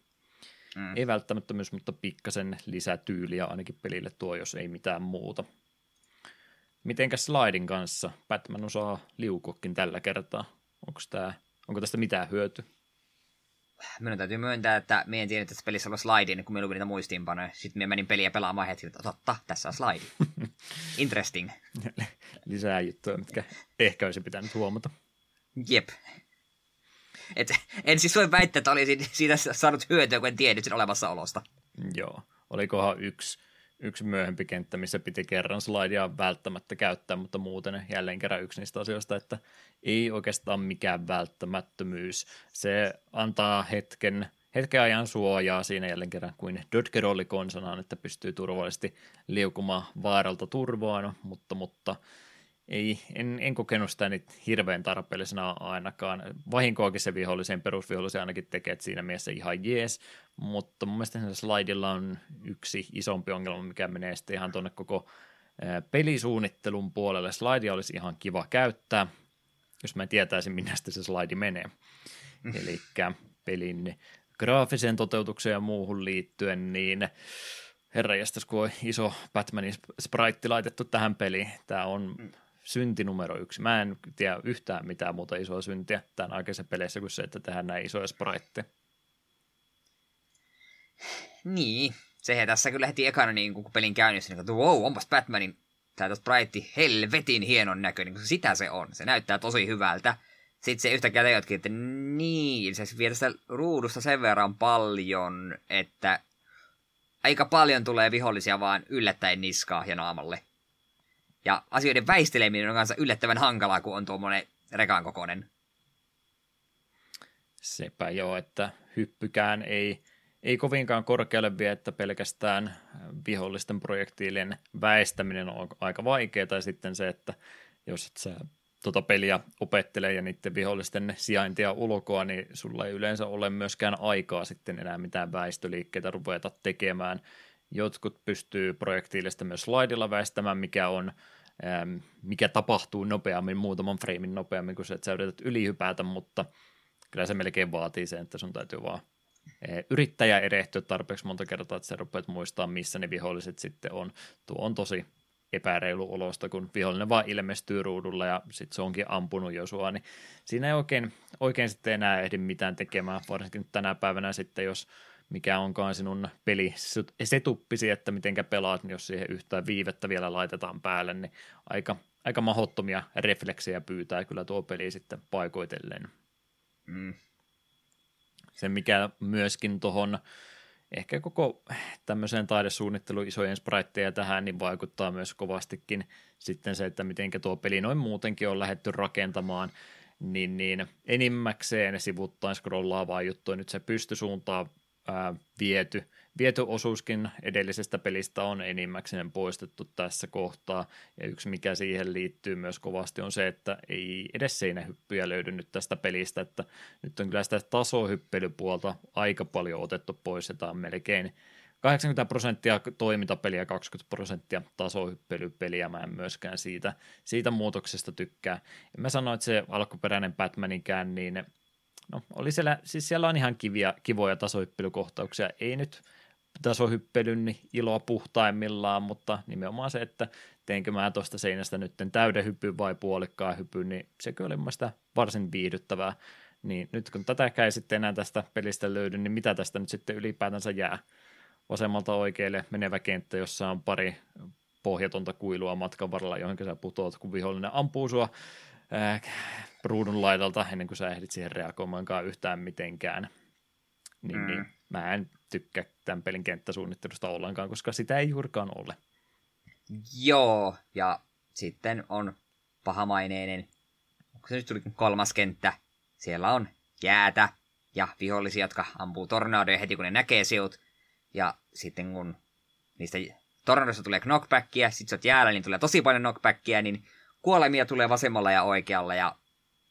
Mm. Ei välttämättömyys, mutta pikkasen lisätyyliä ainakin pelille tuo, jos ei mitään muuta. Mitenkäs slidin kanssa? Batman osaa liukuakin tällä kertaa. Onko, tää, onko tästä mitään hyöty? Minun täytyy myöntää, että minä en tiedä, että tässä pelissä on slide, niin kun minä lukin niitä muistiinpanoja. Sitten minä menin peliä pelaamaan hetki, että totta, tässä on slide. *laughs* Interesting. *laughs* Lisää juttuja, mitkä ehkä olisi pitänyt huomata. Jep. Et, en siis voi väittää, että olisin siitä saanut hyötyä, kun en tiennyt sen olemassaolosta. Joo. Olikohan yksi, yksi myöhempi kenttä, missä piti kerran slidea välttämättä käyttää, mutta muuten jälleen kerran yksi niistä asioista, että ei oikeastaan mikään välttämättömyys. Se antaa hetken, hetken ajan suojaa siinä jälleen kerran kuin Dodgerolli konsanaan, että pystyy turvallisesti liukumaan vaaralta turvaan, mutta, mutta ei, en, en kokenut sitä nyt hirveän tarpeellisena ainakaan. Vahinkoakin se vihollisen perusvihollisen ainakin tekee, että siinä mielessä ihan jees, mutta mun mielestä se slidilla on yksi isompi ongelma, mikä menee sitten ihan tuonne koko pelisuunnittelun puolelle. Slidea olisi ihan kiva käyttää, jos mä tietäisin, minne se slide menee. Mm. Eli pelin graafiseen toteutukseen ja muuhun liittyen, niin herra jästäs, kun on iso Batmanin sprite laitettu tähän peliin, tämä on mm. Synti numero yksi. Mä en tiedä yhtään mitään muuta isoa syntiä tämän aikaisessa peleissä kuin se, että tehdään näin isoja spriteja. Niin, sehän tässä kyllä heti ekana niin kun pelin käynnissä, niin että wow, onpas Batmanin tämä sprite helvetin hienon näköinen, kun sitä se on. Se näyttää tosi hyvältä. Sitten se yhtäkkiä tajutkin, että niin, se vie tästä ruudusta sen verran paljon, että aika paljon tulee vihollisia vaan yllättäen niskaa ja naamalle. Ja asioiden väisteleminen on kanssa yllättävän hankalaa, kun on tuommoinen rekan kokoinen. Sepä joo, että hyppykään ei ei kovinkaan korkealle vie, että pelkästään vihollisten projektiilien väestäminen on aika vaikeaa, tai sitten se, että jos et sä tuota peliä opettelee ja niiden vihollisten sijaintia ulkoa, niin sulla ei yleensä ole myöskään aikaa sitten enää mitään väistöliikkeitä ruveta tekemään. Jotkut pystyy projektiilista myös slaidilla väistämään, mikä on mikä tapahtuu nopeammin, muutaman freimin nopeammin kuin se, että sä yrität ylihypätä, mutta kyllä se melkein vaatii sen, että sun täytyy vaan yrittäjä erehtyä tarpeeksi monta kertaa, että sä rupeat muistaa, missä ne viholliset sitten on. Tuo on tosi epäreilu olosta, kun vihollinen vaan ilmestyy ruudulla ja sitten se onkin ampunut jo sua, niin siinä ei oikein, oikein sitten enää ehdi mitään tekemään, varsinkin tänä päivänä sitten, jos mikä onkaan sinun peli setuppisi, että mitenkä pelaat, niin jos siihen yhtään viivettä vielä laitetaan päälle, niin aika, aika mahottomia refleksejä pyytää kyllä tuo peli sitten paikoitellen. Mm se, mikä myöskin tuohon ehkä koko tämmöiseen taidesuunnitteluun isojen spriteja tähän, niin vaikuttaa myös kovastikin sitten se, että miten tuo peli noin muutenkin on lähetty rakentamaan, niin, niin enimmäkseen sivuttain scrollaavaa juttua, nyt se pystysuuntaa ää, viety. Viety osuuskin edellisestä pelistä on enimmäkseen poistettu tässä kohtaa, ja yksi mikä siihen liittyy myös kovasti on se, että ei edes seinähyppyjä löydy nyt tästä pelistä, että nyt on kyllä sitä tasohyppelypuolta aika paljon otettu pois, tämä on melkein 80 prosenttia toimintapeliä, 20 prosenttia tasohyppelypeliä, mä en myöskään siitä, siitä muutoksesta tykkää. En mä sano, että se alkuperäinen Batmanikään, niin no, oli siellä, siis siellä on ihan kivia, kivoja tasohyppelykohtauksia, ei nyt tasohyppelyn iloa puhtaimmillaan, mutta nimenomaan se, että teenkö mä tuosta seinästä nyt täyden hypyn vai puolikkaan hypyn, niin se oli varsin viihdyttävää. Niin nyt kun tätä ei sitten enää tästä pelistä löydy, niin mitä tästä nyt sitten ylipäätänsä jää? vasemmalta oikealle menevä kenttä, jossa on pari pohjatonta kuilua matkan varrella, johon sä putoat, kun vihollinen ampuu sua äh, ruudun laidalta ennen kuin sä ehdit siihen reagoimaankaan yhtään mitenkään. Niin, mm. niin mä en tykkää tämän pelin kenttäsuunnittelusta ollenkaan, koska sitä ei juurikaan ole. Joo, ja sitten on pahamaineinen, onko se nyt tuli kolmas kenttä, siellä on jäätä ja vihollisia, jotka ampuu tornadoja heti kun ne näkee sinut, ja sitten kun niistä tornadoista tulee knockbackia, sit sä oot jäällä, niin tulee tosi paljon knockbackia, niin kuolemia tulee vasemmalla ja oikealla, ja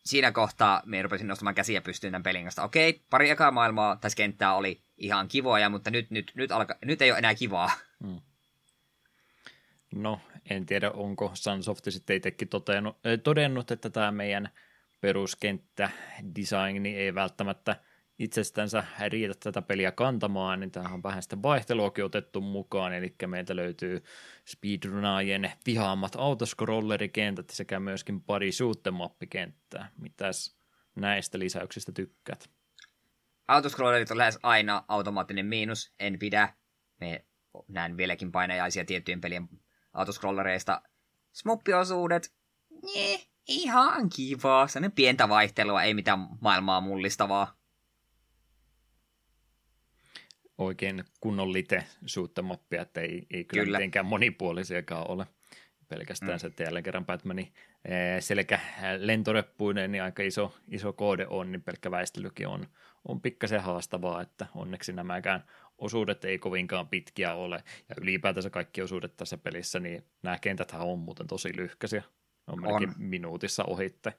siinä kohtaa me rupesin nostamaan käsiä pystyyn tämän pelin kanssa. Okei, pari ekaa maailmaa tässä kenttää oli ihan kivoja, mutta nyt, nyt, nyt, alka, nyt ei ole enää kivaa. Hmm. No, en tiedä, onko Sunsoft sitten itsekin todennut, todennut, että tämä meidän peruskenttä designi ei välttämättä – itsestänsä riitä tätä peliä kantamaan, niin tähän on vähän sitä vaihteluakin otettu mukaan, eli meiltä löytyy speedrunaajien vihaammat autoscrollerikentät sekä myöskin pari suuttemaappikenttää. Mitäs näistä lisäyksistä tykkäät? Autoscrollerit on lähes aina automaattinen miinus, en pidä. Me näen vieläkin painajaisia tiettyjen pelien autoscrollereista. Smuppiosuudet, nee, ihan kivaa. Sellainen pientä vaihtelua, ei mitään maailmaa mullistavaa oikein kunnon lite suuttamappia, että ei, ei kyllä, kyllä. mitenkään monipuolisiakaan ole. Pelkästään mm. se, että jälleen kerran Batmanin eh, selkä lentoreppuinen, niin aika iso, iso koode on, niin pelkkä väistelykin on, on pikkasen haastavaa, että onneksi nämäkään osuudet ei kovinkaan pitkiä ole, ja ylipäätänsä kaikki osuudet tässä pelissä, niin nämä kentäthän on muuten tosi lyhkäisiä, on melkein on. minuutissa ohitte,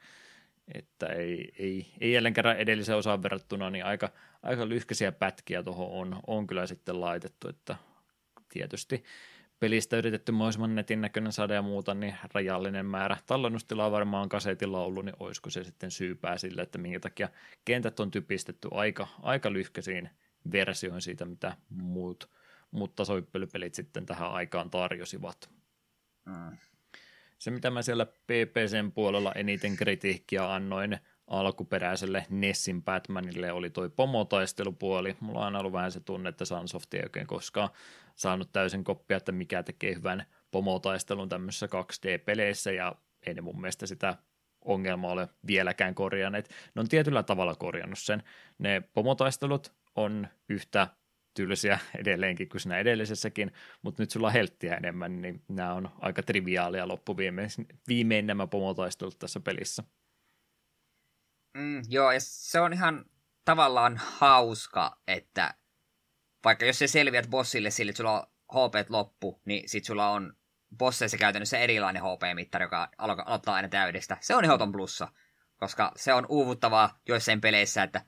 että ei, ei, ei jälleen kerran edellisen osaan verrattuna, niin aika, aika lyhkäisiä pätkiä tuohon on, on kyllä sitten laitettu, että tietysti pelistä yritetty mahdollisimman netin näköinen saada ja muuta, niin rajallinen määrä tallennustilaa varmaan kasetilla ollut, niin olisiko se sitten syypää sille, että minkä takia kentät on typistetty aika, aika lyhkäisiin versioihin siitä, mitä muut, muut tasoippelypelit sitten tähän aikaan tarjosivat. Mm. Se, mitä mä siellä PPCn puolella eniten kritiikkiä annoin alkuperäiselle Nessin Batmanille, oli toi pomotaistelupuoli. Mulla on aina ollut vähän se tunne, että Sunsoft ei oikein koskaan saanut täysin koppia, että mikä tekee hyvän pomotaistelun tämmöisissä 2D-peleissä, ja ei ne mun mielestä sitä ongelmaa ole vieläkään korjanneet. Ne on tietyllä tavalla korjannut sen. Ne pomotaistelut on yhtä tylsiä edelleenkin kuin siinä edellisessäkin, mutta nyt sulla on helttiä enemmän, niin nämä on aika triviaalia loppuviimein viimein nämä pomotaistelut tässä pelissä. Mm, joo, ja se on ihan tavallaan hauska, että vaikka jos se selviät bossille sille, että sulla on HP loppu, niin sit sulla on bosseissa käytännössä erilainen HP-mittari, joka aloittaa aina täydestä. Se on ehdoton plussa, koska se on uuvuttavaa joissain peleissä, että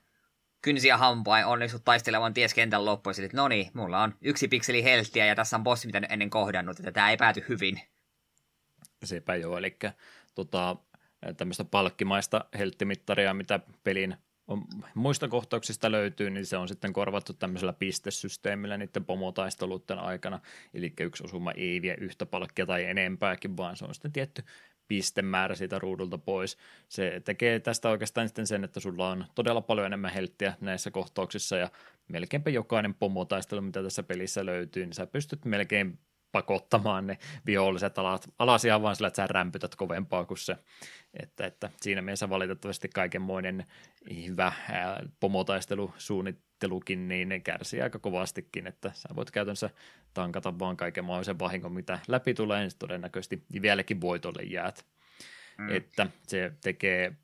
kynsiä hampain onnistut taistelemaan ties kentän loppuun, että no niin, mulla on yksi pikseli helttiä ja tässä on bossi, mitä ennen kohdannut, että tämä ei pääty hyvin. Sepä joo, eli tota, tämmöistä palkkimaista helttimittaria, mitä pelin on, muista kohtauksista löytyy, niin se on sitten korvattu tämmöisellä pistesysteemillä niiden pomotaisteluiden aikana, eli yksi osuma ei vie yhtä palkkia tai enempääkin, vaan se on sitten tietty pistemäärä siitä ruudulta pois. Se tekee tästä oikeastaan sitten sen, että sulla on todella paljon enemmän helttiä näissä kohtauksissa ja melkeinpä jokainen pomotaistelu, mitä tässä pelissä löytyy, niin sä pystyt melkein pakottamaan ne viholliset alat, alas ihan vaan sillä, että sä rämpytät kovempaa kuin se. Että, että siinä mielessä valitettavasti kaikenmoinen hyvä pomotaistelusuunnittelukin, niin ne kärsii aika kovastikin, että sä voit käytännössä tankata vaan kaiken mahdollisen vahingon, mitä läpi tulee, niin todennäköisesti vieläkin voitolle jäät. Mm. Että se tekee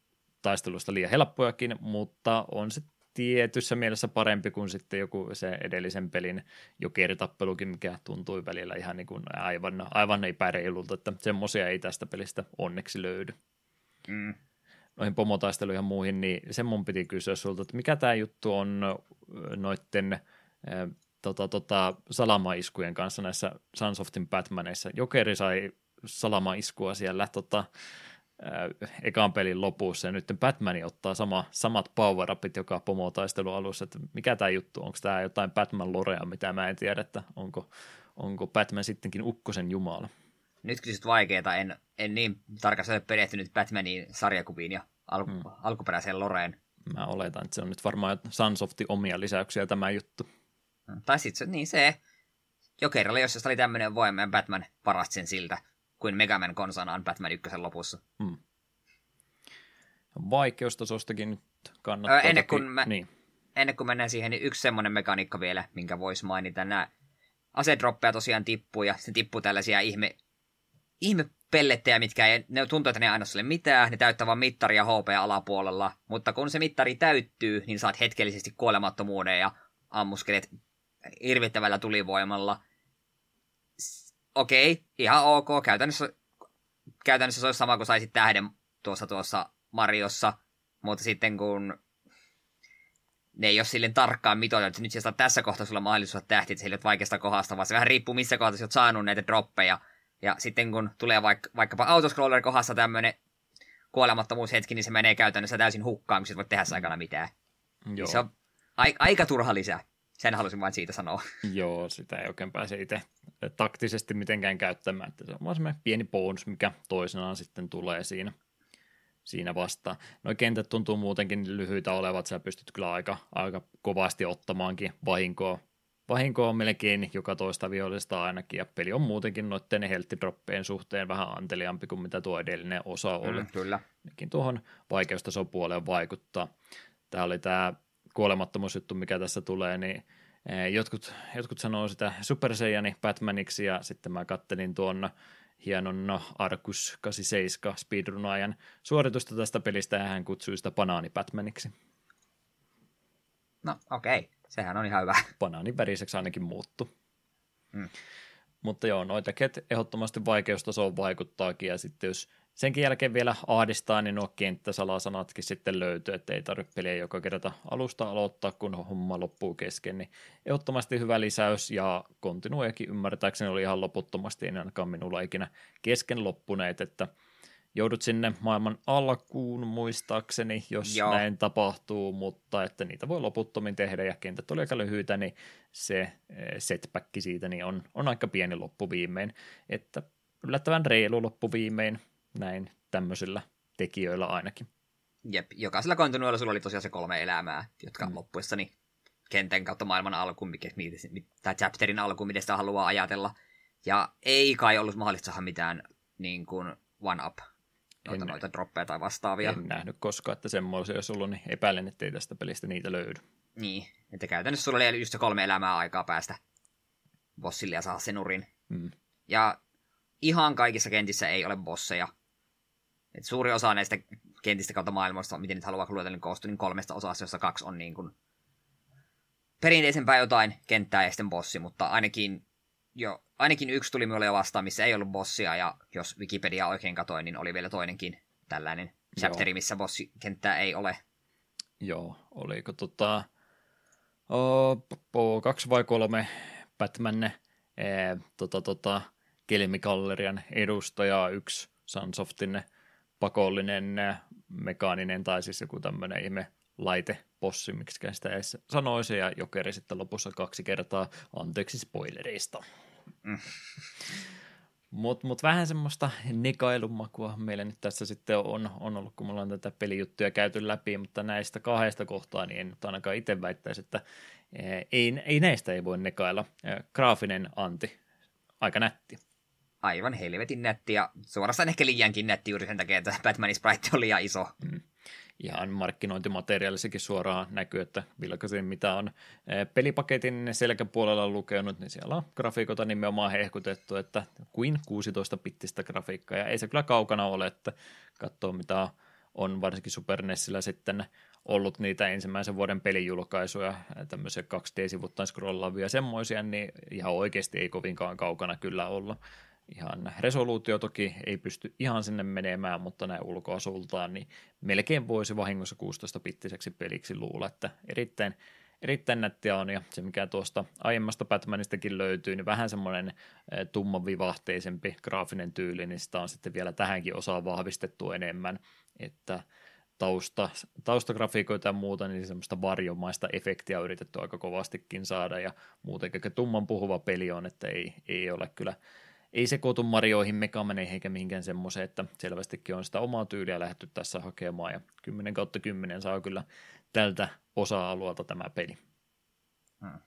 taistelusta liian helppojakin, mutta on se tietyssä mielessä parempi kuin sitten joku se edellisen pelin jokeritappelukin, mikä tuntui välillä ihan niin kuin aivan, aivan epäreilulta, että semmoisia ei tästä pelistä onneksi löydy. Mm. Noihin pomotaisteluihin ja muihin, niin sen mun piti kysyä sulta, että mikä tämä juttu on noitten äh, tota, tota, salamaiskujen kanssa näissä Sunsoftin Batmaneissa. Jokeri sai salamaiskua siellä tota, ekan pelin lopussa, ja nyt Batman ottaa sama, samat power upit joka pomotaistelu alussa, että mikä tämä juttu, onko tämä jotain Batman lorea, mitä mä en tiedä, että onko, onko Batman sittenkin ukkosen jumala. Nyt kysyt vaikeeta, en, en niin tarkasti ole perehtynyt Batmanin sarjakuviin ja al- hmm. alkuperäiseen loreen. Mä oletan, että se on nyt varmaan Sunsoftin omia lisäyksiä tämä juttu. Tai sitten niin se, Jokerilla, jos oli tämmöinen voima ja Batman parasti sen siltä, kuin Megaman konsanaan Batman ykkösen lopussa. Hmm. Vaikeustasostakin nyt kannattaa. Öö, ennen, kuin mä, niin. ennen kuin mennään siihen, niin yksi semmoinen mekaniikka vielä, minkä voisi mainita. Nämä asedroppeja tosiaan tippuu ja se tippuu tällaisia ihme, ihme pellettejä, mitkä ei, ne tuntuu, että ne ei aina sille mitään, ne täyttää vaan mittaria HP alapuolella, mutta kun se mittari täyttyy, niin saat hetkellisesti kuolemattomuuden ja ammuskelet hirvittävällä tulivoimalla. Okei, ihan ok. Käytännössä, käytännössä se olisi sama kuin saisit tähden tuossa tuossa Mariossa, mutta sitten kun ne ei ole silleen tarkkaan mitoitettu, että nyt sieltä tässä kohtaa sulla mahdollisuus tähti, että sille vaikeasta kohdasta, vaan se vähän riippuu missä kohdassa olet saanut näitä droppeja. Ja sitten kun tulee vaikka, vaikkapa autoscroller kohdassa tämmöinen kuolemattomuushetki, niin se menee käytännössä täysin hukkaan, kun sit voit tehdä aikana mitään. Joo. Se on aika turha lisää. Sen halusin vain siitä sanoa. *laughs* Joo, sitä ei oikein pääse itse taktisesti mitenkään käyttämään. Että se on vaan semmoinen pieni bonus, mikä toisenaan sitten tulee siinä, siinä vastaan. No kentät tuntuu muutenkin lyhyitä olevat, sä pystyt kyllä aika, aika kovasti ottamaankin vahinkoa. Vahinko on melkein joka toista vihollista ainakin, ja peli on muutenkin noiden helttidroppeen suhteen vähän anteliampi kuin mitä tuo edellinen osa oli. Mm, kyllä. Nekin tuohon vaikeustason puoleen vaikuttaa. Tämä oli tämä kuolemattomuusjuttu, mikä tässä tulee, niin eh, jotkut, jotkut sanoo sitä Super Saiyani Batmaniksi ja sitten mä kattelin tuon hienon no, Arkus 87 speedrunajan suoritusta tästä pelistä ja hän kutsui sitä Banaani Batmaniksi. No okei, okay. sehän on ihan hyvä. *laughs* Banaanin väriseksi ainakin muuttu. Mm. Mutta joo, noita ket ehdottomasti vaikeustasoon vaikuttaakin ja sitten jos senkin jälkeen vielä ahdistaa, niin nuo kenttäsalasanatkin sitten löytyy, että ei tarvitse peliä joka kerta alusta aloittaa, kun homma loppuu kesken, niin ehdottomasti hyvä lisäys, ja kontinuekin ymmärtääkseni oli ihan loputtomasti, ei ainakaan minulla ikinä kesken loppuneet, että joudut sinne maailman alkuun muistaakseni, jos Joo. näin tapahtuu, mutta että niitä voi loputtomin tehdä, ja kentät oli aika lyhyitä, niin se eh, setback siitä niin on, on aika pieni loppuviimein, että yllättävän reilu loppuviimein, näin tämmöisillä tekijöillä ainakin. Jep, jokaisella kontinuilla sulla oli tosiaan se kolme elämää, jotka mm. loppuessa niin kentän kautta maailman alkuun, mikä, tai chapterin alkuun, miten sitä haluaa ajatella. Ja ei kai ollut mahdollista saada mitään niin kuin one-up noita, en, noita droppeja tai vastaavia. En nähnyt koskaan, että semmoisia olisi ollut, niin epäilen, ettei tästä pelistä niitä löydy. Niin, että käytännössä sulla oli just kolme elämää aikaa päästä bossille ja saada sen urin. Mm. Ja ihan kaikissa kentissä ei ole bosseja, et suuri osa näistä kentistä kautta maailmasta, miten nyt haluaa luetella, niin koostuu niin kolmesta osasta, jossa kaksi on niin kuin perinteisempää jotain kenttää ja sitten bossi, mutta ainakin, jo, ainakin yksi tuli minulle jo vastaan, missä ei ollut bossia, ja jos Wikipedia oikein katoin, niin oli vielä toinenkin tällainen chapteri, missä bossikenttää ei ole. Joo, oliko tota, oh, kaksi vai kolme Batman ee, tota, tota, Kelmikallerian edustajaa, yksi Sunsoftin pakollinen mekaaninen tai siis joku tämmöinen ihme laite possi, miksi sitä edes sanoisi, ja jokeri sitten lopussa kaksi kertaa, anteeksi spoilereista. Mm. Mutta mut vähän semmoista nekailumakua meillä nyt tässä sitten on, on ollut, kun me ollaan tätä pelijuttuja käyty läpi, mutta näistä kahdesta kohtaa niin en nyt ainakaan itse väittäisi, että ei, ei näistä ei voi nekailla. Graafinen anti, aika nätti aivan helvetin nätti ja suorastaan ehkä liiankin nätti juuri sen takia, että *laughs* Batmanin sprite oli liian iso. Mm. Ihan markkinointimateriaalissakin suoraan näkyy, että vilkaisin mitä on eh, pelipaketin selkäpuolella lukenut, niin siellä on grafiikota nimenomaan hehkutettu, että kuin 16-pittistä grafiikkaa, ja ei se kyllä kaukana ole, että katsoo mitä on varsinkin Super NESillä sitten ollut niitä ensimmäisen vuoden pelijulkaisuja, tämmöisiä 2D-sivuttain scrollaavia semmoisia, niin ihan oikeasti ei kovinkaan kaukana kyllä olla. Ihan resoluutio toki ei pysty ihan sinne menemään, mutta näin ulkoasultaan, niin melkein voisi vahingossa 16-pittiseksi peliksi luulla, että erittäin, erittäin nättiä on, ja se mikä tuosta aiemmasta Batmanistakin löytyy, niin vähän semmoinen eh, tummavivahteisempi graafinen tyyli, niin sitä on sitten vielä tähänkin osaa vahvistettu enemmän, että tausta, taustagrafiikoita ja muuta, niin semmoista varjomaista efektiä on yritetty aika kovastikin saada, ja muuten tumman puhuva peli on, että ei, ei ole kyllä ei sekoitu Marioihin, Megamaneihin eikä mihinkään semmoiseen, että selvästikin on sitä omaa tyyliä lähdetty tässä hakemaan ja 10 kautta 10 saa kyllä tältä osa-alueelta tämä peli. Hmm.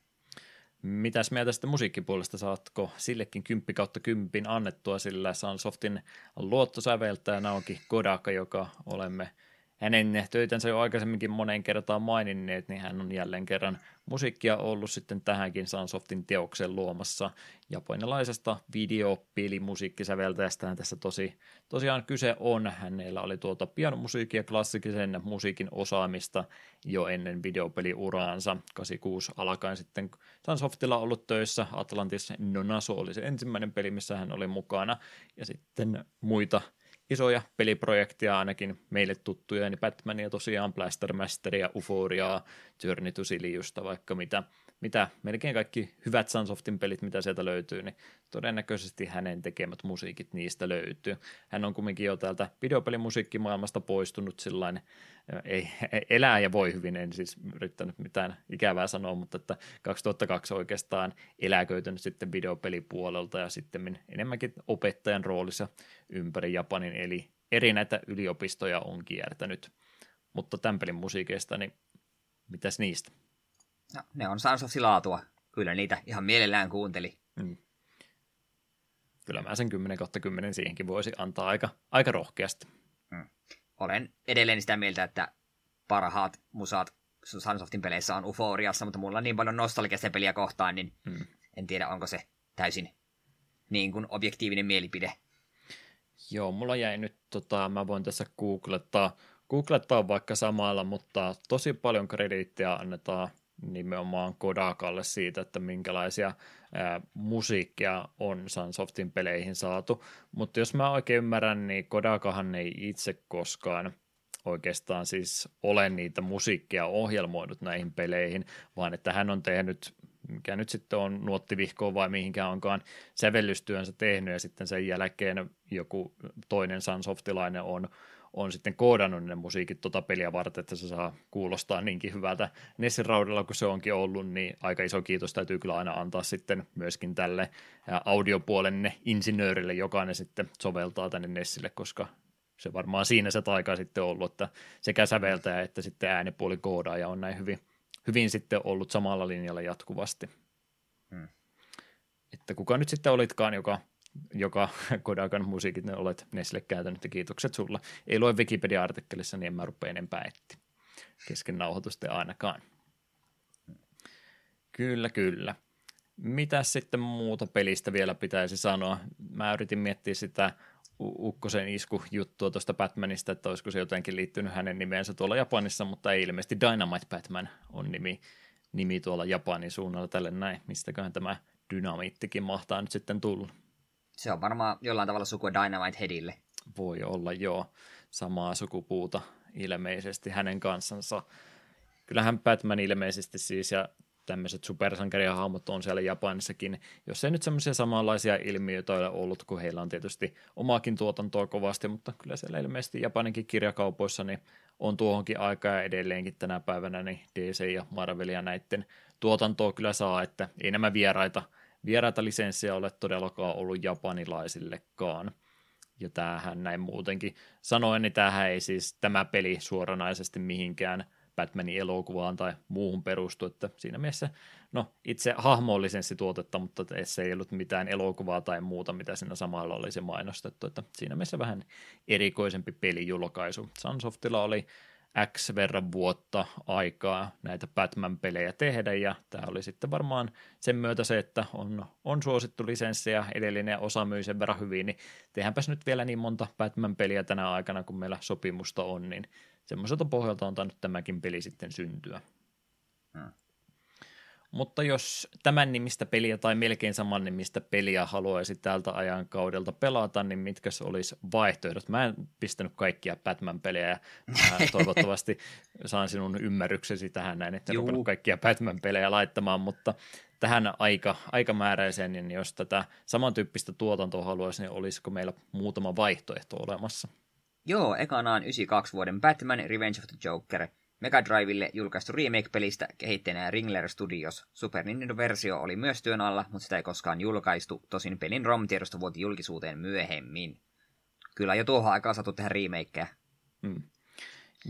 Mitäs mieltä sitten musiikkipuolesta saatko sillekin 10 kautta 10 annettua, sillä Sunsoftin luottosäveltäjänä onkin Kodaka, joka olemme – hänen töitänsä jo aikaisemminkin moneen kertaan maininneet, niin hän on jälleen kerran musiikkia ollut sitten tähänkin Sunsoftin teoksen luomassa japanilaisesta videopelimusiikkisäveltäjästähän tässä tosi, tosiaan kyse on. Hänellä oli tuota pianomusiikin ja klassikisen musiikin osaamista jo ennen videopeliuraansa. 86 alkaen sitten Sunsoftilla ollut töissä. Atlantis Nonaso oli se ensimmäinen peli, missä hän oli mukana. Ja sitten muita isoja peliprojekteja ainakin meille tuttuja, niin Batmania tosiaan, Blaster Masteria, Euphoria, Journey to Siliusta, vaikka mitä, mitä melkein kaikki hyvät Sunsoftin pelit, mitä sieltä löytyy, niin todennäköisesti hänen tekemät musiikit niistä löytyy. Hän on kumminkin jo täältä videopelimusiikkimaailmasta poistunut sillain, ei, elää ja voi hyvin, en siis yrittänyt mitään ikävää sanoa, mutta että 2002 oikeastaan eläköitynyt sitten videopelipuolelta ja sitten enemmänkin opettajan roolissa ympäri Japanin, eli eri näitä yliopistoja on kiertänyt. Mutta tämän pelin musiikeista, niin mitäs niistä? No, ne on Sons laatua. Kyllä niitä ihan mielellään kuunteli. Mm. Kyllä mä sen 10 kautta 10 siihenkin voisi antaa aika, aika rohkeasti. Mm. Olen edelleen sitä mieltä, että parhaat musaat Sunsoftin peleissä on Uforiassa, mutta mulla on niin paljon nostalgia peliä kohtaan, niin mm. en tiedä, onko se täysin niin kuin objektiivinen mielipide. Joo, mulla jäi nyt, tota, mä voin tässä googlettaa, googlettaa vaikka samalla, mutta tosi paljon krediittiä annetaan nimenomaan Kodakalle siitä, että minkälaisia ää, musiikkia on Sunsoftin peleihin saatu. Mutta jos mä oikein ymmärrän, niin Kodakahan ei itse koskaan oikeastaan siis ole niitä musiikkia ohjelmoinut näihin peleihin, vaan että hän on tehnyt mikä nyt sitten on nuottivihkoon vai mihinkään onkaan sävellystyönsä tehnyt ja sitten sen jälkeen joku toinen Sunsoftilainen on on sitten koodannut ne musiikit tota peliä varten, että se saa kuulostaa niinkin hyvältä Nessin raudalla kuin se onkin ollut, niin aika iso kiitos täytyy kyllä aina antaa sitten myöskin tälle audiopuolen insinöörille, joka ne sitten soveltaa tänne Nessille, koska se varmaan siinä se taika sitten ollut, että sekä säveltäjä että sitten äänipuoli koodaaja on näin hyvin, hyvin sitten ollut samalla linjalla jatkuvasti. Hmm. Että kuka nyt sitten olitkaan, joka joka *laughs* Kodakan musiikit ne olet Nesille käytänyt ja kiitokset sulla. Ei lue Wikipedia-artikkelissa, niin en mä rupea enempää etti. Kesken nauhoitusten ainakaan. Kyllä, kyllä. Mitä sitten muuta pelistä vielä pitäisi sanoa? Mä yritin miettiä sitä Ukkosen isku-juttua tuosta Batmanista, että olisiko se jotenkin liittynyt hänen nimeensä tuolla Japanissa, mutta ei ilmeisesti Dynamite Batman on nimi, nimi tuolla Japanin suunnalla tälle näin. Mistäköhän tämä dynamiittikin mahtaa nyt sitten tulla? Se on varmaan jollain tavalla sukua Dynamite Headille. Voi olla, joo. Samaa sukupuuta ilmeisesti hänen kanssansa. Kyllähän Batman ilmeisesti siis ja tämmöiset supersankarihahmot on siellä Japanissakin, jos ei nyt semmoisia samanlaisia ilmiöitä ole ollut, kun heillä on tietysti omaakin tuotantoa kovasti, mutta kyllä siellä ilmeisesti Japaninkin kirjakaupoissa niin on tuohonkin aikaa edelleenkin tänä päivänä niin DC ja Marvel ja näiden tuotantoa kyllä saa, että ei nämä vieraita – vieraita lisenssejä ole todellakaan ollut japanilaisillekaan. Ja tämähän näin muutenkin sanoen, niin tämähän ei siis tämä peli suoranaisesti mihinkään Batmanin elokuvaan tai muuhun perustu, että siinä mielessä, no itse hahmo on lisenssituotetta, mutta se ei ollut mitään elokuvaa tai muuta, mitä siinä samalla olisi mainostettu, että siinä mielessä vähän erikoisempi pelijulkaisu. Sunsoftilla oli X verran vuotta aikaa näitä Batman-pelejä tehdä, ja tämä oli sitten varmaan sen myötä se, että on, on suosittu lisenssi ja edellinen osa myy sen verran hyvin, niin tehdäänpäs nyt vielä niin monta Batman-peliä tänä aikana, kun meillä sopimusta on, niin semmoiselta pohjalta on tainnut tämäkin peli sitten syntyä. Hmm. Mutta jos tämän nimistä peliä tai melkein saman nimistä peliä haluaisi tältä ajan kaudelta pelata, niin mitkä olisi vaihtoehdot? Mä en pistänyt kaikkia Batman-pelejä ja *laughs* toivottavasti saan sinun ymmärryksesi tähän näin, että en kaikkia Batman-pelejä laittamaan, mutta tähän aika, aikamääräiseen, niin jos tätä samantyyppistä tuotantoa haluaisi, niin olisiko meillä muutama vaihtoehto olemassa? Joo, ekana on 92 vuoden Batman Revenge of the Joker – Mega Drivelle julkaistu remake-pelistä kehittäneen Ringler Studios. Super Nintendo-versio oli myös työn alla, mutta sitä ei koskaan julkaistu, tosin pelin ROM-tiedosto vuoti julkisuuteen myöhemmin. Kyllä jo tuohon aikaan saatu tehdä remakeä. Hmm.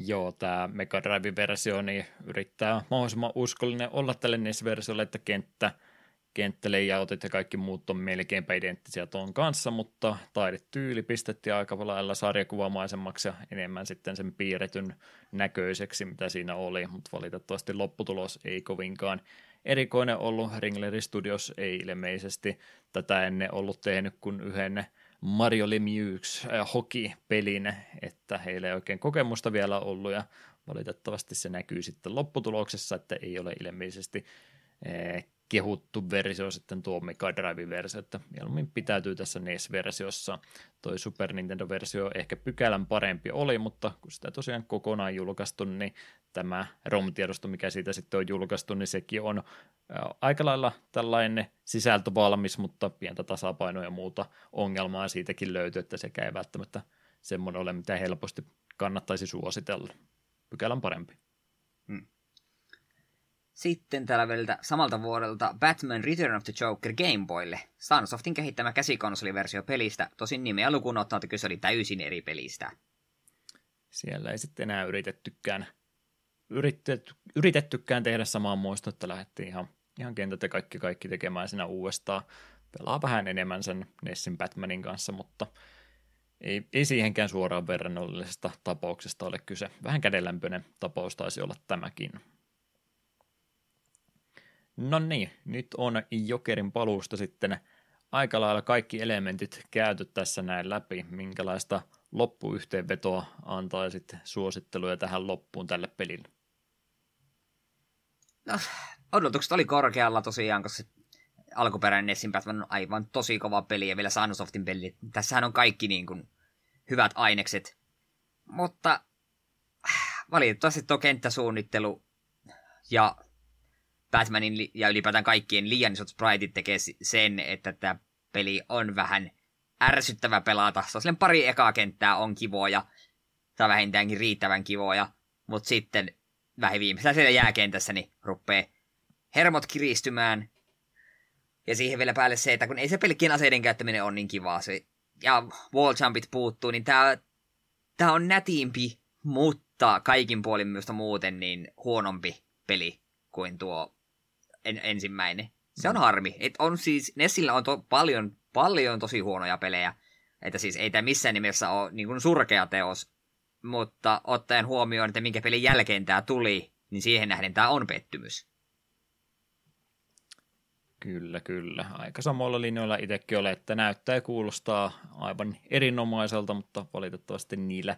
Joo, tämä Mega Drive-versio niin yrittää mahdollisimman uskollinen olla tälle NES-versiolle, että kenttä – kenttälayoutit ja kaikki muut on melkeinpä identtisiä tuon kanssa, mutta taidetyyli pistettiin aika lailla sarjakuvamaisemmaksi ja enemmän sitten sen piirretyn näköiseksi, mitä siinä oli, mutta valitettavasti lopputulos ei kovinkaan erikoinen ollut. Ringleri Studios ei ilmeisesti tätä ennen ollut tehnyt kuin yhden Mario Lemieux äh, hockey-pelin, että heillä ei oikein kokemusta vielä ollut ja valitettavasti se näkyy sitten lopputuloksessa, että ei ole ilmeisesti äh, kehuttu versio sitten tuo Mega Drive-versio, että mieluummin pitäytyy tässä NES-versiossa. Toi Super Nintendo-versio ehkä pykälän parempi oli, mutta kun sitä tosiaan kokonaan julkaistu, niin tämä ROM-tiedosto, mikä siitä sitten on julkaistu, niin sekin on aika lailla tällainen sisältö valmis, mutta pientä tasapainoa ja muuta ongelmaa siitäkin löytyy, että sekä ei välttämättä semmoinen ole, mitä helposti kannattaisi suositella. Pykälän parempi. Hmm. Sitten tällä väliltä samalta vuodelta Batman Return of the Joker Game Boylle. Sunsoftin kehittämä käsikonsoliversio pelistä, tosin nimeä lukuun ottaa, että kyse oli täysin eri pelistä. Siellä ei sitten enää yritettykään, yritetty, yritettykään tehdä samaa muistoa, että lähdettiin ihan, ihan kentät ja kaikki, kaikki tekemään siinä uudestaan. Pelaa vähän enemmän sen Nessin Batmanin kanssa, mutta ei, ei siihenkään suoraan verrannollisesta tapauksesta ole kyse. Vähän kädenlämpöinen tapaus taisi olla tämäkin. No niin, nyt on Jokerin paluusta sitten aika lailla kaikki elementit käyty tässä näin läpi. Minkälaista loppuyhteenvetoa antaa sitten suositteluja tähän loppuun tälle pelille? No, odotukset oli korkealla tosiaan, koska alkuperäinen Nessin Batman on aivan tosi kova peli ja vielä Sunsoftin peli. Tässähän on kaikki niin kuin hyvät ainekset. Mutta valitettavasti tuo kenttäsuunnittelu ja Batmanin ja ylipäätään kaikkien liian isot spriteit tekee sen, että tämä peli on vähän ärsyttävä pelata. Se on pari ekaa kenttää on kivoja, tai vähintäänkin riittävän kivoja, mutta sitten vähän viimeistään siellä jääkentässä niin rupeaa hermot kiristymään. Ja siihen vielä päälle se, että kun ei se pelkkien aseiden käyttäminen on niin kivaa, se, ja wall jumpit puuttuu, niin tämä tää on nätiimpi, mutta kaikin puolin myös muuten niin huonompi peli kuin tuo en, ensimmäinen. Se on mm. harmi. Et on siis, Nessillä on to, paljon, paljon tosi huonoja pelejä. Että siis ei tämä missään nimessä ole niin kuin surkea teos. Mutta ottaen huomioon, että minkä pelin jälkeen tämä tuli, niin siihen nähden tämä on pettymys. Kyllä, kyllä. Aika samoilla linjoilla itsekin ole, että näyttää ja kuulostaa aivan erinomaiselta, mutta valitettavasti niillä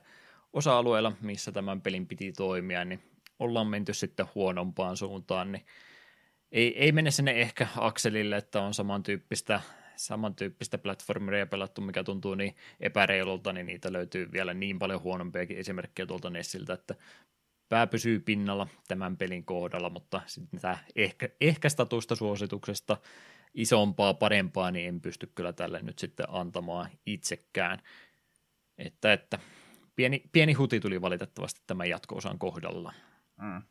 osa-alueilla, missä tämän pelin piti toimia, niin ollaan menty sitten huonompaan suuntaan, niin ei, ei mene sinne ehkä akselille, että on samantyyppistä, samantyyppistä platformeria pelattu, mikä tuntuu niin epäreilulta, niin niitä löytyy vielä niin paljon huonompiakin esimerkkejä tuolta Nessiltä, että pää pysyy pinnalla tämän pelin kohdalla, mutta sitten tämä ehkä, ehkä statusta suosituksesta isompaa, parempaa, niin en pysty kyllä tälle nyt sitten antamaan itsekään. Että, että pieni, pieni huti tuli valitettavasti tämän jatko-osan kohdalla. Mm.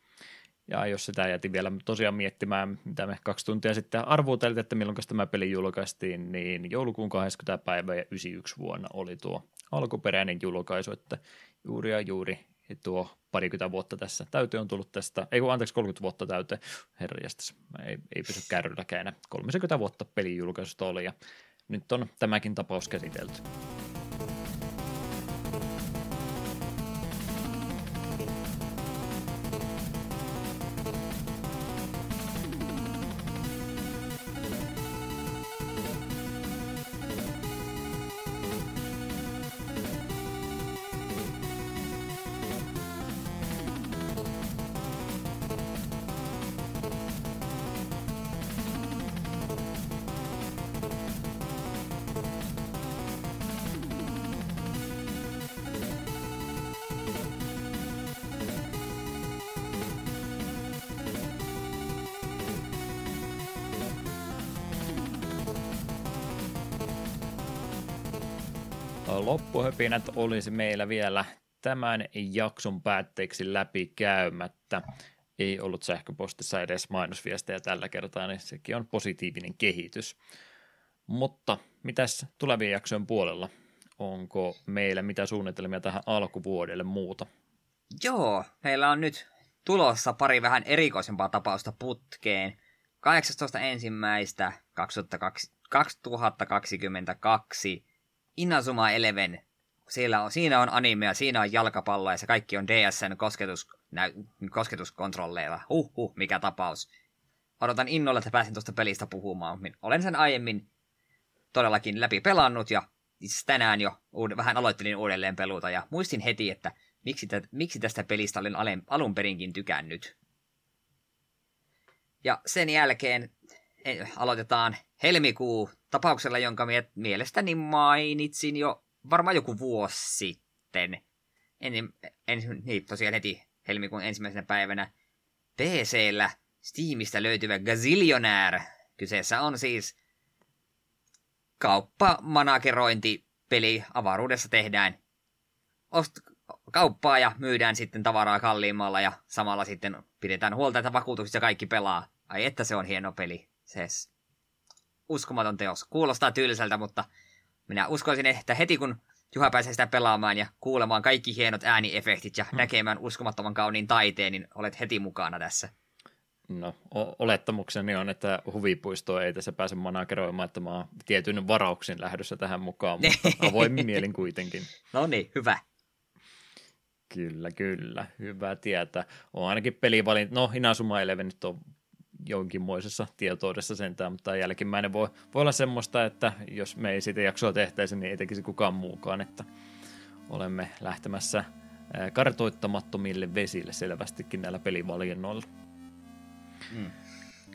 Ja jos sitä jätin vielä tosiaan miettimään, mitä me kaksi tuntia sitten arvuuteltiin, että milloin tämä peli julkaistiin, niin joulukuun 20. päivä ja 91 vuonna oli tuo alkuperäinen julkaisu, että juuri ja juuri tuo parikymmentä vuotta tässä täyteen on tullut tästä, ei kun anteeksi 30 vuotta täyteen, herrajastas, ei, ei pysy kärrylläkään enää, 30 vuotta pelin julkaisusta oli ja nyt on tämäkin tapaus käsitelty. Loppuhöpinät olisi meillä vielä tämän jakson päätteeksi läpi käymättä. Ei ollut sähköpostissa edes mainosviestejä tällä kertaa, niin sekin on positiivinen kehitys. Mutta mitäs tulevien jaksojen puolella? Onko meillä mitä suunnitelmia tähän alkuvuodelle muuta? Joo, meillä on nyt tulossa pari vähän erikoisempaa tapausta putkeen. 18. ensimmäistä 2022 Inazuma Eleven. Siellä on, siinä on animea, siinä on jalkapalloa ja se kaikki on DSN kosketus, nä, kosketuskontrolleilla. Huhhuh, mikä tapaus. Odotan innolla, että pääsen tuosta pelistä puhumaan. Olen sen aiemmin todellakin läpi pelannut ja tänään jo uud- vähän aloittelin uudelleen peluta ja muistin heti, että miksi, tä- miksi tästä pelistä olen alun perinkin tykännyt. Ja sen jälkeen aloitetaan helmikuu tapauksella, jonka mie- mielestäni mainitsin jo varmaan joku vuosi sitten. En, en, niin, tosiaan heti helmikuun ensimmäisenä päivänä PCllä Steamista löytyvä Gazillionaire. Kyseessä on siis kauppamanagerointipeli avaruudessa tehdään ost- kauppaa ja myydään sitten tavaraa kalliimmalla ja samalla sitten pidetään huolta, että vakuutukset ja kaikki pelaa. Ai että se on hieno peli. Ses. Uskomaton teos. Kuulostaa tylsältä, mutta minä uskoisin, että heti kun Juha pääsee sitä pelaamaan ja kuulemaan kaikki hienot ääniefektit ja hmm. näkemään uskomattoman kauniin taiteen, niin olet heti mukana tässä. No, olettamukseni on, että huvipuisto ei tässä pääse manageroimaan, että mä oon tietyn varauksin lähdössä tähän mukaan, *laughs* mutta avoimin mielin kuitenkin. No niin, hyvä. Kyllä, kyllä. Hyvä tietää. On ainakin pelivalinta. No, Inazuma Eleven nyt on jonkinmoisessa tietoudessa sentään, mutta jälkimmäinen voi, voi olla semmoista, että jos me ei siitä jaksoa tehtäisi, niin ei tekisi kukaan muukaan, että olemme lähtemässä kartoittamattomille vesille selvästikin näillä pelivalinnoilla. Mm.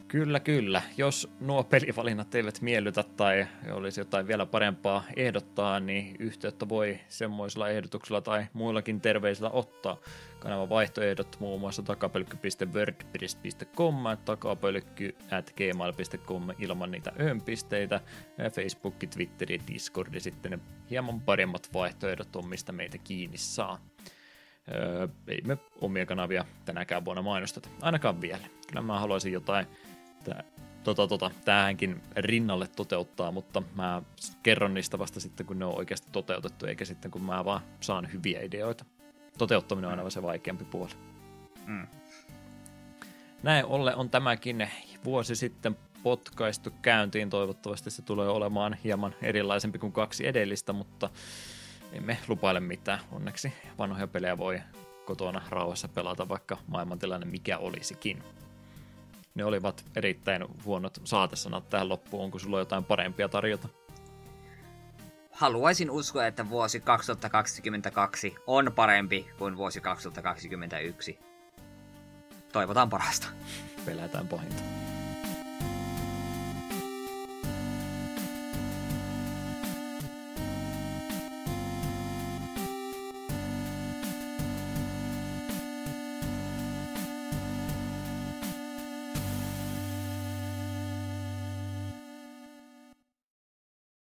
Kyllä, kyllä. Jos nuo pelivalinnat eivät miellytä tai olisi jotain vielä parempaa ehdottaa, niin yhteyttä voi semmoisilla ehdotuksilla tai muillakin terveisillä ottaa. Kanavan vaihtoehdot muun muassa takapölkky.wordpress.com, takapölkky.gmail.com ilman niitä öönpisteitä, Facebook, Twitter ja Discord ja sitten ne hieman paremmat vaihtoehdot on, mistä meitä kiinni saa. Öö, ei me omia kanavia tänäkään vuonna mainosteta, ainakaan vielä. Kyllä mä haluaisin jotain että tota, tota, tähänkin rinnalle toteuttaa, mutta mä kerron niistä vasta sitten, kun ne on oikeasti toteutettu, eikä sitten kun mä vaan saan hyviä ideoita. Toteuttaminen on aina se vaikeampi puoli. Mm. Näin olle on tämäkin vuosi sitten potkaistu käyntiin. Toivottavasti se tulee olemaan hieman erilaisempi kuin kaksi edellistä, mutta emme lupaile mitään. Onneksi vanhoja pelejä voi kotona rauhassa pelata, vaikka maailmantilanne mikä olisikin ne olivat erittäin huonot saatesanat tähän loppuun. Onko sulla jotain parempia tarjota? Haluaisin uskoa, että vuosi 2022 on parempi kuin vuosi 2021. Toivotaan parasta. Pelätään pahinta.